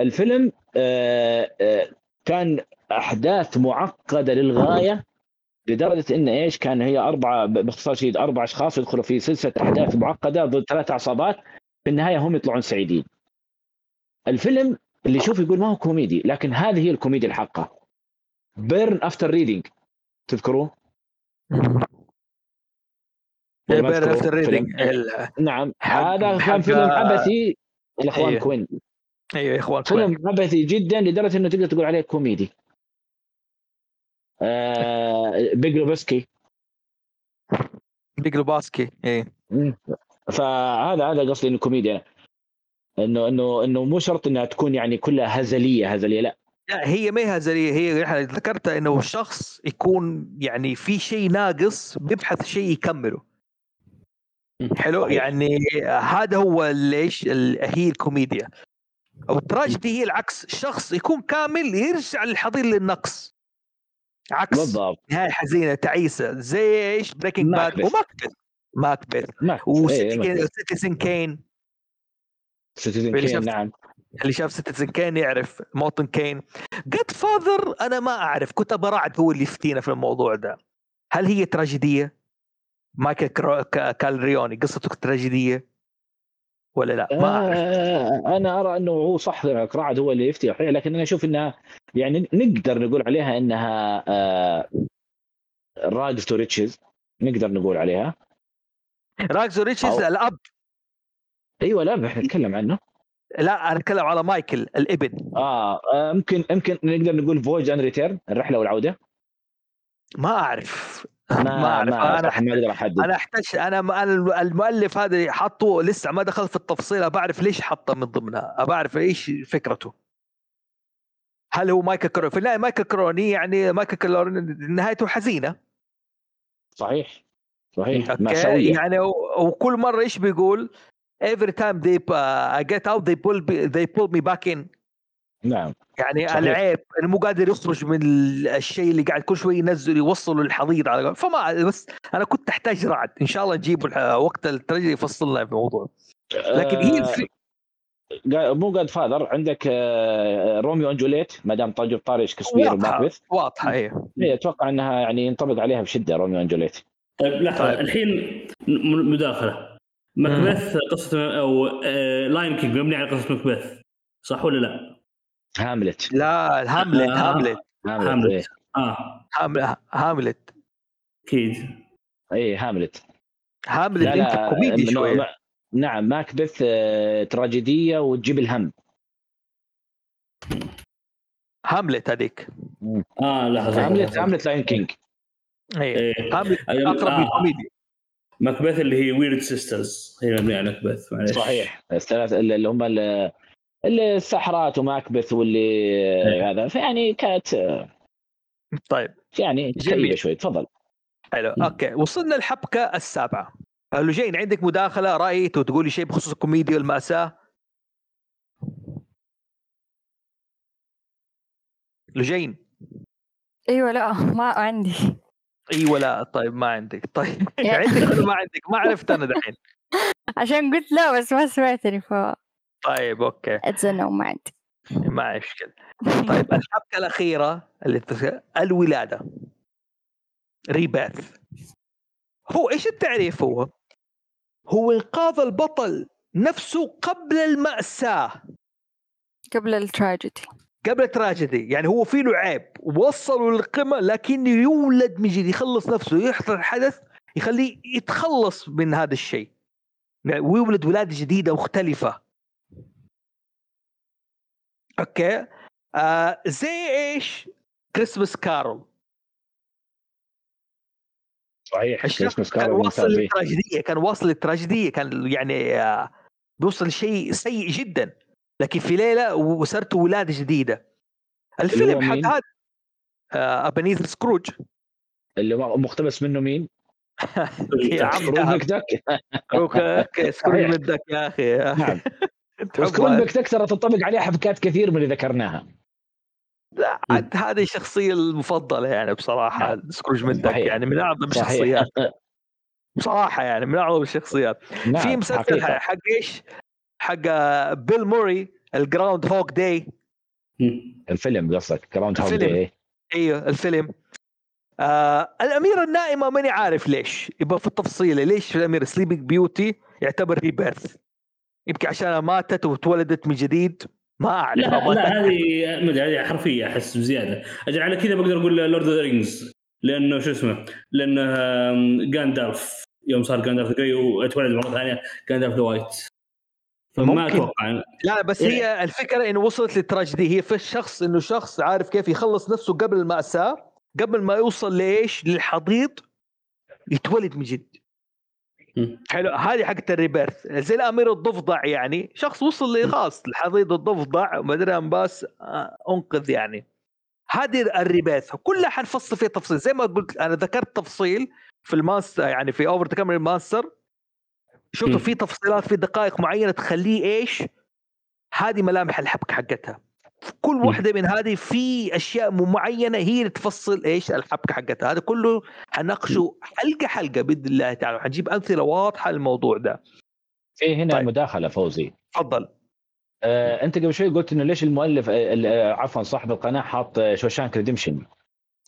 الفيلم آه، آه، كان أحداث معقدة للغاية لدرجة إن إيش؟ كان هي أربعة باختصار شديد أربع أشخاص يدخلوا في سلسلة أحداث معقدة ضد ثلاث عصابات. في النهاية هم يطلعون سعيدين. الفيلم اللي يشوف يقول ما هو كوميدي لكن هذه هي الكوميديا الحقة. Burn After Reading تذكروه؟ ولا ما بير تذكروه؟ افتر Reading نعم. هذا كان فيلم عبثي الاخوان أيوه. كوين. أيوه يا أخوان كوين. فيلم عبثي جدا لدرجة إنه تقدر تقول عليه كوميدي. آه Big Lebowski Big Lebowski إيه. فهذا هذا قصدي إنه كوميديا. انه انه إنه مو شرط إنها تكون يعني كلها هزليه هزلية لا. لا هي ما هي هزلية هي إحنا ذكرت إنه الشخص يكون يعني في شيء ناقص بيبحث شيء يكمله. حلو. يعني هذا هو ليش هي الكوميديا. أو التراجيدي هي العكس. شخص يكون كامل يرجع للحضيض للنقص. عكس بالضبط. نهاية حزينة تعيسة. زي إيش Breaking Bad ماكبث. وماكبث. ماكبث. ما و Citizen Kane Citizen Kane نعم. اللي شاف Citizen Kane يعرف موطن كين Godfather أنا ما أعرف. كنت أبا رعد هو اللي يفتينا في الموضوع ده. هل هي تراجيدية؟ مايكل كورليوني قصته تراجيدية ولا لا؟ ما أعرف. آه أنا أرى أنه هو صح رعد هو اللي يفتي الحقيقة، لكن أنا أشوف إنها يعني نقدر نقول عليها إنها آه to riches نقدر نقول عليها. Rags to riches أو- الأب. أيوه لا إحنا نتكلم عنه. لا أنا أتكلم على مايكل الإبن. آه آه، يمكن يمكن نقدر نقول voyage and return الرحلة والعودة. ما أعرف. [LAUGHS] ما ما أعرف أنا ما أقدر أحدد. أنا احتاج أنا المؤلف هذا حطه لسه ما دخل في التفصيل أبى أعرف ليش حطه من ضمنها أبى أعرف إيش فكرته. هل هو مايكل كورليوني في النهاية مايكل كورليوني يعني مايكل كورليوني نهايته حزينة. صحيح صحيح أوكي مأساوية يعني وكل مرة إيش بيقول؟ Every time they uh, I get out they pull they pull me back in. نعم يعني صحيح. العيب إنه مو قادر يخرج من ال- الشيء اللي قاعد كل شوي ينزل يوصله للحضيض على فما بس أنا كنت أحتاج رعد. إن شاء الله نجيب وقت التراجيدي يفصلنا في الموضوع. لكن هي الف... آه مو Godfather عندك آه Romeo and Juliet مدام طاري شكسبير واضحة وماكبث واضحة إيه. هي أتوقع إنها يعني ينطبق عليها بشدة Romeo and Juliet طيب لحظة طيب. الحين م- مداخلة. مكبث قصة أو آه Lion King مبني على قصة ماكبث صح ولا لا؟ هاملت. لا هاملت آه. هاملت. هاملت هاملت. إيه. آه. هاملت هاملت. أكيد. اي هاملت. هاملت أنت كوميدي شوية. نعم ماكبث آه، تراجيدية وتجيب الهم. هاملت هذيك. آه لحظه هاملت هاملت Lion King إيه. إيه. هاملت أيوة، أقرب آه. للكوميدي مكبث اللي هي Weird Sisters هي مبنيه على مكبث معلش صحيح. الثلاث اللي هم ال- اللي السحرات وماكبث واللي إيه. هذا. فيعني كانت طيب. يعني جميل. شوي. تفضل. حلو. م. okay. وصلنا الحبكه السابعة. لوجين عندك مداخلة رأي تقولي شيء بخصوص الكوميديا والمأساة؟ لوجين أيوه لا ما عندي. اي ولا طيب ما عندك. طيب. [LAUGHS] عندك ولا ما عندك؟ ما عرفت أنا دحين. [LAUGHS] عشان قلت لا بس ما سمعتني ف طيب okay. اتزنوا ما عندي. ما مشكله طيب الحبكه الأخيرة اللي الولادة. rebirth هو إيش التعريف هو؟ هو انقاذ البطل نفسه قبل المأساة. قبل التراجيدي. قبل التراجيدي. يعني هو في له عيب وصلوا للقمة لكنه يولد من جديد. يخلص نفسه يحضر حدث يخليه يتخلص من هذا الشيء. يعني ويولد ولادة جديدة مختلفة. okay آه زي إيش Christmas Carol صحيح كريسمس كان Carol واصل ممتاز إيه. للتراجيدية كان واصل للتراجيدية كان يعني آه بيوصل شيء سيء جدا لكن في ليلة وصارت ولادة جديدة الفيلم حق؟ هذا آه ابنيزر سكروج اللي مقتبس منه مين؟ [LAUGHS] يا عم سكروج. مكدك okay سكروج [LAUGHS] يا أخي. نعم حبها. مكدك ترى تنطبق عليه حبكات كثير من اللي ذكرناها لا عاد هذه الشخصية المفضلة يعني بصراحة سكروج مدك صحيح. يعني من أعظم الشخصيات [LAUGHS] بصراحة يعني من أعظم الشخصيات نعم في مسلسل. حق إيش؟ حق آه، بيل موري ال Groundhog Day. الفيلم قصدك Groundhog. Day أيوه الفيلم آه الأميرة النائمة ماني عارف ليش يبقى في التفصيل ليش الأميرة Sleeping Beauty يعتبر rebirth يمكن عشان ماتت وتولدت من جديد ما أعرف لا لا. هذه ما أدري هذه حرفية أحس بزيادة أجل على كذا بقدر أقول Lord of the Rings لأنه شو اسمه لأنه جاندالف يوم صار جاندالف جاي وتولد مرة ثانية جاندالف the White فما. أتوقع لا بس إيه. هي الفكرة انه وصلت للتراجيدي هي في الشخص إنه شخص عارف كيف يخلص نفسه قبل الماساه قبل ما يوصل لإيش للحضيض يتولد من جد. حلو. هذه حقت ال rebirth. زي الأمير الضفدع يعني. شخص وصل لخلاص الحضيض الضفدع وما أدري انباس آه، أنقذ يعني. هذه ال rebirth. كلها حنفصل فيها تفصيل. زي ما قلت أنا ذكرت تفصيل في ال monster يعني في over the monster شفتوا. في تفصيلات في دقائق معينة تخليه إيش؟ هذه ملامح الحبكة حقتها. كل واحدة من هذه في أشياء معينة هي اللي تفصل إيش الحبكة حقتها. هذا كله حناقشه حلقة حلقة بإذن الله تعالى. حنجيب أمثلة واضحة للموضوع ده. في هنا طيب. مداخلة فوزي. تفضل. آه، أنت قبل شوي قلت إنه ليش المؤلف آه، آه، عفوا صاحب القناة حاط آه، Shawshank Redemption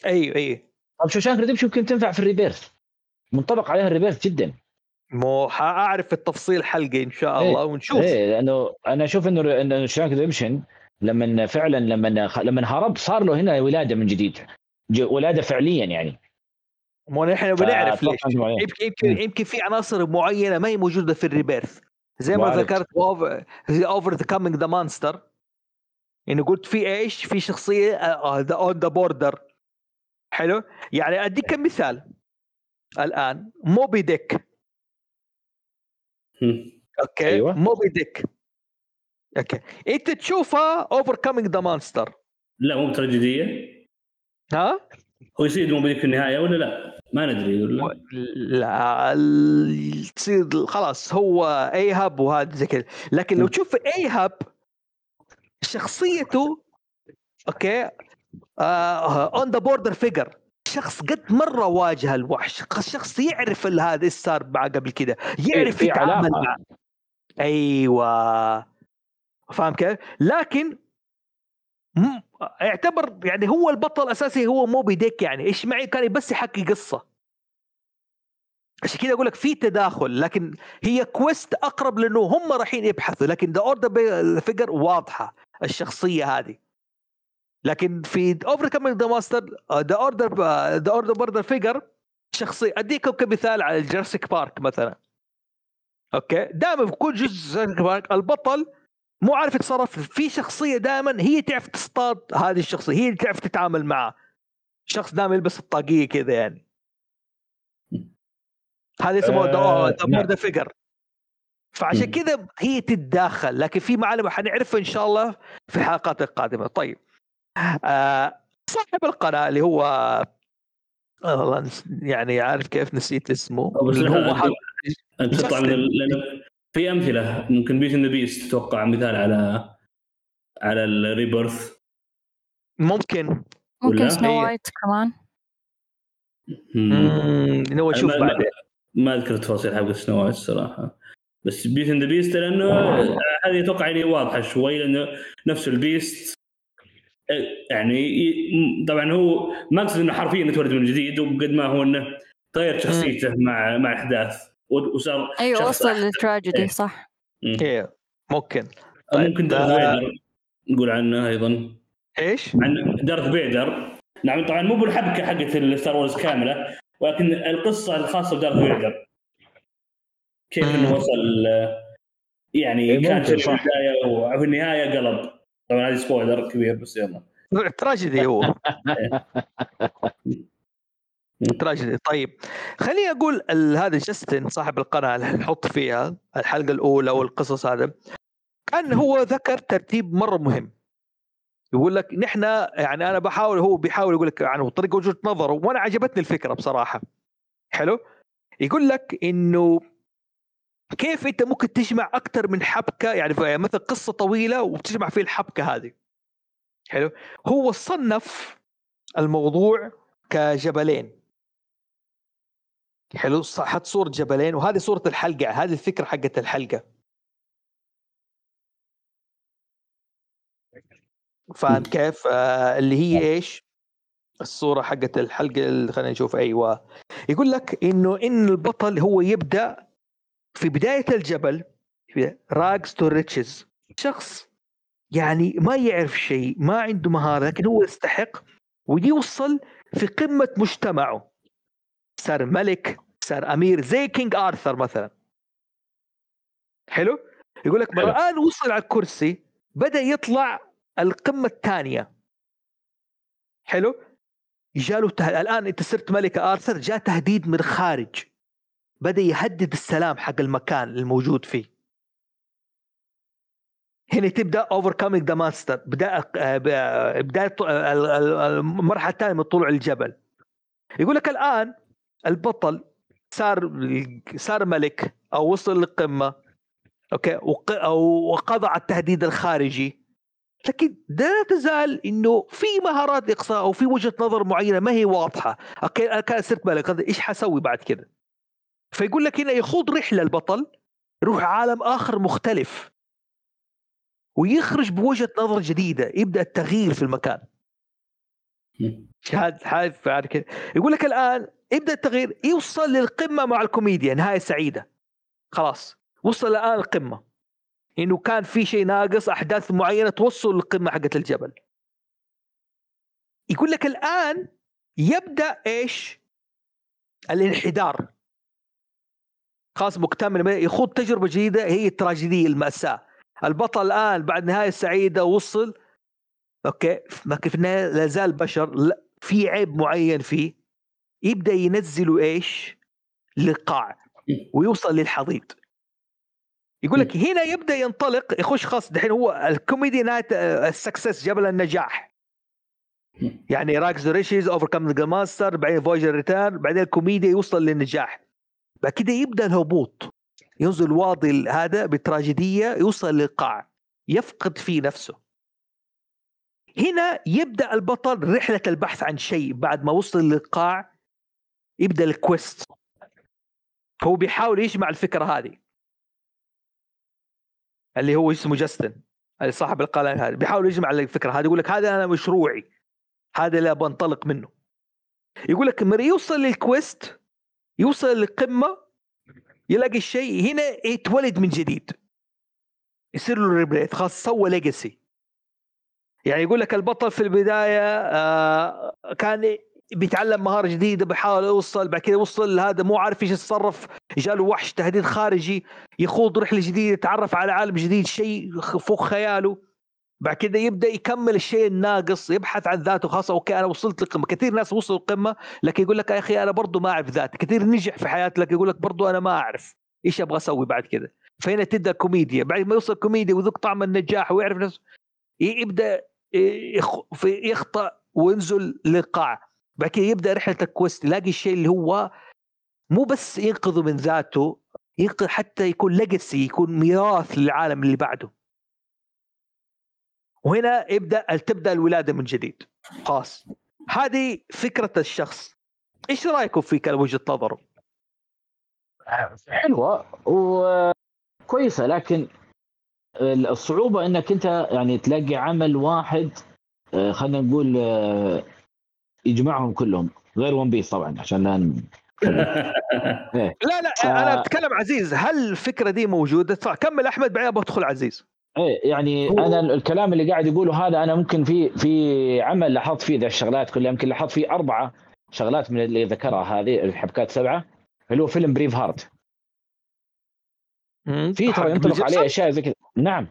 أيوه أيوه. طب Shawshank Redemption يمكن تنفع في ال rebirth. منطبق عليها ال rebirth جدا. مو حأعرف التفصيل حلقة إن شاء إيه، الله ونشوف. إيه لأنه أنا أشوف إنه إنه Shawshank Redemption لما فعلا لما لما هرب صار له هنا ولادة من جديد. ولادة فعليا يعني. مو نحن بنعرف ليش. يمكن يمكن. يمكن في عناصر معينة ما هي موجودة في ال rebirth. زي ما. ذكرت over the coming the monster يعني قلت في إيش؟ في شخصية the on the border حلو؟ يعني أديك كم مثال الآن موبي ديك. okay؟ أيوة. موبي ديك okay. إنت تشوفها overcoming the monster لا مو بتراجيديه ها؟ هو يصيد موبي ديك في النهاية ولا لا؟ ما ندري. ولا؟ لا تصير خلاص هو ايهاب وهذا زي كذا. لكن لو. تشوف ايهاب شخصيته okay on the border figure شخص قد مرة واجه الوحش. شخص يعرف هذا إيش صار معه قبل كذا يعرف في يتعامل. معه. أيوه. فاهم كيف؟ لكن يعتبر يعني هو البطل الأساسي هو موبي ديك يعني. إيش معي؟ كان بس يحكي قصة. عشان كذا أقول لك في تداخل لكن هي quest أقرب لأنه هم رايحين يبحثوا لكن the border figure واضحة الشخصية هذه. لكن في overcoming the monster the border the border border figure شخصية. اديكم كمثال على Jurassic Park مثلا. okay؟ دائما في كل جزء Jurassic Park البطل مو عارف يتصرف. في شخصية دائما هي تعرف تصطاد هذه الشخصية هي اللي تعرف تتعامل معه. شخص دائما يلبس الطاقية كذا يعني. هذا اسمه آه، ذا نعم. فيجر فعشان. كذا هي تتداخل. لكن في معالم حنعرفها إن شاء الله في الحلقات القادمة. طيب. آه صاحب القناة اللي هو آه، والله يعني عارف كيف نسيت اسمه. اللي هو انت تطلع من في أمثلة. ممكن بيت ذا بيست تتوقع مثال على على ال rebirth ممكن. ممكن؟ Snow هي- White كمان. مم، هو شوف ما- ما- بعدين. ما أذكر تفاصيل حق Snow White الصراحه بس Beauty and the Beast لأنه هذه أتوقع يعني واضحة شوي لأنه نفس ال beast. يعني طبعا هو ما أقصد إنه حرفيا يتولد من جديد وقد ما هو إنه تغير شخصيته مع مع الاحداث وصار أيوه وصل. للتراجيدي إيه. صح. إيه، ممكن طيب، ممكن Darth Vader نقول عنه أيضا إيش؟ عن Darth Vader نعم طبعا مو بالحبكة حقت ال Star Wars كاملة ولكن القصة الخاصة ب Darth Vader كيف إنه. وصل يعني إيه، كان في. البداية وفي النهاية قلب طبعا هذه spoiler كبير بس يلا تراجيدي هو [LAUGHS] تراجيدي طيب خليني أقول هذا جاستن صاحب القناة اللي نحط فيها الحلقة الأولى والقصص هذا كان هو ذكر ترتيب مرة مهم. يقول لك نحن يعني أنا بحاول هو بيحاول يقول لك عنه طريقة وجهة نظره وأنا عجبتني الفكرة بصراحة. حلو؟ يقول لك إنه كيف أنت ممكن تجمع أكثر من حبكة يعني ف- مثلا قصة طويلة وتجمع فيه الحبكة هذه. حلو؟ هو صنف الموضوع كجبلين. حلو. حط صورة جبلين وهذه صورة الحلقة هذه الفكرة حقت الحلقة. فاهم كيف؟ آه اللي هي إيش؟ الصورة حقت الحلقة اللي خلينا نشوف. أيوه. يقول لك إنه إن البطل هو يبدأ في بداية الجبل rags to riches. شخص يعني ما يعرف شيء ما عنده مهارة لكن هو يستحق ويوصل في قمة مجتمعه. صار ملك صار أمير زي King Arthur مثلا. حلو؟ يقول لك. الآن وصل على الكرسي بدأ يطلع القمة الثانية. حلو؟ جاله ته... الآن أنت صرت ملك آرثر جاء تهديد من الخارج بدأ يهدد السلام حق المكان الموجود فيه. هنا تبدأ overcoming the monster بدأ آه، بداية ال- المرحلة الثانية من طلوع الجبل. يقول لك الآن البطل صار صار ملك أو وصل للقمة أوكي؟ وق- أو وقضى على التهديد الخارجي. لكن لا تزال إنه في مهارات ناقصة أو في وجهة نظر معينة ما هي واضحة. أوكي؟ أنا كان صرت ملك إيش حسوي بعد كذا؟ فيقول لك هنا يخوض رحلة البطل يروح عالم آخر مختلف. ويخرج بوجهة نظر جديدة يبدأ التغيير في المكان. هذا هذا يقول لك الآن يبدا التغيير يوصل للقمة مع الكوميديا نهاية سعيدة. خلاص وصل الآن القمه إنه كان في شيء ناقص أحداث معينة توصل للقمة حقت الجبل. يقول لك الآن يبدأ إيش؟ الانحدار. خلاص مكتمل يخوض تجربة جديدة هي التراجيدية المأساة. البطل الآن بعد نهاية سعيدة وصل. أوكي لكن في النهايه لا زال بشر لا في عيب معين فيه. يبدأ ينزله إيش؟ للقاع ويوصل للحضيض. يقول لك هنا يبدأ ينطلق يخش خلاص دحين هو الكوميدي نهاية آه، ال success جبل النجاح. يعني rags riches overcome the monster بعدين voyage return بعدين الكوميديا يوصل للنجاح. بعد كده يبدأ الهبوط. ينزل واضي هذا بتراجيدية يوصل للقاع. يفقد فيه نفسه. هنا يبدأ البطل رحلة البحث عن شيء بعد ما وصل للقاع. يبدأ ال quest هو بيحاول يجمع الفكرة هذه. اللي هو اسمه Justin اللي صاحب الكلام هذا بيحاول يجمع الفكرة هذه يقول لك هذا أنا مشروعي. هذا اللي أبغى أنطلق منه. يقول لك لما يوصل لل quest يوصل للقمة يلاقي الشيء هنا يتولد من جديد. يصير له rebirth خلاص سوى legacy يعني يقول لك البطل في البداية آه كان بيتعلم مهارة جديدة بيحاول يوصل بعد كده وصل لهذا مو عارف إيش يتصرف جاله وحش تهديد خارجي يخوض رحلة جديدة يتعرف على عالم جديد شيء فوق خياله. بعد كده يبدأ يكمل الشيء الناقص يبحث عن ذاته خلاص أوكي أنا وصلت للقمه كثير ناس وصلوا القمه لكن يقول لك يا أخي أنا برضو ما أعرف ذاتي. كثير نجح في حياتي لكن يقول لك برضو أنا ما أعرف إيش أبغى أسوي بعد كده. فهنا تبدأ الكوميديا. بعد ما يوصل الكوميديا ويذوق طعم النجاح ويعرف نفسه يبدأ يخطأ وينزل للقاع. بعد كده يبدأ رحلة ال quest يلاقي الشيء اللي هو مو بس ينقذه من ذاته ينقذ حتى يكون ليجسي يكون ميراث للعالم اللي بعده. وهنا يبدأ تبدأ الولادة من جديد. خلاص. هذه فكرة الشخص. إيش رأيكم في وجهة نظره؟ حلوة وكويسة لكن الصعوبة إنك أنت يعني تلاقي عمل واحد آه، خلينا نقول آه، يجمعهم كلهم غير One Piece طبعا عشان لا [LAUGHS] إيه. لا لا ف- أنا أتكلم عزيز هل الفكرة دي موجودة؟ كمل أحمد بعدين بدخل عزيز إيه يعني أنا الكلام اللي قاعد يقوله هذا أنا ممكن في في عمل لاحظت فيه ذا الشغلات كلها يمكن لاحظت فيه أربعة شغلات من اللي ذكرها هذه الحبكات سبعة اللي هو فيلم Braveheart في ترى ينطبق؟ عليه أشياء زي كذا نعم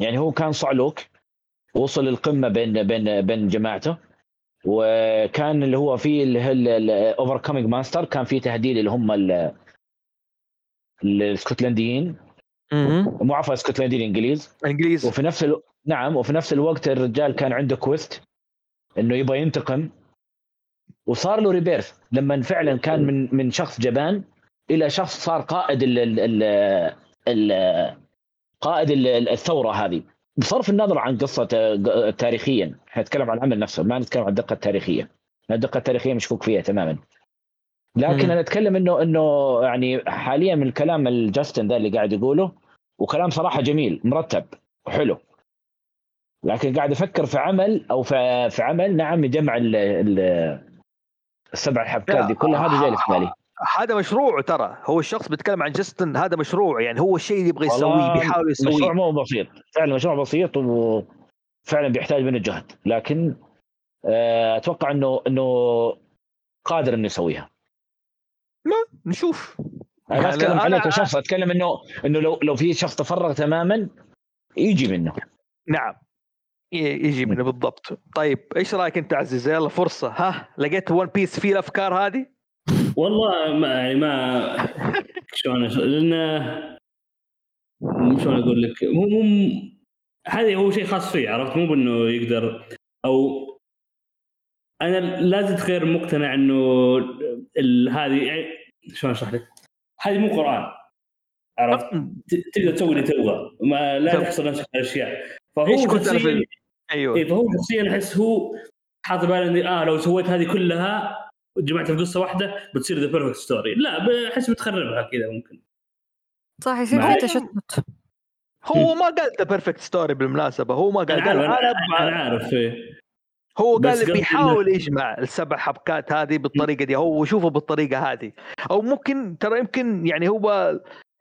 يعني هو كان صعلوك وصل للقمه بين بين بين جماعته وكان اللي هو فيه ال overcoming monster كان فيه تهديد اللي هم ال- الاسكتلنديين. مو عفوا اسكتلنديين انجليز إنجليز. وفي نفس ألو... نعم وفي نفس الوقت الرجال كان عنده quest إنه يبغى ينتقم. وصار له rebirth لما فعلا كان من من شخص جبان إلى شخص صار قائد ال ال ال ال قائد ال- الثورة هذه. بصرف النظر عن قصة آه، تاريخيا. إحنا نتكلم عن العمل نفسه ما نتكلم عن الدقة التاريخية. الدقة التاريخية مشكوك فيها تماما. لكن مم. أنا أتكلم إنه إنه يعني حاليا من الكلام الجاستن ذا اللي قاعد يقوله وكلام صراحة جميل مرتب وحلو. لكن قاعد أفكر في عمل أو في, في عمل نعم يجمع ال ال السبع الحبكات دي كلها هذا جاي في بالي. هذا مشروع ترى. هو الشخص بيتكلم عن جاستن هذا مشروع. يعني هو الشيء اللي يبغى يسويه بيحاول مشروع يسويه مو بسيط. فعلا مشروع بسيط وفعلا بيحتاج منه جهد. لكن آه، أتوقع إنه إنه قادر إنه يسويها. نشوف. أنا ما يعني أتكلم أنا- عليه كشخص أتكلم إنه إنه لو لو في شخص تفرغ تماما يجي منه. نعم. يجي منه بالضبط. طيب إيش رأيك أنت عزيز يلا فرصة. ها لقيت ون بيس فيه الأفكار هذه؟ والله ما يعني ما شلون لأنه شلون أقول لك مو مو هذا هو شيء خاص فيه عرفت مو بأنه يقدر أو أنا لازلت غير مقتنع إنه هذه يعني شلون أشرح لك؟ هذه مو قرآن عرفت؟ تقدر تسوي اللي تبغى ما لا طب. تحصر نفسك على أشياء فهو شخصيا أيوه اي فهو شخصيا أحس هو حاط باله إني آه لو سويت هذه كلها جمعتها في قصة واحدة بتصير the perfect story لا بحس بتخربها كذا ممكن. صح يصير في تشتت. هو ما قال the perfect story بالمناسبة هو ما قال أنا قال عارف أنا أنا, أنا عارف إيه. هو قال بيحاول يجمع السبع حبكات هذه بالطريقة دي هو يشوفه بالطريقة هذه. أو ممكن ترى يمكن يعني هو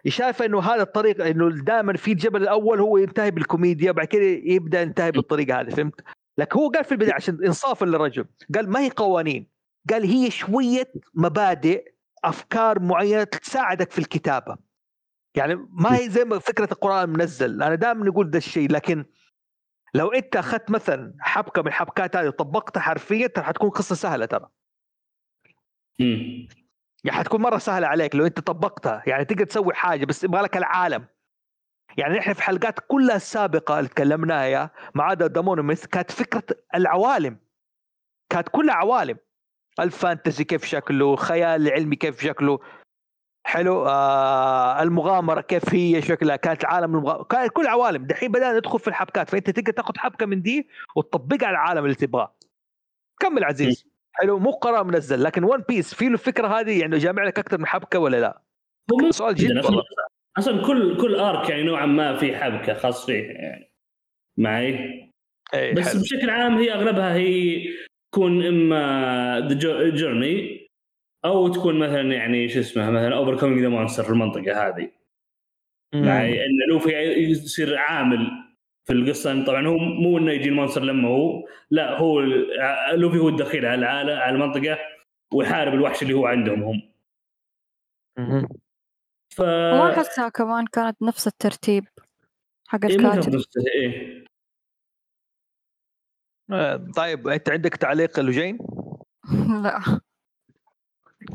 شايف إنه هذا الطريق إنه دائما في الجبل الأول هو ينتهي بالكوميديا بعد كده يبدأ ينتهي بالطريقة هذه فهمت؟ لكن هو قال في البداية عشان انصافا للرجل قال ما هي قوانين. قال هي شوية مبادئ أفكار معينة تساعدك في الكتابة. يعني ما هي زي ما فكرة القرآن منزل أنا دائما نقول ده الشيء لكن لو أنت أخذت مثلا حبكة من الحبكات هذه وطبقتها حرفيا ترى حتكون قصة سهلة ترى. يعني حتكون مرة سهلة عليك لو أنت طبقتها. يعني تقدر تسوي حاجة بس يبغى لك العالم. يعني نحن في حلقات كلها السابقه اللي تكلمناها مع عدا دامونوميث كانت فكرة العوالم. كانت كلها عوالم. الفانتزي كيف شكله الخيال العلمي كيف شكله. حلو آه المغامرة كيف هي شكلها كانت عالم المغامره كانت كل عوالم. دحين بدأنا ندخل في الحبكات فأنت تقدر تاخذ حبكة من دي وتطبقها على العالم اللي تبغاه. كمل عزيز. حلو مو قرار منزل لكن ون بيس في له الفكرة هذه؟ يعني جامع لك أكثر من حبكة ولا لا؟ هو سؤال جدا جدا أصلا والله. أصلا كل كل arc يعني نوعا ما في حبكة خاص فيه يعني. معي؟ إيه بس حلو. بشكل عام هي أغلبها هي تكون إما the journey أو تكون مثلا يعني شو اسمه مثلا overcoming the monster في المنطقة هذه. معي إن لوفي يصير عامل في القصة طبعا هو مو إنه يجي ال monster لما هو لا هو لوفي هو الدخيل على العالم على المنطقة ويحارب الوحش اللي هو عندهم هم. ف وما احسها كمان كانت نفس الترتيب حق إيه، الكاتب. آه، طيب أنت عندك تعليق لجين؟ [LAUGHS] لا.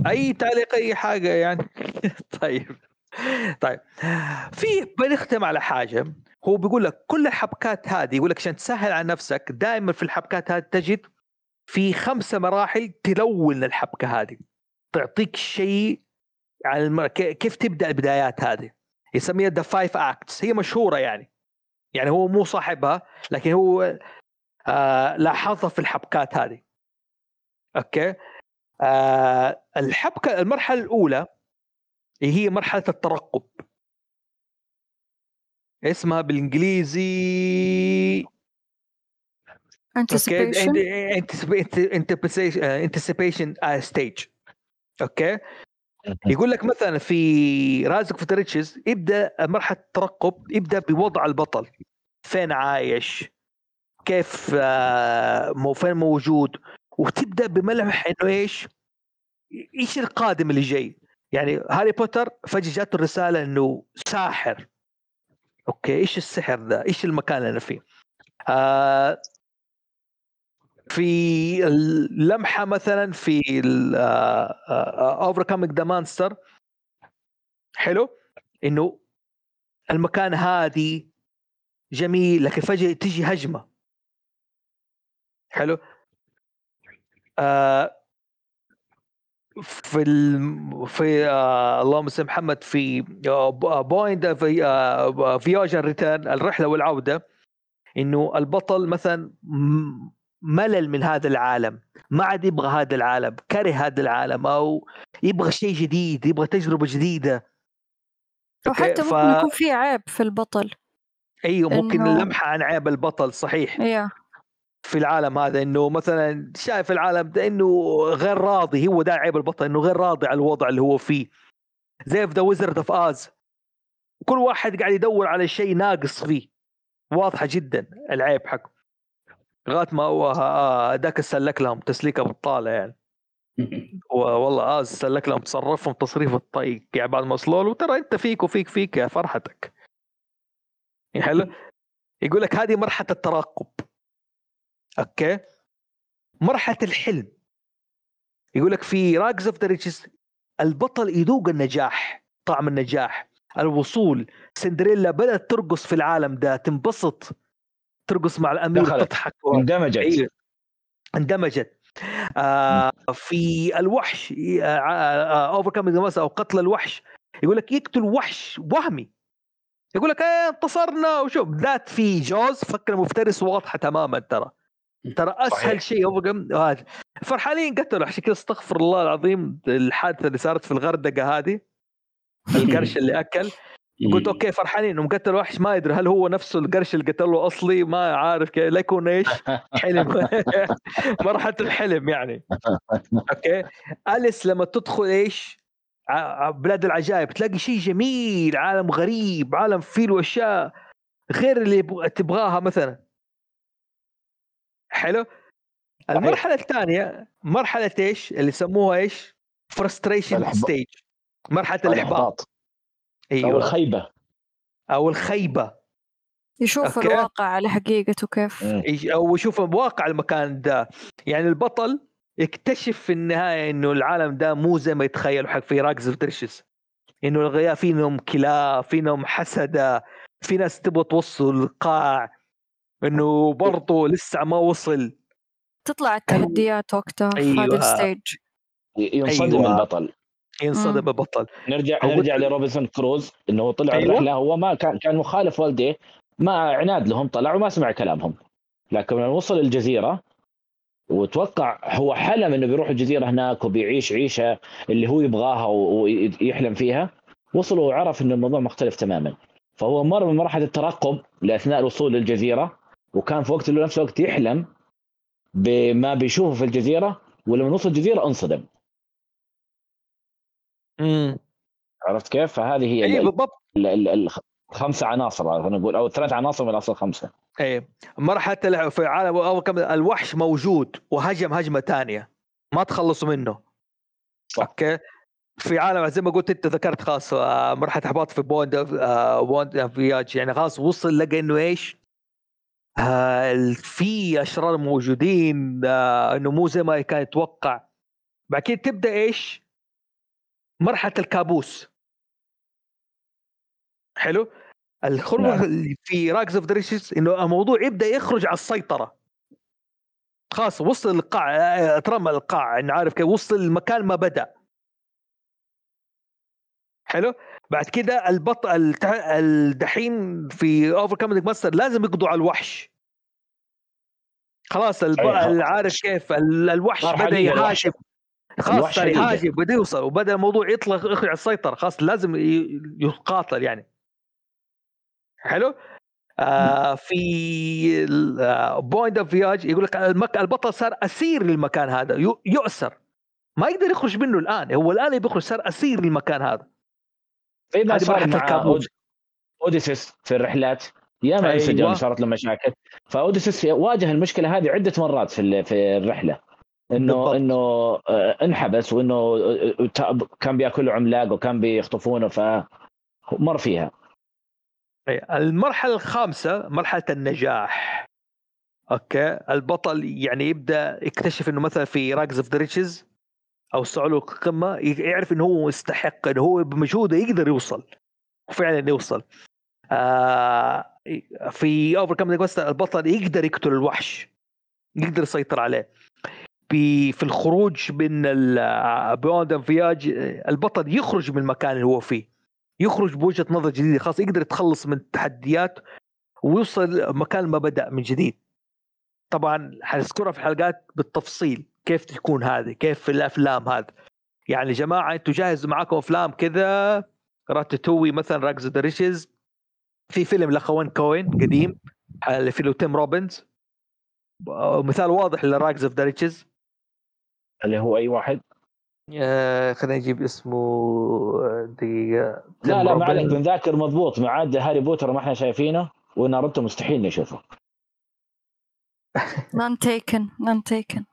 أي تعليق أي حاجة يعني؟ [LAUGHS] طيب طيب. في بنختم على حاجة هو بيقول لك كل الحبكات هذه يقول لك عشان تسهل على نفسك دائما في الحبكات هذه تجد في خمسه مراحل تلون الحبكة هذه. تعطيك شيء على الم... ك- كيف تبدأ البدايات هذه. يسميها the five acts هي مشهورة يعني. يعني هو مو صاحبها لكن هو آه لاحظها في الحبكات هذه. okay؟ آه الحبكة المرحلة الأولى هي مرحلة الترقب. اسمها بالإنجليزي anticipation. anticipation stage okay؟ يقول لك مثلا في rags to riches يبدأ مرحلة الترقب يبدأ بوضع البطل. فين عايش؟ كيف آه، مو فين موجود؟ وتبدأ بملمح إنه إيش؟ إيش القادم اللي جاي؟ يعني هاري بوتر فجأة جاته الرساله إنه ساحر. okay إيش السحر ذا؟ إيش المكان اللي أنا فيه؟ آه في اللمحة مثلا في overcoming the monster حلو؟ إنه المكان هادي جميل لكن فجأة تجي هجمة. حلو. آه في ال... في آه اللهم صل محمد في آه point في آه return الرحلة والعودة إنه البطل مثلا ملل من هذا العالم ما عاد يبغى هذا العالم كره هذا العالم أو يبغى شيء جديد يبغى تجربة جديدة. وحتى ف- ممكن يكون في عيب في البطل. إيوه ممكن إنه- اللمحه عن عيب البطل صحيح. يا في العالم هذا إنه مثلا شايف العالم ده إنه غير راضي هو ده عيب البطل إنه غير راضي على الوضع اللي هو فيه. زي في The Wizard of Oz كل واحد قاعد يدور على شيء ناقص فيه. واضحة جدا العيب حقه. لغاية ما هو آه، ذاك سلك لهم تسليكه بطاله يعني. [LAUGHS] والله Oz سلك لهم تصرفهم تصريف الطيق يعني بعد ما وصلوا له ترى أنت فيك وفيك فيك يا فرحتك. حلو؟ يقول لك هذه مرحلة الترقب okay. مرحلة الحلم. يقول لك في rags to riches البطل يذوق النجاح طعم النجاح. الوصول سندريلا بدأت ترقص في العالم ده تنبسط ترقص مع الأمير دخلت. تضحك اندمجت. أيوه اندمجت. آه في الوحش overcome أو قتل الوحش. يقول لك يقتل وحش وهمي. يقول لك إيه انتصرنا وشوف. ذات في Jaws الفك المفترس واضحة تماما ترى. ترى أسهل. شيء over هذا. فرحانين قتلوا. عشان كذا استغفر الله العظيم الحادثة اللي صارت في الغردقة هذه. [LAUGHS] القرش اللي أكل. قلت okay فرحانين. انهم قتلوا وحش ما يدري هل هو نفسه القرش اللي قتلوه أصلي ما عارف كيف. لا يكون إيش؟ [LAUGHS] حلم. [LAUGHS] مرحلة الحلم يعني. okay. أليس لما تدخل إيش؟ بلاد العجائب. تلاقي شيء جميل عالم غريب عالم فيه له اشياء غير اللي تبغاها مثلا. حلو؟ المرحلة الثانية مرحلة إيش؟ اللي يسموها إيش؟ frustration. stage مرحلة الإحباط. الإحباط. أو أيوه الخيبة. أو الخيبة. يشوف okay. الواقع على حقيقته كيف. يج- أو يشوف واقع المكان ده. يعني البطل يكتشف في النهاية إنه العالم ده مو زي ما يتخيلوا. حق في rags to riches إنه الأغنياء فيهم كلاب فيهم حسدة في ناس تبغى توصل القاع. إنه برضه لسه ما وصل تطلع التحديات وقتها في أيوة. هذا ال stage ينصدم أيوة. البطل ينصدم. البطل نرجع نرجع لروبنسون كروزو إنه هو طلع أيوة. الرحله هو ما كان كان مخالف والديه ما عناد لهم طلع وما سمع كلامهم لكن لما وصل الجزيرة وتوقع هو حلم إنه بيروح الجزيرة هناك وبيعيش عيشة اللي هو يبغاها ويحلم فيها وصل وعرف ان الموضوع مختلف تماما فهو مر من مرحله الترقب لأثناء الوصول للجزيرة وكان في وقت نفس الوقت يحلم بما بيشوفه في الجزيرة ولما وصل الجزيرة انصدم. امم عرفت كيف؟ فهذه هي اي ال- بالضبط. ال- ال- الخمس عناصر خلينا نقول أو الثلاث عناصر من أصل خمسة. اي مرحلة في عالم اول كم الوحش موجود وهجم هجمة ثانية ما تخلصوا منه. صح. okay. في عالم زي ما قلت أنت ذكرت خلاص آه، مرحلة إحباط في bon آه، bon voyage. يعني خلاص وصل لقى إنه إيش؟ آه، في أشرار موجودين آه، إنه مو زي ما كان يتوقع. بعد كده تبدأ إيش؟ مرحلة الكابوس. حلو؟ الخروج نعم. اللي في rags to riches إنه الموضوع يبدأ يخرج على السيطرة. خلاص وصل القاع آه، أترمى القاع انه عارف كيف وصل المكان ما بدأ. حلو؟ بعد كده البطل الدحين في overcoming monster لازم يقضوا على الوحش. خلاص الب... أيوة. عارف كيف؟ ال- الوحش بدأ. يهاجم. خلاص صار. يهاجم بدأ يوصل وبدأ الموضوع يطلق يخرج على السيطرة. خلاص لازم يقاتل يعني. حلو؟ آه في point of voyage يقول لك المك... البطل صار أسير للمكان هذا يؤسر. ما يقدر يخرج منه الآن هو الآن يخرج صار أسير للمكان هذا. زي ما صار مع أوديسيس في الرحلات ياما أيوة. انسجم صارت له مشاكل. فأوديسيس واجه المشكلة هذه عدة مرات في في الرحلة. انه بالضبط. إنه آه، انحبس وإنه آه، كان بيأكلوا عملاق وكان بيخطفونه فمر فيها. أي، المرحلة الخامسة مرحلة النجاح. okay البطل يعني يبدأ يكتشف إنه مثلا في rags of the riches. أو صعود القمة ي- يعرف إنه هو يستحق إنه هو بمجهوده يقدر يوصل. وفعلا يوصل. آه في overcome البطل يقدر يقتل الوحش. يقدر يسيطر عليه. في في الخروج من beyond voyage البطل يخرج من المكان اللي هو فيه. يخرج بوجهة نظر جديدة خلاص يقدر يتخلص من التحديات ويوصل مكان ما بدأ من جديد. طبعا حنذكرها في حلقات بالتفصيل كيف تكون هذه؟ كيف في الأفلام هذه؟ يعني جماعة أنتم جاهزوا معاكم أفلام كذا؟ راتاتوي مثلا rags the riches في فيلم لأخوان كوين قديم اللي فيه تيم روبنز. مثال واضح ل rags of the riches اللي هو أي واحد؟ آه، خلينا نجيب اسمه آه، دقيقة. لا لا ما عليك. بنذاكر مضبوط. ما عاد هاري بوتر ما إحنا شايفينه وناروتو مستحيل نشوفه. نون تيكن نون تيكن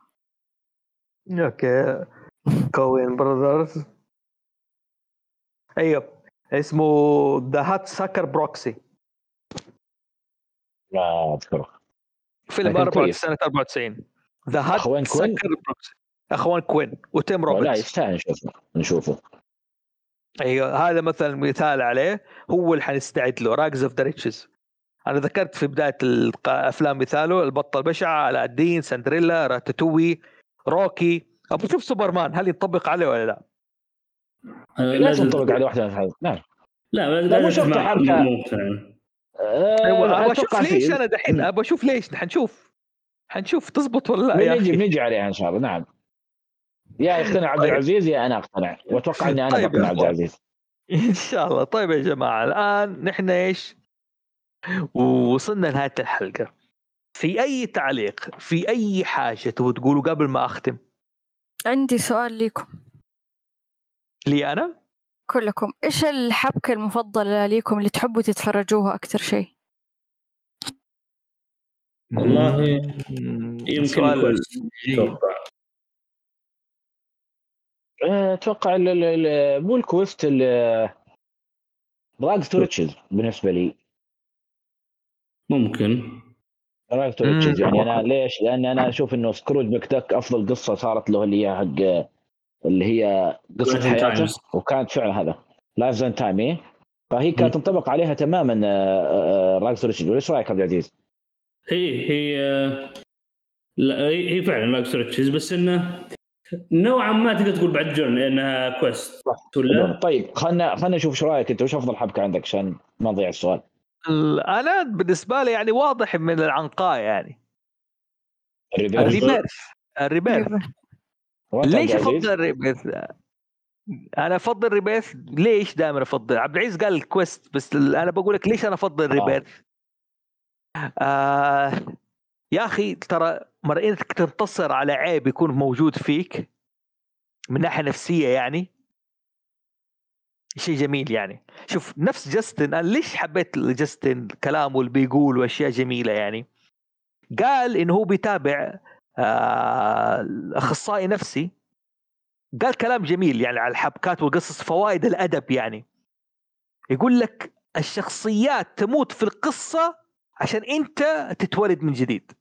أوكي كوين براذرز أيوه اسمه ذا هات سكر بروكسي لا اذكره فيلم لكن 94 كويس. سنة 94 ذا هات كوين؟ سكر بروكسي اخوان كوين وتيم لا روبنز يستاهل نشوفه نشوفه أيوه هذا مثلا مثال عليه. هو اللي حنستعد له. راكز اوف ذا ريتشز أنا ذكرت في بداية الافلام مثاله البطه البشعه علاء الدين سندريلا راتاتوي روكي. أبغى أشوف سوبرمان هل ينطبق عليه ولا لا؟ آه، لازم نطبق على واحدة من نعم. لا لا، مو شرط. مو مقتنع أيوه أبغى أشوف ليش. أنا دحين؟ أبغى أشوف ليش؟ حنشوف. حنشوف تزبط ولا لا يا بنجي أخي؟ بنجي عليها ان شاء الله نعم. يا يقتنع عبد طيب. العزيز يا أنا أقتنع. وأتوقع إني أنا طيب يا بقنع عبد. العزيز. إن شاء الله. طيب يا جماعة الآن نحن إيش؟ وصلنا لنهايه الحلقة في أي تعليق في أي حاجة تبغوا تقولوا قبل ما أختم عندي سؤال لكم لي أنا؟ كلكم إيش الحبكة المفضلة ليكم اللي تحبوا تتفرجوها أكثر شيء؟ والله يمكن سؤال. أتوقع أتوقع ال- ال- ال- مو ال quest rags to riches بالنسبة لي ممكن. riches يعني أنا ليش؟ لأن أنا أشوف إنه سكروج مكدك أفضل قصة صارت له اللي هي حق اللي هي قصة حياته. وكانت فعلا هذا لايف زون تايم؟ فهي كانت تنطبق عليها تماما آه، تو ريتشز إيش رأيك عبد العزيز؟ هي هي لا هي فعلا لايك ريتشز بس إنه نوعا ما تقدر تقول بعد جون لأنها كويست ولا طيب خلنا خلنا نشوف إيش رأيك أنت وش أفضل حبكة عندك عشان ما نضيع السؤال ال- أنا بالنسبة لي يعني واضح من العنقاء يعني. ال rebirth ال rebirth. ليش؟ أفضل ال rebirth؟ أنا أفضل ال rebirth ليش دائما أفضل؟ عبد العزيز قال ال quest بس أنا بقول لك ليش أنا أفضل ال rebirth؟ آه يا أخي ترى مرة إنك تنتصر على عيب يكون موجود فيك من ناحية نفسية يعني. شيء جميل يعني. شوف نفس جاستن أنا ليش حبيت جاستن؟ كلامه اللي بيقول وأشياء جميلة يعني. قال انه هو بيتابع آه أخصائي نفسي. قال كلام جميل يعني على الحبكات والقصص فوائد الأدب يعني. يقول لك الشخصيات تموت في القصة عشان أنت تتولد من جديد.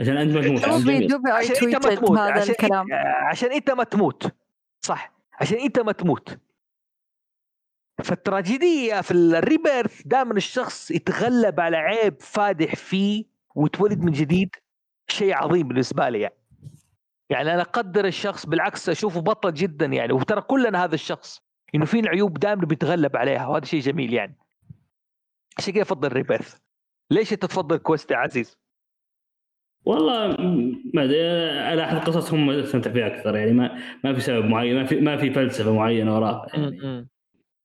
عشان أنت ما تموت عشان أنت ما تموت عشان عشان أنت ما تموت صح. عشان أنت ما تموت. فالتراجيدية في الريبيرث دائما الشخص يتغلب على عيب فادح فيه ويتولد من جديد شيء عظيم بالنسبة لي يعني. يعني أنا أقدر الشخص بالعكس أشوفه بطل جدا يعني وترى كلنا هذا الشخص إنه في عيوب دائما بيتغلب عليها وهذا شيء جميل يعني عشان كذا أفضل ريبيرث ليش أنت تفضل كويست يا عزيز؟ والله ما أدري الاحظ قصصهم أستمتع فيها أكثر يعني ما ما في سبب معين ما في ما في فلسفة معينة وراها يعني.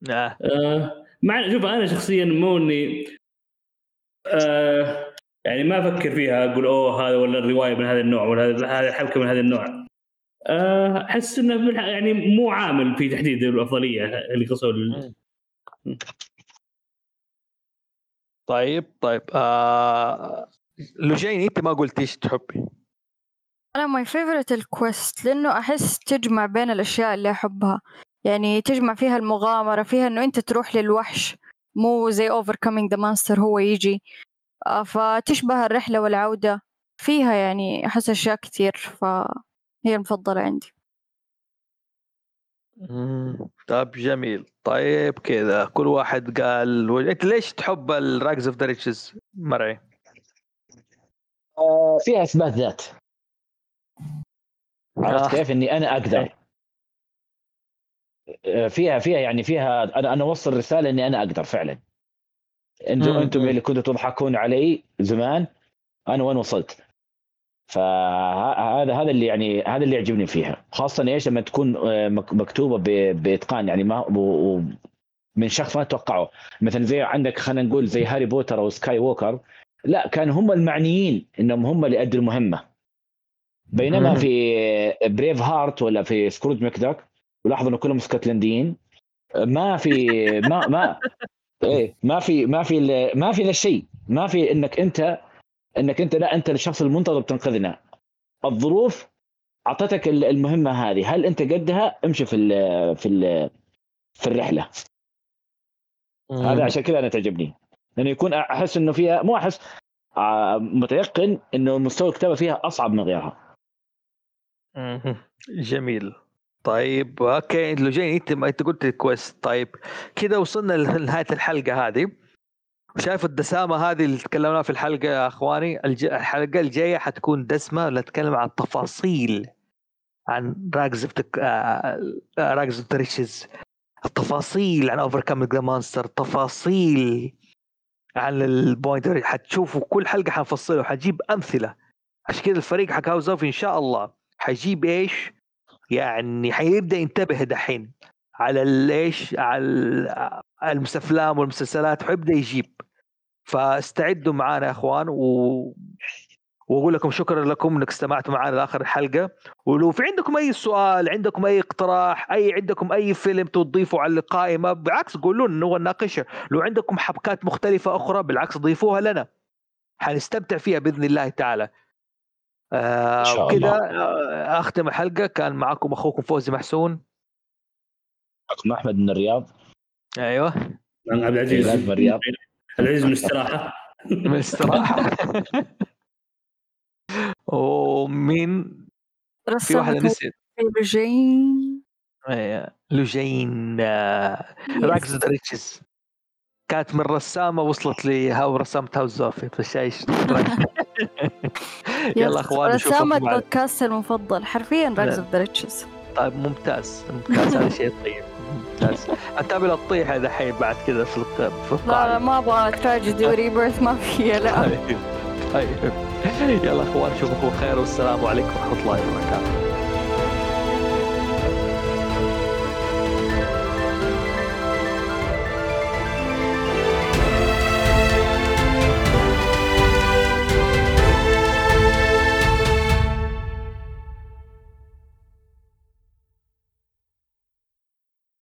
آه. آه مع شوف أنا شخصيا مو إني آه يعني ما أفكر فيها أقول أوه هذا ولا الرواية من هذا النوع ولا هذا هذه الحبكه من هذا النوع. آه، أحس إنه يعني مو عامل في تحديد الأفضلية اللي قصوا طيب طيب آه... لوجين أنت ما قلت إيش تحبي؟ أنا my favorite ال quest لأنه أحس تجمع بين الأشياء اللي أحبها. يعني تجمع فيها المغامرة فيها إنه أنت تروح للوحش مو زي overcoming the monster هو يجي. آه، فتشبه الرحلة والعودة فيها يعني أحس أشياء كتير فهي المفضلة عندي. طيب جميل. طيب كذا كل واحد قال و... أنت ليش تحب ال rags of the riches مرعي؟ آه، فيها أثبات ذات. عرفت آه. كيف؟ إني أنا أقدر. فيها فيها يعني فيها أنا أنا أوصل رسالة إني أنا أقدر فعلا. أنتم. أنتم اللي كنتوا تضحكون علي زمان أنا وين وصلت؟ فهذا هذا اللي يعني هذا اللي يعجبني فيها. خاصه إيش؟ لما تكون آه، مك- مكتوبة بإتقان يعني ما من شخص ما تتوقعه مثلا زي عندك خلينا نقول زي هاري بوتر أو سكاي ووكر لا كان هم المعنيين إنهم هم اللي ادوا المهمة. بينما. في Braveheart ولا في سكروج مكدك ولاحظوا إنه كلهم اسكتلنديين. ما في ما ما إيه ما في ما في ما في ذا الشيء ما في إنك أنت إنك أنت لا أنت الشخص المنتظر بتنقذنا. الظروف أعطتك ال- المهمة هذه. هل أنت قدها؟ امشي في ال في ال في الرحلة. هذا عشان كذا أنا تعجبني. لأنه يكون أحس إنه فيها مو أحس آه، متيقن إنه مستوى الكتابة فيها أصعب من غيرها. جميل. طيب okay لوجين أنت أنت قلت quest طيب كذا وصلنا لنهاية الحلقة هذه. وشايف الدسامة هذه اللي تكلمنا في الحلقة يا أخواني؟ الج... الحلقة الجاية حتكون دسمة نتكلم عن التفاصيل عن rags of rags of riches التفاصيل عن overcome the monster تفاصيل عن البوينت حتشوفوا كل حلقة حنفصله حجيب أمثلة. عشان كذا الفريق حق هاوس اوف إن شاء الله حيجيب إيش؟ يعني حيبدأ ينتبه دحين على الايش؟ على ال- الافلام والمسلسلات حيبدا يجيب. فاستعدوا معانا يا إخوان و وأقول لكم شكرا لكم إنك استمعتوا معنا لآخر الحلقة. ولو في عندكم أي سؤال عندكم أي اقتراح أي عندكم أي فيلم تضيفوا على القائمة بالعكس قولوا لنا نناقشها لو عندكم حبكات مختلفة أخرى بالعكس ضيفوها لنا. حنستمتع فيها بإذن الله تعالى. آه وكذا. آه، أختم الحلقة. كان معكم أخوكم فوزي محسون. معكم أحمد من الرياض. أيوه. عبد العزيز من الرياض. عبد العزيز من الاستراحة. من الاستراحة. [LAUGHS] ومين؟ في واحدة رسمت نسيت. جين إيه، لوجين. rags the riches. كانت من رسامة وصلت لي هاو رسمت هاوس زوفي. فشايش. [LAUGHS] يلا اخوان رسام نشوفكم بعد. البودكاست المفضل حرفيا rags of the riches طيب ممتاز. ممتاز هذا شيء طيب. ممتاز. اتابع الطيحه دحين بعد كذا في في لا لا القاعده ما أبغى tragedy و rebirth ما فيها لا. [LAUGHS] طيب. طيب. يلا أخوان اشوفكم خير والسلام عليكم ورحمة الله وبركاته.